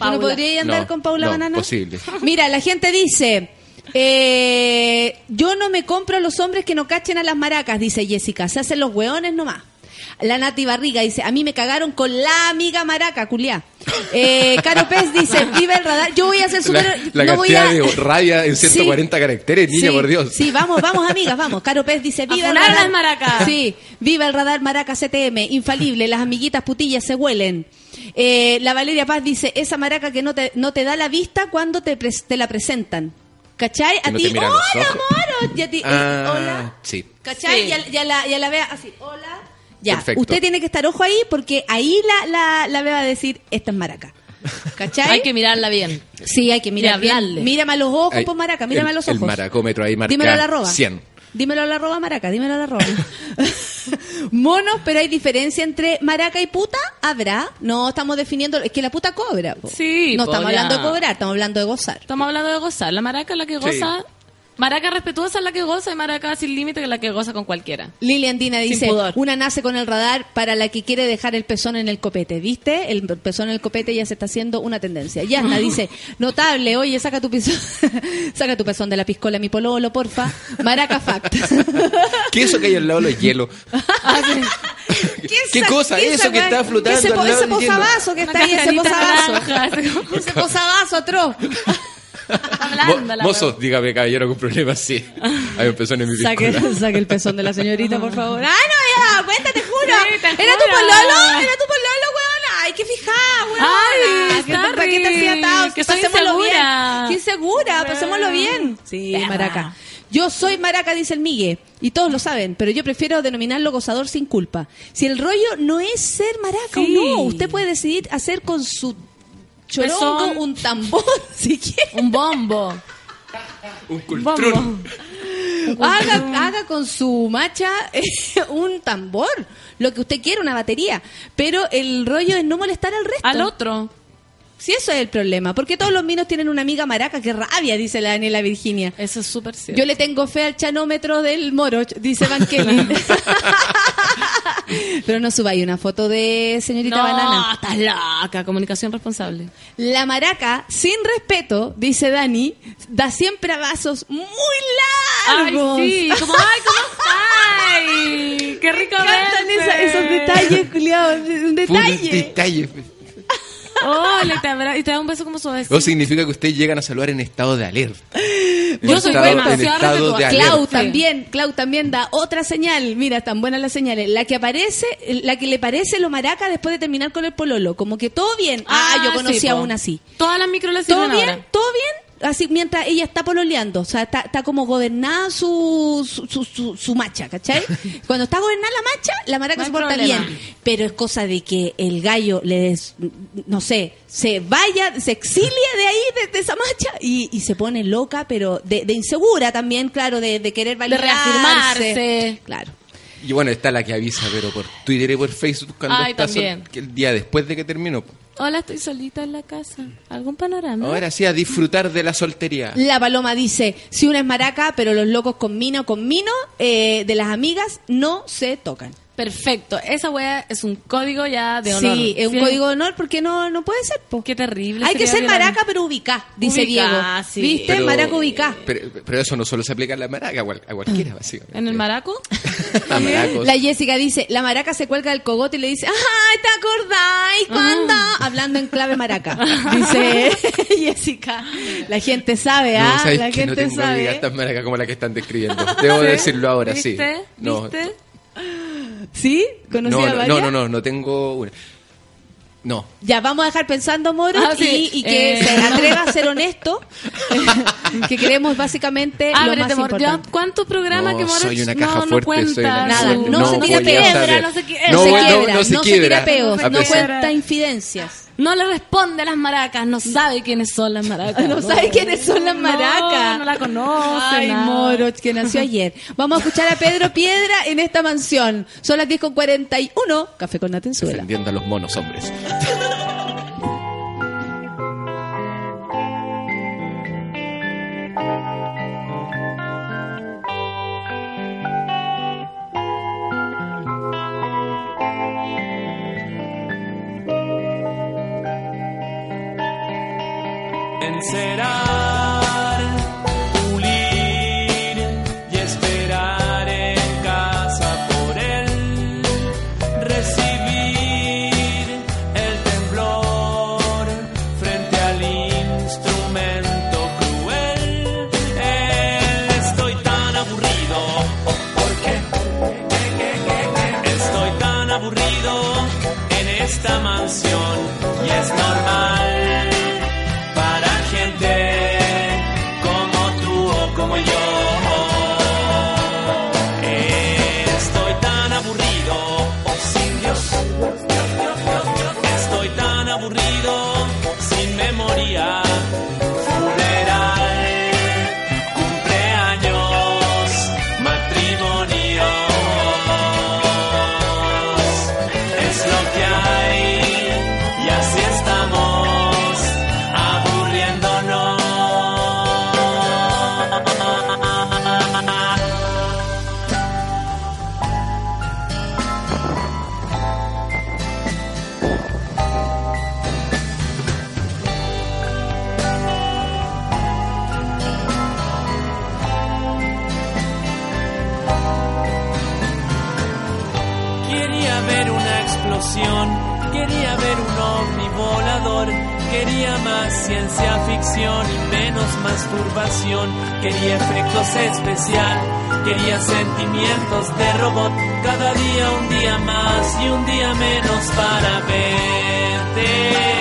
no podrías andar No, con Paula no, Banana? posible. [laughs] Mira, la gente dice, eh, yo no me compro a los hombres que no cachen a las maracas, dice Jessica, se hacen los hueones nomás. La Nati Barriga dice, a mí me cagaron con la amiga maraca, culiá. Eh, Caro Pez dice, [laughs] vive el radar. Yo voy a hacer súper... La, la no voy a- de rabia en [laughs] 140 caracteres, niña, Sí, por Dios. Sí, vamos, vamos, amigas, vamos. Caro Pez dice, viva el radar. las maracas. Sí, viva el radar maraca CTM, infalible, las amiguitas putillas se huelen. Eh, la Valeria Paz dice, esa maraca que no te, no te da la vista cuando te, pres- te la presentan. ¿Cachai? Que A no ti, hola. Y a ti, eh, Ah, hola. sí. ¿Cachai? Sí. Ya, ya la, ya la vea así, hola. Ya, Perfecto. usted tiene que estar ojo ahí porque ahí la, la, la vea decir, esta es maraca. ¿Cachai? Hay que mirarla bien. Sí, hay que mirar Y bien. hablarle. Mírame a los ojos, Ay, pues maraca, mírame a el- los ojos. El maracómetro ahí marca Dímelo a la arroba. 100. Dímelo a la arroba maraca, dímelo a la arroba. [laughs] Monos, pero hay diferencia entre maraca y puta. ¿Habrá? No, estamos definiendo. Es que la puta cobra. po. Sí, No po, estamos ya. hablando de cobrar, estamos hablando de gozar. Estamos hablando de gozar. La maraca es la que goza Maraca respetuosa es la que goza y maraca sin límite que es la que goza con cualquiera. Lilian Dina dice, una nace con el radar para la que quiere dejar el pezón en el copete, ¿viste? El pezón en el copete ya se está haciendo una tendencia. Yasna [laughs] dice, notable, oye, saca tu pezón, [laughs] saca tu pezón de la piscola, mi pololo, porfa. Maraca fact. [laughs] ¿Qué es eso que hay al lado de los hielos? ¿Qué cosa? qué Eso que está flotando Ese, al lado ese hielo. que está ahí, ese así Ese posavasos atroz. Blanda la Mozo, dígame, caballero, con problemas, sí. Hay un pezón en mi Saque, saque el pezón de la señorita, por favor. ¡Ah, no, ya! Cuenta, te juro. Sí, te ¿Era tu pololo? ¿Era tu pololo, weona? Hay que fijar, weona. Ay, ¿Qué- está ¿Para qué te hacía rico. atado? Que Pasémoslo insegura. bien. ¡Qué insegura! Pasémoslo bien. Sí, Perra. maraca. Yo soy maraca, dice el Migue, y todos lo saben, pero yo prefiero denominarlo gozador sin culpa. Si el rollo no es ser maraca Sí. o no, usted puede decidir hacer con su chorongo Pezón. un tambor, [laughs] si quiere. Un bombo. Un cultrón. haga, haga con su macha eh, un tambor, lo que usted quiera, una batería. Pero el rollo es no molestar al resto. Al otro. Si eso es el problema. Porque todos los minos tienen una amiga maraca, que rabia, dice la Daniela Virginia. Eso es súper cierto. Yo le tengo fe al chanómetro del moro, dice Van Kelly. [laughs] [laughs] Pero no subáis una foto de señorita no, banana. estás loca. Comunicación responsable. La maraca, sin respeto, dice Dani, da siempre abrazos muy largos. Ay, sí. Como, ay, ¿cómo estás? [laughs] Qué rico Me encantan esa- esos detalles, Julián. Un detalle. detalle. Hola, te, abra- y te da un beso como suave. O significa que ustedes llegan a saludar en estado de alerta. Yo En soy alerta. Clau también, Clau también da otra señal. Mira, están buenas las señales. La que aparece, la que le parece lo maraca después de terminar con el pololo. Como que todo bien. Ah, yo conocí sí, una así. Todas las micro le ¿Todo bien? ahora. ¿Todo bien? Así mientras ella está pololeando, o sea, está, está como gobernada su, su, su, macha, ¿cachai? [laughs] Cuando está gobernada la macha, la maraca No se porta problema. bien. Pero es cosa de que el gallo le des, no sé, se vaya, se exilia de ahí, de, de esa macha, y, y se pone loca, pero de, de insegura también, claro, de, de querer De validarse. reafirmarse. Claro. Y bueno, está la que avisa, pero por Twitter y por Facebook cuando Ay, está sol- también. que el día después de que terminó. Hola, estoy solita en la casa. ¿Algún panorama? Ahora sí, a disfrutar de la soltería. La paloma dice, si una es maraca, pero los locos con mino, con mino, eh, de las amigas, no se tocan. Perfecto. Esa wea es un código ya de honor. Sí, es un código de honor porque no, no puede ser. po. Qué terrible. Hay que ser violar. maraca, pero ubicá, dice Ubicá, Diego. sí. ¿Viste? Pero- Maraca ubicá. Pero, pero eso no solo se aplica a la maraca, a cual- a cualquiera, básicamente. ¿En el maraco? [laughs] A maracos. La Jessica dice, la maraca se cuelga del cogote y le dice, ¡ay, te acordáis cuando? Ah. Hablando en clave maraca. Dice [laughs] Jessica. La gente sabe, No, ¿ah? ¿sabes la que no gente tengo sabe. tan maracas como la que están describiendo. Debo [laughs] decirlo ahora, sí. ¿Viste? No, ¿Viste? ¿Sí? no, ¿Conocía no, varias? no, no, no, no tengo una. No. Ya, vamos a dejar pensando, Moro, Ah, sí. y, y que Eh. se atreva a ser honesto, [laughs] que queremos básicamente lo Ábrete, más amor. ¿Ya importante. ¿Cuántos programas No, que Morech soy una no, caja no fuerte, cuenta? soy una Nada, su- no se tira piedra, no se qui- No, No, se no, quiebra, no se no se quiebra. no cuenta infidencias. No le responde a las maracas, no sabe quiénes son las [laughs] maracas. No sabe quiénes son las maracas. No, no la conoce. Ay, nada. Moro, que nació ayer. Vamos a escuchar a Pedro [laughs] Piedra en esta mansión. Son las 10 con 41. Café con Natenzuela. Defendiendo a los monos hombres. [laughs] Encerar, Quería ver un ovni volador, quería más ciencia ficción y menos masturbación. Quería efectos especial, quería sentimientos de robot. Cada día un día más y un día menos para verte.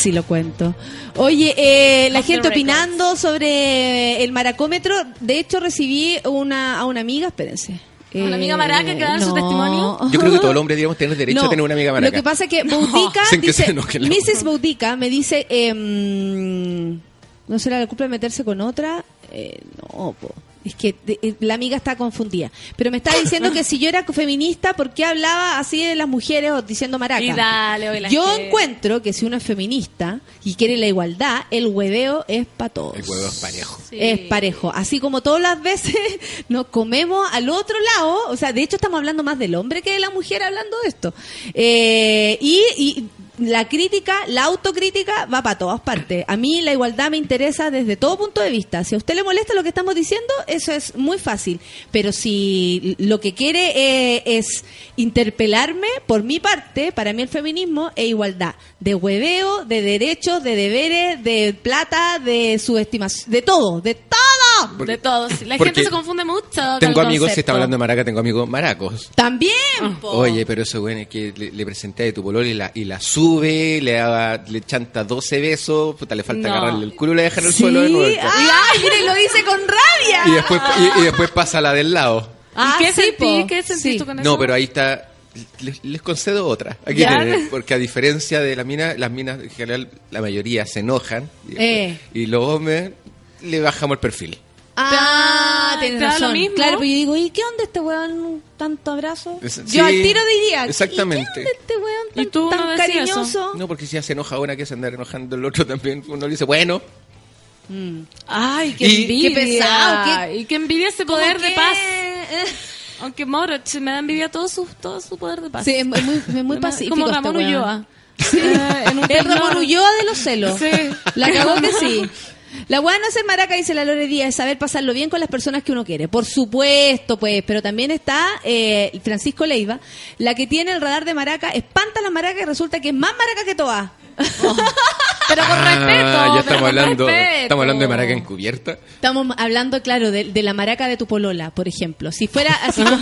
Casi lo cuento. Oye, eh, la gente opinando sobre el maracómetro. De hecho, recibí una, a una amiga, espérense. ¿A una amiga maraca que da su no. testimonio? Yo creo que todos los hombres deberíamos tener derecho No, a tener una amiga maraca. Lo que pasa es que [laughs] Boudica que se dice, la Mrs. Boudica me dice, em, ¿no será la culpa de meterse con otra? Eh, no, po. Es que de- eh, la amiga está confundida. Pero me está diciendo que si yo era feminista, ¿por qué hablaba así de las mujeres o diciendo maraca? Y dale, Yo encuentro que si uno es feminista y quiere la igualdad, el hueveo es para todos. El huevo es parejo. Sí. Es parejo. Así como todas las veces [laughs] nos comemos al otro lado. O sea, de hecho estamos hablando más del hombre que de la mujer hablando de esto. Eh, y, y la crítica, la autocrítica va para todas partes. A mí la igualdad me interesa desde todo punto de vista. Si a usted le molesta lo que estamos diciendo, eso es muy fácil. Pero si lo que quiere es interpelarme, por mi parte, para mí el feminismo es igualdad. De hueveo, de derechos, de deberes, de plata, de subestimación, de todo, de todo. De todos. La gente se confunde mucho. con Tengo el amigos, si está hablando de maraca, tengo amigos maracos. También, po. Oye, pero eso bueno es que le, le presenté de tu pololo y la, y la sube, le daba, le chanta 12 besos, puta, le falta No. agarrarle el culo y le deja en el Sí, suelo de nuevo. ay, mire, lo dice con rabia. Y después, y, y después pasa la del lado. Ah, ¿Y qué sí, sentí? ¿Qué Sí. tú con eso? No, pero ahí está. Les, les concedo otra. Aquí tienen, porque a diferencia de la mina, las minas en general, la mayoría se enojan. Y, después- Eh. y los hombres le bajamos el perfil. Ah, Te- tienes da lo razón. mismo. Claro, pero yo digo, ¿y qué onda este weón tanto abrazo? Es- yo sí, al tiro diría, exactamente. ¿y qué onda este weón tan, ¿Y tú tan no cariñoso? No, porque si ya se enoja una que se anda enojando el otro también. Uno le dice, bueno, Ay, qué Y- envidia. Qué pesado, qué- Y qué envidia ese poder de paz. [laughs] Aunque Moroch me da envidia todo su, todo su poder de paz. Sí, es muy, es muy [laughs] pacífico. Como este Ramón weón. Ulloa. Eh, [laughs] en un El. Ramón Ulloa de los celos. Sí. La cagó que sí. La buena no es ser maraca, dice la Lore Díaz, es saber pasarlo bien con las personas que uno quiere. Por supuesto, pues, pero también está eh, Francisco Leiva, la que tiene el radar de maraca, espanta a la maraca y resulta que es más maraca que todas. [laughs] Pero con Ah, respeto. ya pero estamos hablando, respeto. estamos hablando de maraca encubierta. Estamos hablando, claro, de, de la maraca de tu polola, por ejemplo. Si fuera así [laughs] como...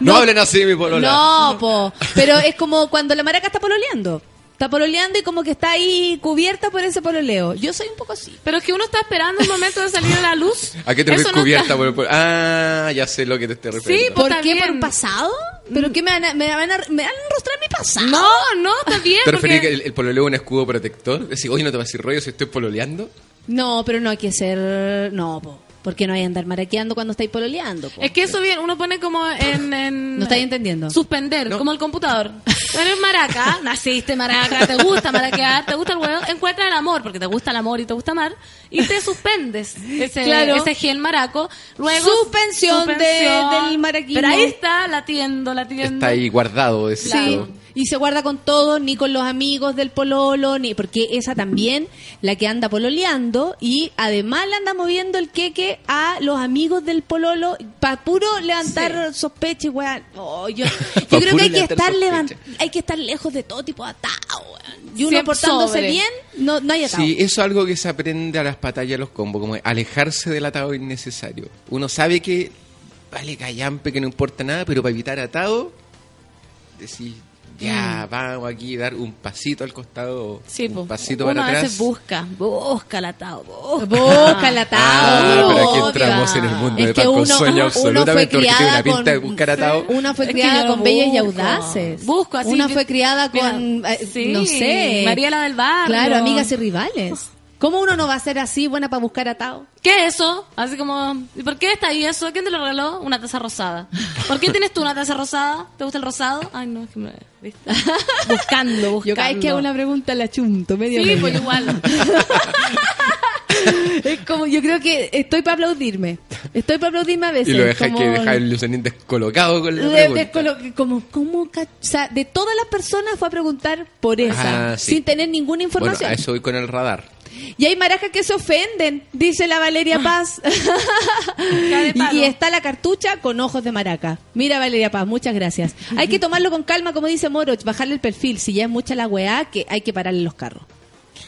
No, hablen así, mi polola. No, po. Pero es como cuando la maraca está pololeando. Está pololeando y como que está ahí cubierta por ese pololeo. Yo soy un poco así. Pero es que uno está esperando el momento de salir a la luz. [laughs] ¿A qué te refieres no cubierta está- por Ah, ya sé lo que te estoy refiriendo. pues, ¿Por está qué? bien. ¿Por un pasado? ¿Pero qué me van a, me van a, me van a enrostrar mi pasado? No, no, está bien. ¿Te porque- que el, el pololeo es un escudo protector? Decir, oye, no te vas a decir rollo si estoy pololeando. No, pero no hay que ser... No, po. ¿Por qué no hay que andar maraqueando cuando estáis pololeando? po? Es que eso bien, uno pone como en... en [laughs] ¿No estáis entendiendo? Suspender, como el computador. [laughs] Eres maraca, naciste maraca, te gusta maraquear, te gusta el huevo, encuentras el amor, porque te gusta el amor y te gusta amar, y te suspendes ese, Claro. ese gen maraco. Luego, Suspensión de- del maraquismo. Pero ahí está latiendo, latiendo. Está ahí guardado. ese- Sí. Y se guarda con todo, ni con los amigos del pololo, ni porque esa también, la que anda pololeando, y además le anda moviendo el queque a los amigos del pololo, para puro levantar sospechas, weón. Oh, yo [laughs] yo creo que hay que estar sospecha. levan- hay que estar lejos de todo tipo de atado, weón. Y uno Siempre portándose sobre. bien, no, no hay atado. Sí, eso es algo que se aprende a las batallas de los combos, como alejarse del atado innecesario. Uno sabe que vale callampe, que no importa nada, pero para evitar atado, decir, ya, vamos aquí, dar un pasito al costado, Sí, un po. pasito uno para a atrás. veces busca, busca el atado, busca. El atado. Ah, pero aquí entramos en el mundo Es de que Paco uno- Sueño absolutamente, porque tiene una pinta de buscar atado. Una fue Es que criada con bellos y busco. audaces. Busco así, Una fue criada Mira, con, eh, sí, no sé. Mariela del Barrio. Claro, amigas y rivales. ¿Cómo uno no va a ser así buena para buscar atado? ¿Qué es eso? Así como, ¿y por qué está ahí eso? ¿Quién te lo regaló? Una taza rosada. ¿Por qué tienes tú una taza rosada? ¿Te gusta el rosado? Ay, no, es que me... ¿viste? Buscando, [laughs] buscando. Yo cada vez que hago una pregunta la chunto, medio Sí, medio. pues igual. [laughs] Es como, yo creo que estoy para aplaudirme. Estoy para aplaudirme a veces. Y lo deja como- que deja el Lucenín descolocado con la de, pregunta. descolo- como, como, o sea, de todas las personas fue a preguntar por esa, Ah, sí. sin tener ninguna Bueno, información. a eso voy con el radar. Y hay marajas que se ofenden, dice la Valeria Paz. [laughs] y, palo. y está la cartucha con ojos de maraca. Mira Valeria Paz, muchas gracias. Hay que [laughs] tomarlo con calma, como dice Moroch, bajarle el perfil. Si ya es mucha la weá, que hay que pararle los carros.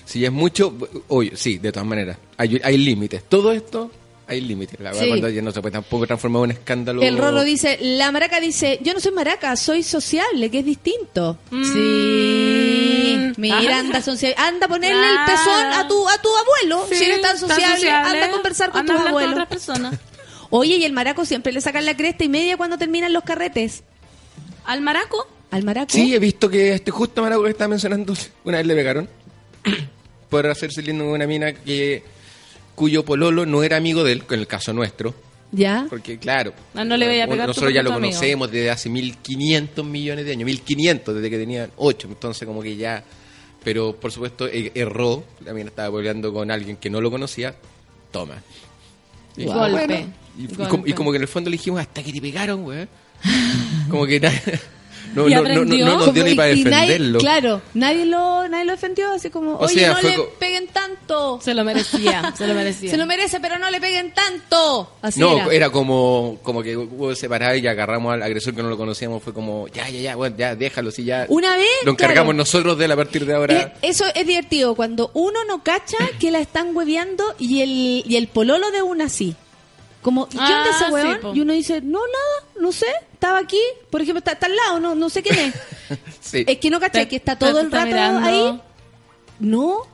Si ya es mucho, oye, sí, de todas maneras. Hay, hay límites. Todo esto hay límites. La verdad, Sí. cuando ya no se puede tampoco transformar en un escándalo. El Rorro dice, la maraca dice, yo no soy maraca, soy sociable, que es distinto. Sí. Mira, anda, socia- anda a ponerle el pezón a tu, a tu abuelo. Sí, si eres tan tan sociable, sociable, anda a conversar con anda tus a hablar con otras personas. Oye, y el maraco siempre le sacan la cresta y media cuando terminan los carretes. ¿Al maraco? Al maraco. Sí, he visto que este justo Maraco que estaba mencionando, una vez le pegaron [coughs] por hacerse lindo con una mina que cuyo pololo no era amigo de él, en el caso nuestro. ¿Ya? Porque, claro, Ah, no le voy a pegar nosotros ya lo amigo. conocemos desde hace 1500 millones de años, 1500 desde que tenían 8, entonces como que ya... Pero, por supuesto, e- erró, mina estaba peleando con alguien que no lo conocía, toma. Y, Golpe. bueno, y, como, y como que en el fondo le dijimos, hasta que te pegaron, güey. [laughs] Como que na- no, ¿Y no, no, no, aprendió? no nos dio Como- ni para y nadie- defenderlo. claro, nadie lo, nadie lo defendió, así como, O oye, sea, no le co- peguen tanto. Se lo merecía, [laughs] se lo merecía. Se lo merece, pero no le peguen tanto. Así no, era. era. como, como que hubo separado y agarramos al agresor que no lo conocíamos. Fue como, ya, ya, ya, bueno, ya, déjalo, si ya. Una vez, Lo encargamos claro. nosotros de él a partir de ahora. Eh, Eso es divertido, cuando uno no cacha que la están hueveando y el, y el pololo de una sí. Como, ¿y qué Ah, onda ese sí, weón? y uno dice, no, nada, no sé, estaba aquí, por ejemplo, está, está al lado, no, no sé quién es. [laughs] sí. es que no caché que está todo el rato mirando. ahí. No. Ah,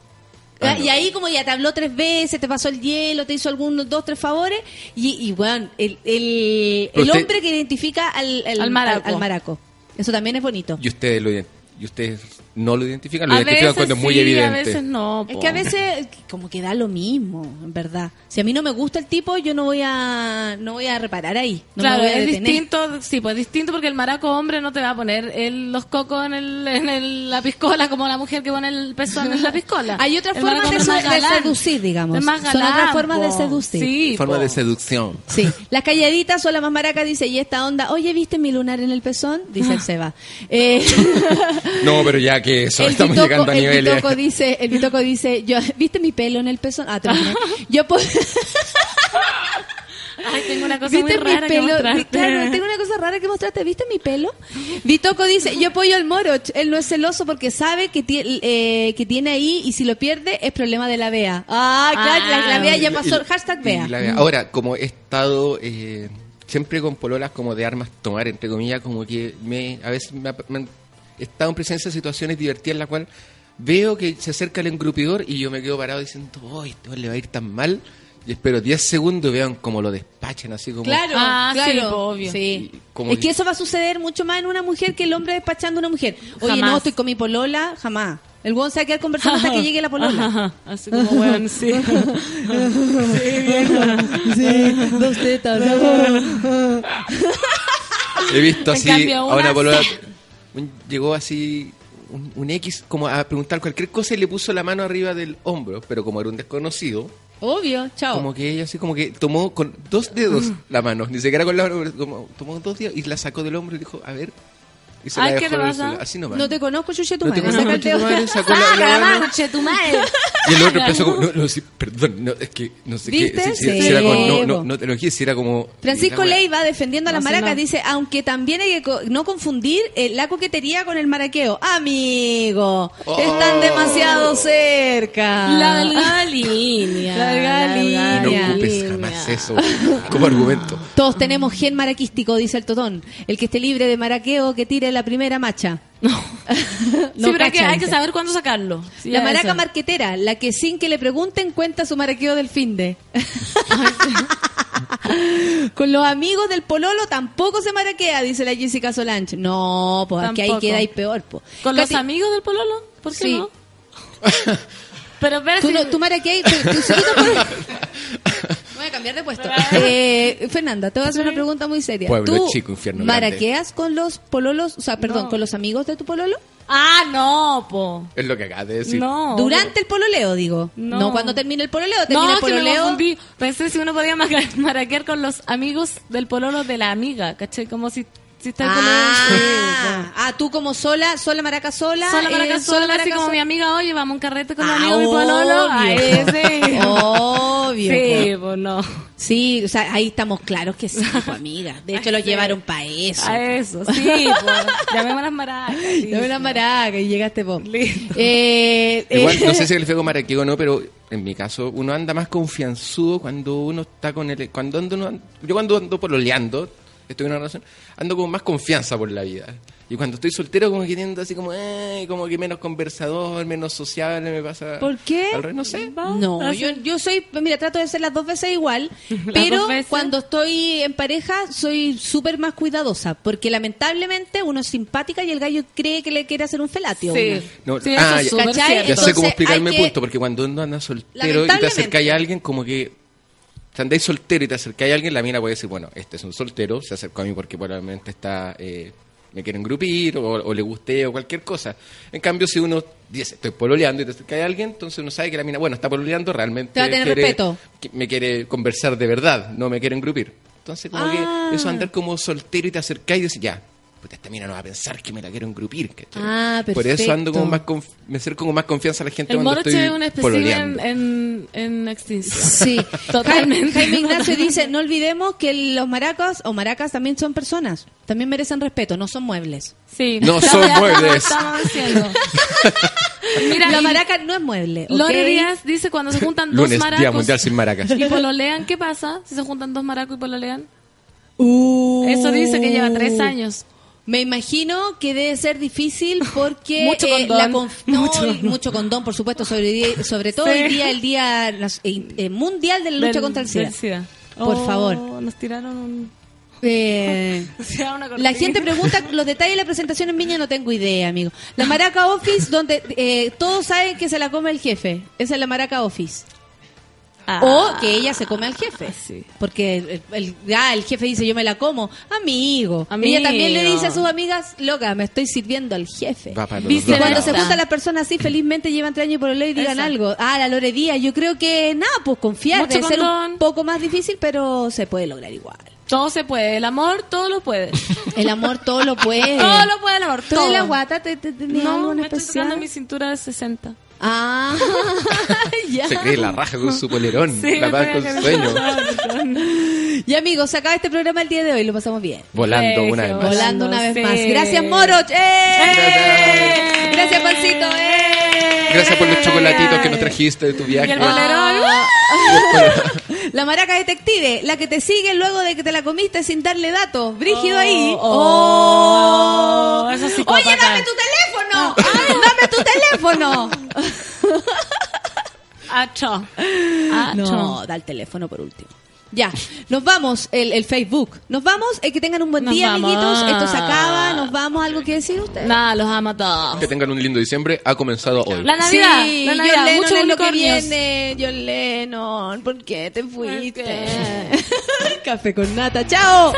Ah, no. Y ahí como ya te habló tres veces, te pasó el hielo, te hizo algunos dos, tres favores. Y, y bueno, el, el, el usted- hombre que identifica al, al, Al maraco. al- al maraco. Eso también es bonito. Y ustedes lo y ustedes no lo identifican, lo a identifican veces cuando es muy evidente. a veces no. Es que a veces como que da lo mismo, en verdad. Si a mí no me gusta el tipo, yo no voy a no voy a reparar ahí. No claro, me voy a es distinto, sí, pues distinto porque el maraco hombre no te va a poner el- los cocos en, el, en el- la piscola como la mujer que pone el pezón en la piscola. Hay otras formas de, seducir, digamos. Es más Son galán, otras formas de seducir. Sí, Forma po. de seducción. Sí, [laughs] las calladitas son la más maraca, dice, y esta onda, oye, ¿viste mi lunar en el pezón? Dice el Seba. Eh, [laughs] No, pero ya que [laughs] eso, el estamos Bitoco- llegando a el niveles. Bitoco dice, el Bitoco dice, yo, ¿viste mi pelo en el pezón? Ah. Yo [laughs] Ay, tengo una cosa muy ¿Viste mi rara que pelo? mostrarte. Claro, tengo una cosa rara que mostrarte. ¿Viste mi pelo? Bitoco dice, yo apoyo al Moroch. Él no es celoso porque sabe que, eh, que tiene ahí y si lo pierde es problema de la Bea. Ah, claro, la, la Bea ya pasó. Y- hashtag Bea. la Bea. Ahora, como he estado eh, siempre con pololas como de armas tomar, entre comillas, como que me a veces me, me estado en presencia de situaciones divertidas en las cuales veo que se acerca el engrupidor y yo me quedo parado diciendo, ¡ay, este le va a ir tan mal! Y espero 10 segundos y vean cómo lo despachan así como... Claro, Ah, sí, claro. obvio. Sí. Como Es que- eso va a suceder mucho más en una mujer que el hombre despachando a una mujer. Oye, Jamás. no, estoy con mi polola, jamás. El weón se va a quedar conversando hasta que llegue la polola. Ajá, Así como, weón, sí. [laughs] Sí, dos tetas. He visto En así cambio, a una una polola. sí. Un- llegó así un, un X como a preguntar cualquier cosa y le puso la mano arriba del hombro, pero como era un desconocido, Obvio, chao. como que ella así como que tomó con dos dedos la mano, ni siquiera con la mano, como tomó dos dedos y la sacó del hombro y dijo, a ver. Y se Ay, la ¿qué dejó te en el pasa? suelo. Así nomás. No te conozco, chuche tu No te madre. conozco, chuche tu madre, sacó la- la mano. tu madre. Y el otro empezó como, no, no, sí, perdón, no, es que no sé ¿Viste? qué. Si, si- Sí. si era como, no, no, no te lo dije, si era como. Francisco y la wea- Leiva defendiendo a las No, maracas no. dice, aunque también hay que co- no confundir eh, la coquetería con el maraqueo. Amigo, Oh. están demasiado cerca. La delgada línea. La delgada línea. No ocupes jamás eso como argumento. Todos tenemos gen maraquístico, dice el Totón. El que esté libre de maraqueo, que tire la primera macha. No. [laughs] No sí, pero hay que, cachan. hay que saber cuándo sacarlo. Sí, la maraca eso. marquetera, la que sin que le pregunten cuenta su maraqueo del fin de. [laughs] Con los amigos del pololo tampoco se maraquea, dice la Jessica Solange. No, pues aquí ahí queda ahí peor. po. ¿Con los amigos del pololo? ¿Por qué Sí. no? pero espera, Tú, si- no, tú maraqueas, [laughs] cambiar de puesto. [laughs] Eh, Fernanda, te voy a hacer una pregunta muy seria. Pueblo ¿Tú chico, infierno grande. maraqueas con los pololos, o sea, perdón, No. con los amigos de tu pololo? Ah, no, po. Es lo que acabas de decir. No. Durante el pololeo, digo. No. No, cuando termine el pololeo, termina No, el que me pololeo. confundí. Pensé si uno podía [laughs] maraquear con los amigos del pololo de la amiga, ¿cachai? Como si, si está el Ah, ah, tú como sola, sola maraca sola. pololo. Sola maraca eh, sola, así maraca como sola. mi amiga, oye, vamos a un carrete con Ah, los amigos de mi pololo. obvio. A ese. Obvio. Sí, po. pues no. Sí, o sea, ahí estamos claros que sí, po, amiga. De hecho, lo Sí. llevaron para eso. A eso, sí, pues. Llamemos a las maracas. [laughs] sí. Dame una maraca y llegaste vos. Listo. Eh, Igual, eh, no sé si el feo maraqueo o no, pero en mi caso, uno anda más confianzudo cuando uno está con el. Cuando ando, uno- yo cuando ando pololeando, estoy en una relación, ando con más confianza por la vida. Y cuando estoy soltero, como que tiendo así como, eh, como que menos conversador, menos sociable, me pasa. ¿Por qué? Al revés, no sé. No, yo, yo soy, mira, trato de ser las dos veces igual, [laughs] pero veces. cuando estoy en pareja soy súper más cuidadosa, porque lamentablemente uno es simpática y el gallo cree que le quiere hacer un felatio. a Sí. No, Sí, ah, ya- sé cómo Entonces, explicarme el punto, porque cuando uno anda soltero y te acercáis a alguien, como que. Si andáis soltero y te acercáis a alguien, la mina puede decir, bueno, este es un soltero, se acercó a mí porque probablemente está. Eh, me quiere engrupir o, o le guste o cualquier cosa. En cambio, si uno dice, estoy pololeando y te acercáis a alguien, entonces uno sabe que la mina, bueno, está pololeando, realmente. Te va a tener quiere- respeto. que- me quiere conversar de verdad, no me quiere engrupir. Entonces, como Ah. que eso andar como soltero y te acercáis y dices, ya. Puta, esta mina no va a pensar que me la quiero engrupir. ¿cachai? Ah, Por eso ando como perfecto. más conf- me acerco con más confianza a la gente El cuando estoy es un espécimen pololeando. en, en extinción. Sí, [laughs] Totalmente. Jaime Ignacio dice, no olvidemos que los maracas o maracas también son personas, también merecen respeto, no son muebles. Sí. No son Ya [laughs] muebles. Estamos diciendo. [laughs] Mira, la maraca no es mueble. ¿ok? Lore Díaz dice cuando se juntan dos Lunes, Día maracos Mundial sin maracas. y pololean, ¿qué pasa si se juntan dos maracos y pololean? Uh. Eso dice que lleva tres años. Me imagino que debe ser difícil [laughs] porque Mucho eh, condón. la conf- [laughs] no, Mucho. condón, por supuesto, sobre, sobre todo Sí. hoy día el día eh, eh, mundial de la lucha Del- contra el SIDA. Por Oh, favor. Nos tiraron un... Eh, [laughs] la gente pregunta los detalles de la presentación en Viña, no tengo idea, amigo. La Maraca Office, donde eh, todos saben que se la come el jefe. Esa es la Maraca Office. Ah, O que ella se come al jefe. Sí. Porque el, el- ya el jefe dice, yo me la como. Amigo. Amigo. Ella también le dice a sus amigas, loca, me estoy sirviendo al jefe. Cuando se juntan las personas así, felizmente llevan tres años por el ley y digan Eso. algo. Ah, la Lore Díaz, yo creo que nada, pues confiar. Mucho Debe ser un poco más difícil, pero se puede lograr igual. Todo se puede. El amor, todo lo puede. El amor todo lo puede. [laughs] todo lo puede el amor. ¿Tú Todo. la guata te, te, algo No, en me estoy tocando mi cintura de 60. Ah, [laughs] ya. Se cree la raja con su polerón, Sí, la estoy con acá- sueño. Y amigos, se acaba este programa el día de hoy, lo pasamos bien. Volando una vez más. Volando una vez sí. más. Gracias, Moro. ¡Eh! Gracias. Pancito. ¡Eh! Gracias por los chocolatitos que nos trajiste de tu viaje. Y el bolerón. [laughs] La maraca detective, la que te sigue luego de que te la comiste sin darle datos. Brígido ahí. oh, Oh. esa psicópata. Oye, dame tu teléfono. Ay, dame tu teléfono. Acho. No, da el teléfono por último. Ya, nos vamos, el, el Facebook. Nos vamos, eh, que tengan un buen Nos día, vamos. amiguitos. Esto se acaba, nos vamos. ¿Algo que decir ustedes? Nada, los amo a todos. Que tengan un lindo diciembre. Ha comenzado hoy. La Navidad, Sí, la Navidad, John Lennon muchos es lo que unicornios. viene. John Lennon, ¿por qué te fuiste? [laughs] Café con nata, chao.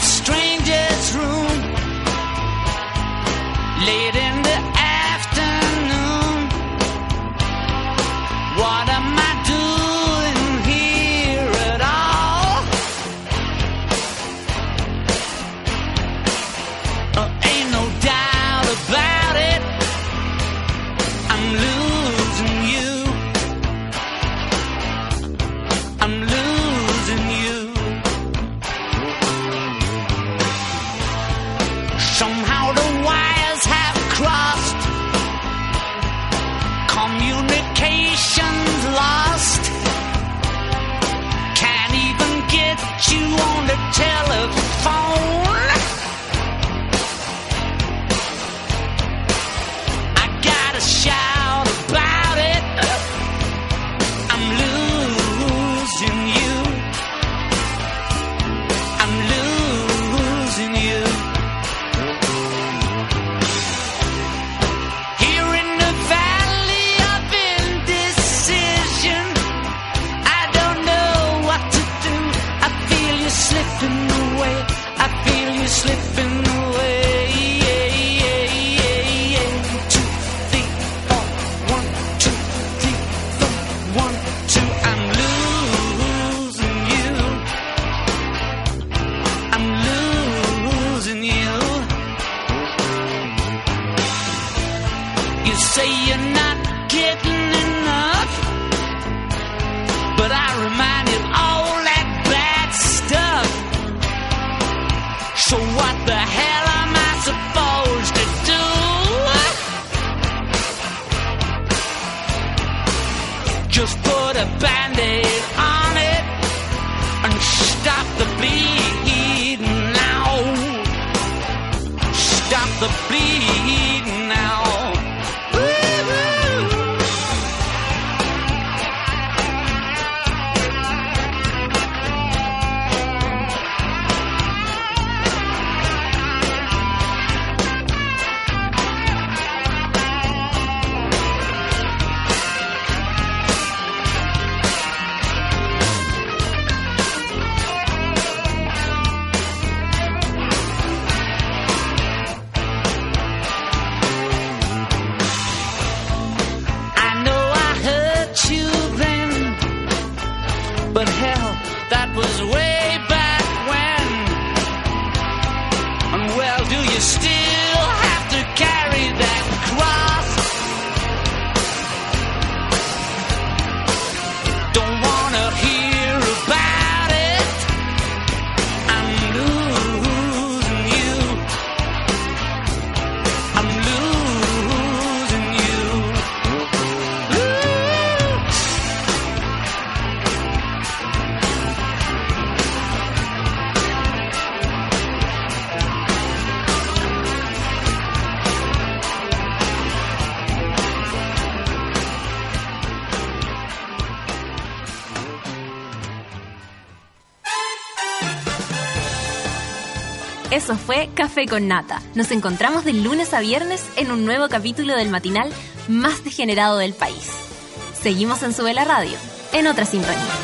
In Fue Café con Nata. Nos encontramos de lunes a viernes en un nuevo capítulo del matinal más degenerado del país. Seguimos en Sube la Radio, en otra sintonía.